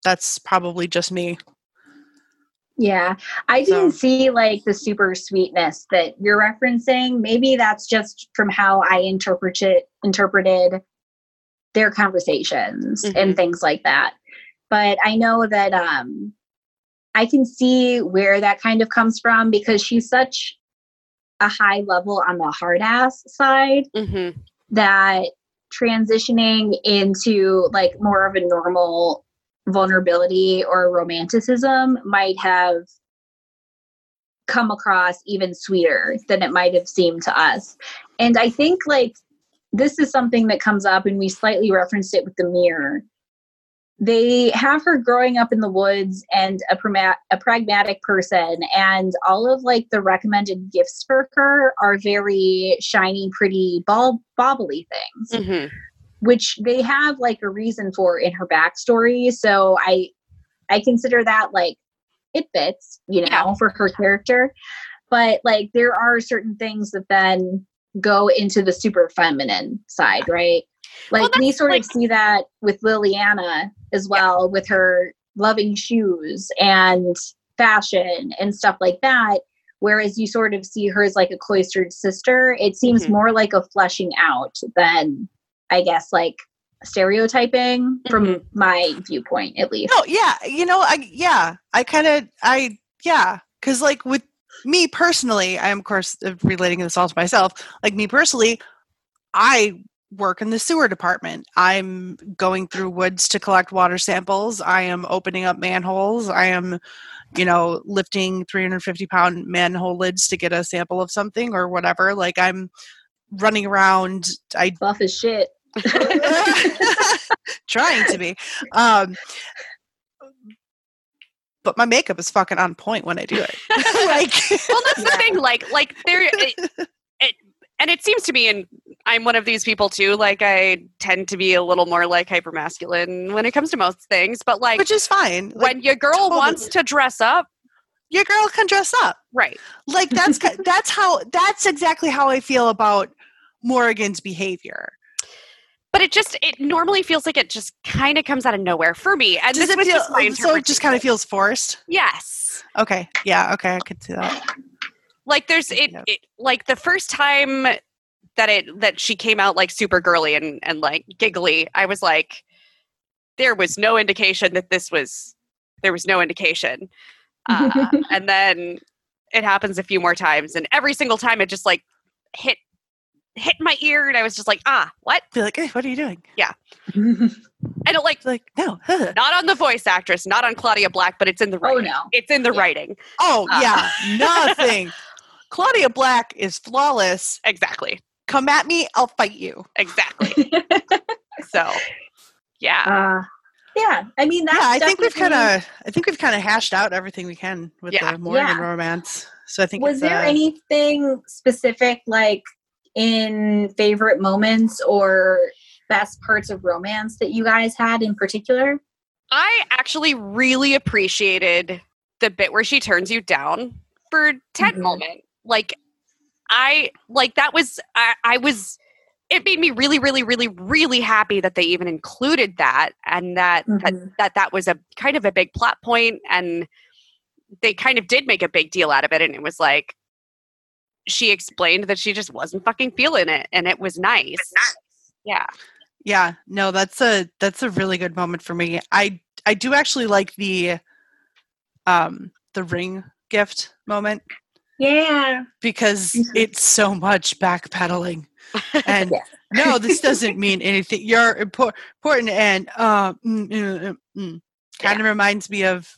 S3: That's probably just me.
S1: Yeah, I didn't see like the super sweetness that you're referencing. Maybe that's just from how I interpret it, interpreted their conversations and things like that. But I know that um, I can see where that kind of comes from because she's such a high level on the hard ass side
S2: mhm.
S1: that transitioning into like more of a normal vulnerability or romanticism might have come across even sweeter than it might have seemed to us. And I think like this is something that comes up and we slightly referenced it with the mirror. They have her growing up in the woods and a, pragma- a pragmatic person, and all of like the recommended gifts for her are very shiny, pretty, ball bobbly things
S2: Mhm.
S1: which they have like a reason for in her backstory. So I I consider that like it fits, you know,
S2: Yeah.
S1: for her character. But like there are certain things that then go into the super feminine side, right? Like
S2: Well,
S1: we sort
S2: like-
S1: of see that with Leliana as well, with her loving shoes and fashion and stuff like that. Whereas you sort of see her as like a cloistered sister, it seems
S2: Mhm.
S1: more like a fleshing out than I guess like stereotyping from
S2: Mhm.
S1: my viewpoint at least.
S3: No, yeah, you know, I yeah, I kind of I yeah, because like with me personally, I am of course uh, relating this all to myself. Like me personally, I work in the sewer department. I'm going through woods to collect water samples. I am opening up manholes. I am, you know, lifting 350 pound manhole lids to get a sample of something or whatever. Like I'm running around. I
S1: Buff as shit.
S3: trying to be. Um, but my makeup is fucking on point when I do it. like,
S2: well that's the thing like like there it, it and it seems to me and i'm one of these people too like i tend to be a little more like hyper masculine when it comes to most things but like
S3: which is fine. Like,
S2: when your girl
S3: totally.
S2: wants to dress up
S3: your girl can dress up.
S2: right
S3: Like that's that's how that's exactly how I feel about Morrigan's behavior.
S2: But it just it normally feels like it just kind of comes out of nowhere for me and
S3: Does
S2: this
S3: it
S2: was
S3: feel
S2: just my
S3: so? It just kind of feels forced.
S2: yes
S3: Okay, yeah, okay, I could see that.
S2: like there's it, it like the first time that it that she came out like super girly and and like giggly i was like there was no indication that this was there was no indication uh, and then it happens a few more times and every single time it just like hit hit my ear, and I was just like, ah, what?
S3: Be like, hey, what are you doing? Yeah.
S2: I don't like
S3: like, no. huh.
S2: not on the voice actress, not on Claudia Black, but it's in the
S1: oh
S2: writing.
S1: no.
S2: It's in the
S1: Yeah.
S2: writing.
S3: Oh
S2: Uh.
S3: yeah, nothing. Claudia Black is flawless.
S2: Exactly.
S3: Come at me, I'll fight you.
S2: Exactly. so, yeah.
S1: Uh, yeah, I mean that's
S3: yeah, I think we've kind of, I think we've kind of hashed out everything we can with
S2: Yeah.
S3: the Morrigan
S1: Yeah.
S3: romance. So I think
S1: Was
S3: it's,
S1: there
S3: uh,
S1: anything specific like in favorite moments or best parts of romance that you guys had in particular?
S2: I actually really appreciated the bit where she turns you down for 10
S1: Mhm.
S2: moment. Like I like that was I, I was it made me really really really really happy that they even included that and that that,
S1: Mhm.
S2: that that was a kind of a big plot point and they kind of did make a big deal out of it and it was like she explained that she just wasn't fucking feeling it and it was nice. Yeah.
S3: Yeah, no, that's a that's a really good moment for me. I I do actually like the um the ring gift moment
S1: Yeah.
S3: because
S1: Mhm.
S3: it's so much backpedaling. And
S1: Yes.
S3: no, this doesn't mean anything. You're impor- important and uh mm, mm, mm, mm. kind of reminds me of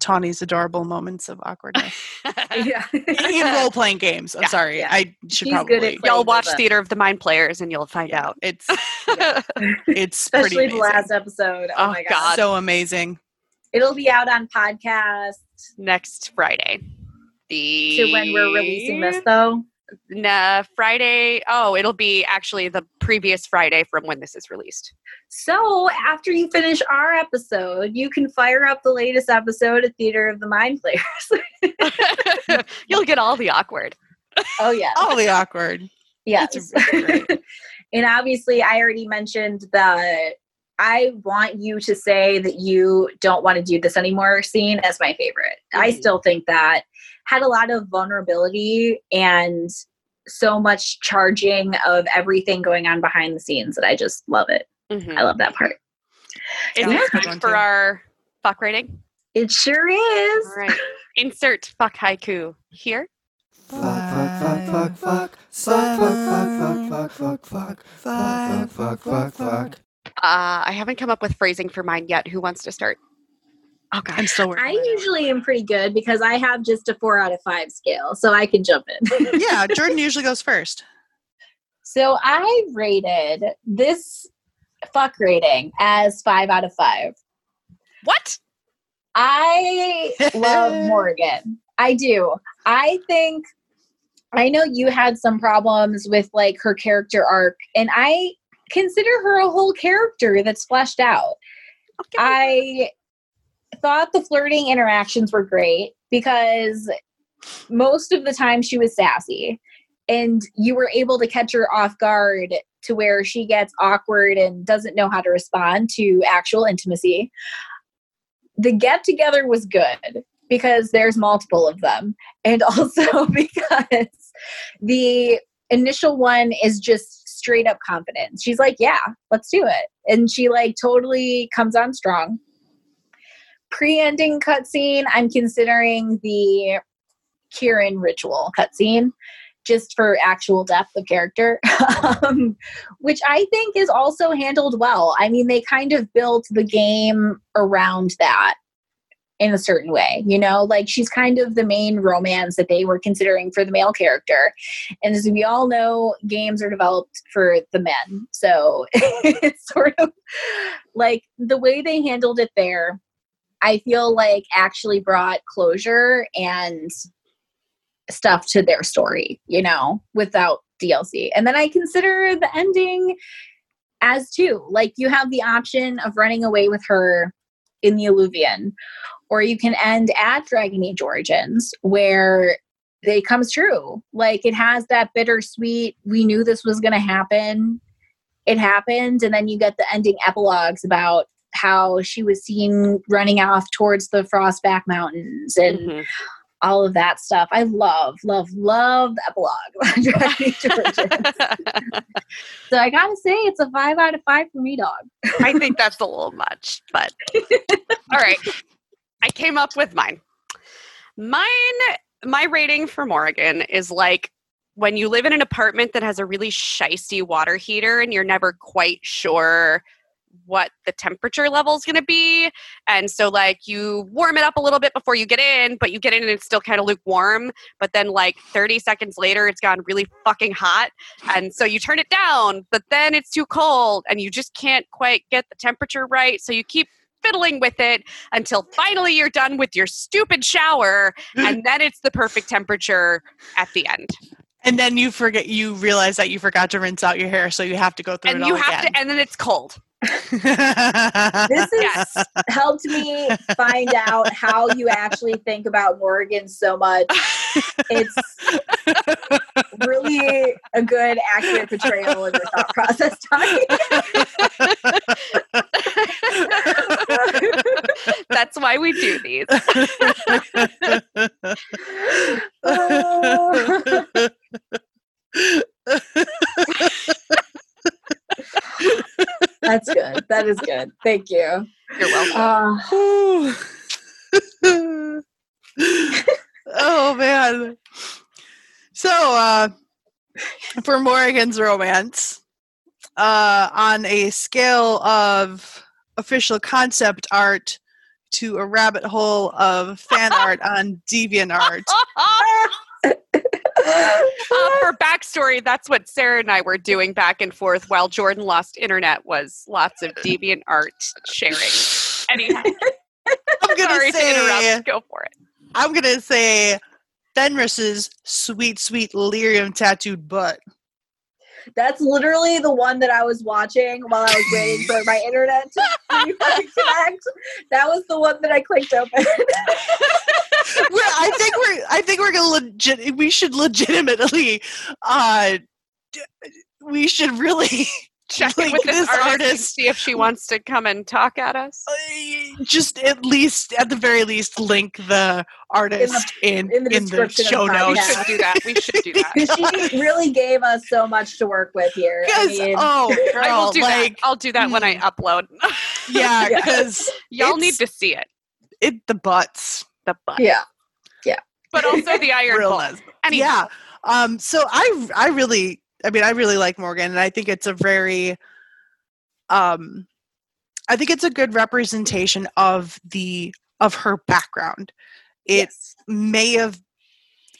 S3: Tawny's adorable moments of awkwardness
S1: yeah.
S3: in role playing games. I'm
S2: Yeah,
S3: sorry,
S1: yeah.
S3: I should
S1: She's good at
S3: probably.
S2: Y'all watch
S1: them.
S2: Theater of the Mind Players and you'll find
S3: Yeah,
S2: out.
S3: It's it's pretty
S1: Especially the last episode. Oh,
S2: Oh,
S1: my god.
S2: God.
S3: so amazing.
S1: It'll be out on podcast
S2: Next Friday. The
S1: to when we're releasing this though.
S2: Nah, Friday. Oh, it'll be actually the previous Friday from when this is released.
S1: So after you finish our episode, you can fire up the latest episode of Theater of the Mind Players.
S2: You'll get all the awkward.
S1: oh yeah.
S3: All the awkward.
S1: Yes.
S3: Really
S1: and obviously, I already mentioned that I want you to say that you don't want to do this anymore scene as my favorite. I
S2: Mhm.
S1: still think that had a lot of vulnerability and so much charging of everything going on behind the scenes that I just love it.
S2: Mhm.
S1: I love that part.
S2: Is
S3: Yeah,
S2: it
S3: that's a good
S2: time for
S3: too.
S2: our fuck rating?
S1: It sure is.
S2: All right. Insert fuck haiku here.
S6: Fuck, fuck, fuck, fuck, fuck. Fuck, fuck, fuck, fuck, fuck, fuck, fuck. Fuck, fuck, fuck, fuck.
S2: Uh, I haven't come up with phrasing for mine yet. Who wants to start? Oh God.
S3: I'm still working.
S1: I usually am pretty good because I have just a four out of five scale, so I can jump in.
S3: yeah, Jordan usually goes first.
S1: So I rated this fuck rating as five out of five.
S2: What?
S1: I love Morrigan. I do. I think I know you had some problems with like her character arc, and I consider her a whole character that's fleshed out.
S2: Okay.
S1: I thought the flirting interactions were great because most of the time she was sassy and you were able to catch her off guard to where she gets awkward and doesn't know how to respond to actual intimacy. The get together was good because there's multiple of them and also because the initial one is just straight up confidence. She's like, "Yeah, let's do it." And she like totally comes on strong. Pre-ending cutscene, I'm considering the Kieran ritual cutscene just for actual depth of character, um, which I think is also handled well. I mean, they kind of built the game around that in a certain way, you know, like she's kind of the main romance that they were considering for the male character. And as we all know, games are developed for the men. So it's sort of like the way they handled it there, I feel like actually brought closure and stuff to their story, you know, without DLC. And then I consider the ending as too. Like you have the option of running away with her in the Eluvian, or you can end at Dragon Age Origins, where it comes true. Like it has that bittersweet, we knew this was going to happen. It happened. And then you get the ending epilogues about how she was seen running off towards the Frostback Mountains and
S2: Mhm.
S1: all of that stuff. I love, love, love the epilogue. of Dragon Age Origins. so I gotta say, it's a five out of five for me, dog.
S2: I think that's a little much, but all right. I came up with mine. Mine, my rating for Morrigan is like when you live in an apartment that has a really shisty water heater and you're never quite sure what the temperature level is going to be. And so, like, you warm it up a little bit before you get in, but you get in and it's still kind of lukewarm. But then, like, 30 seconds later, it's gone really fucking hot. And so you turn it down, but then it's too cold and you just can't quite get the temperature right. So you keep fiddling with it until finally you're done with your stupid shower and then it's the perfect temperature at the end
S3: And then you forget you realize that you forgot to rinse out your hair, so you have to go through
S2: and
S3: it
S2: you have
S3: again.
S2: to and then it's cold
S1: This has
S2: Yes.
S1: helped me find out how you actually think about Morrigan so much. It's really a good, accurate portrayal of your thought process, Tommy.
S2: that's why we do these
S1: That's good. That is good. Thank you.
S2: you're welcome
S1: Uh,
S3: oh man. So uh for Morrigan's romance, uh on a scale of official concept art to a rabbit hole of fan art on DeviantArt.
S2: uh, for backstory that's what sarah and i were doing back and forth while jordan lost internet was lots of deviant art sharing anyhow
S3: I'm gonna
S2: sorry to
S3: say
S2: interrupt go for it
S3: I'm gonna say Fenris's sweet, sweet lyrium tattooed butt.
S1: that's literally the one that I was watching while I was waiting for my internet to reconnect. That was the one that I clicked open.
S3: We're, I think we're I think we're gonna legit we should legitimately uh we should really
S2: check
S3: Like
S2: in with this,
S3: this
S2: artist, and
S3: artist-
S2: see if she wants to come and talk at us
S3: uh, just at least at the very least link the artist in
S1: in the
S3: in the
S1: description of
S3: show
S1: the
S2: we
S3: notes
S1: podcast.
S2: should do that we should do that.
S1: she really gave us so much to work with here. I mean,
S3: oh, girl,
S2: I will do
S3: like
S2: that. I'll do that when I upload.
S3: yeah
S1: Yeah.
S3: because
S2: Y'all need to see it.
S3: it the butts
S2: The butt,
S1: yeah.
S2: but also the iron
S3: Real
S2: bull.
S3: nice.
S2: Anyhow,
S3: yeah um so i i really i mean i really like morrigan and i think it's a very um i think it's a good representation of the of her background it
S1: Yes.
S3: may have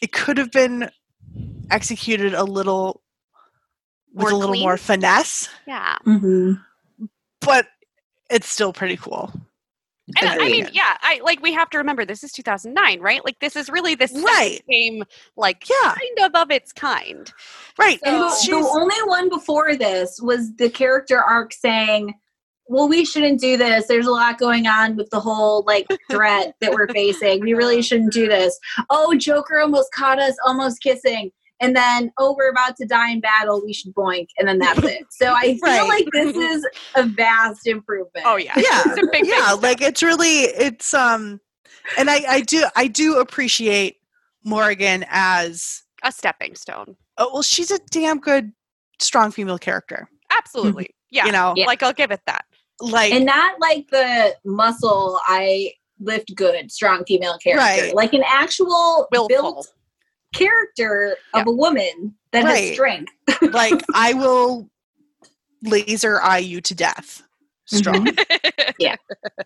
S3: it could have been executed a little with
S2: More
S3: a little
S2: clean?
S3: more finesse
S2: yeah.
S1: Mm-hmm.
S3: but it's still pretty cool
S2: And I mean, yeah, I like we have to remember this is 2009, right? Like this is really the second
S3: Right.
S2: game, like
S3: Yeah.
S2: kind of of its kind.
S3: right
S1: And the, the only one before this was the character arc saying, well, we shouldn't do this. There's a lot going on with the whole like threat that we're facing. We really shouldn't do this. Oh, Joker almost caught us, almost kissing. And then, oh, we're about to die in battle. We should boink. And then that's it. So I feel
S3: Right.
S1: like this is a vast improvement.
S2: Oh yeah,
S3: yeah
S2: it's a big, big
S3: yeah
S2: step.
S3: like it's really it's um and i i do i do appreciate morrigan as
S2: a stepping stone.
S3: oh well she's a damn good strong female character
S2: Absolutely, yeah.
S3: you know
S1: Yeah.
S2: Like I'll give it that.
S3: like
S1: And not like the muscle I lift good, strong female character.
S3: Right.
S1: Like an actual
S2: Willful.
S1: built character of a woman that
S3: Right.
S1: has strength.
S3: like i will laser eye you to death mm-hmm. strong yeah.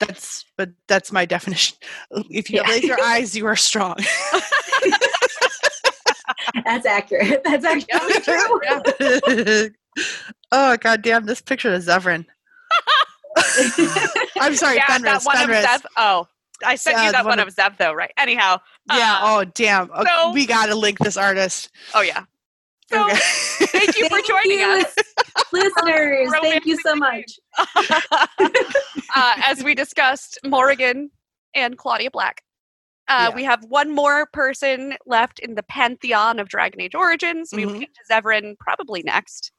S3: that's but that's my definition if you have
S1: Yeah.
S3: laser eyes you are strong
S1: That's accurate. That's actually true.
S2: Yeah.
S3: oh god damn this picture of zevran i'm sorry
S2: yeah,
S3: Fenris,
S2: that one
S3: Fenris.
S2: of Zev. Oh, I sent
S3: Yeah,
S2: you that
S3: one
S2: one
S3: of-
S2: of Zev though, right? Anyhow.
S3: yeah
S2: uh,
S3: oh damn okay,
S2: so-
S3: we gotta link this artist
S2: Oh yeah. So
S3: okay
S2: thank you for joining
S1: you,
S2: us.
S1: Listeners, thank you so much.
S2: uh, as we discussed, Morrigan and Claudia Black. Uh,
S3: Yeah.
S2: We have one more person left in the pantheon of Dragon Age Origins. We will
S3: Mhm.
S2: get to Zevran probably next.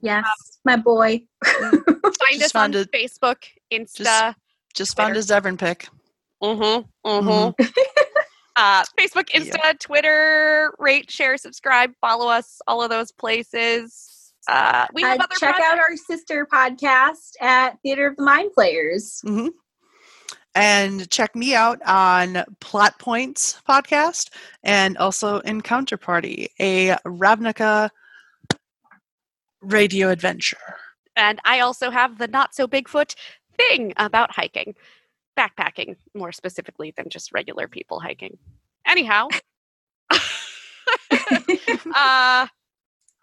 S1: Yes, my boy.
S2: Find
S3: Just
S2: us on
S3: found it-
S2: Facebook, Insta.
S3: just found a zevran pic
S2: Mm-hmm. Mm-hmm. uh, Facebook, Insta, Twitter. Rate, share, subscribe, follow us. All of those places. Uh, we have
S1: Uh,
S2: other
S1: check out our sister podcast at Theater of the Mind Players.
S3: And check me out on Plot Points podcast and also Encounter Party, a Ravnica radio adventure.
S2: And I also have the not so Bigfoot thing about hiking, backpacking more specifically than just regular people hiking. Anyhow, uh,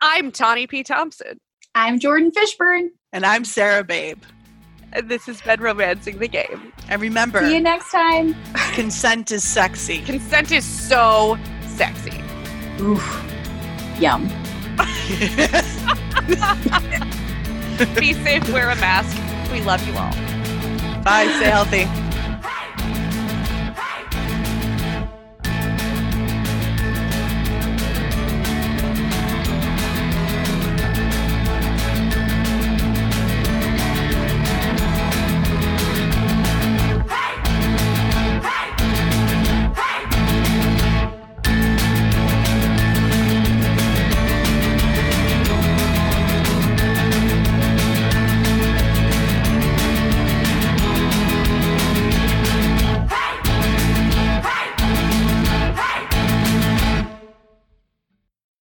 S2: I'm Tawny P. Thompson,
S7: I'm Jordan Fishburne.
S3: And I'm Sarah Babe.
S2: and this has been Romancing the Game.
S3: And remember,
S7: See you next time.
S3: consent is sexy.
S2: Consent is so sexy.
S7: Oof. Yum.
S2: Be safe, wear a mask. We love you all.
S3: Bye, stay healthy.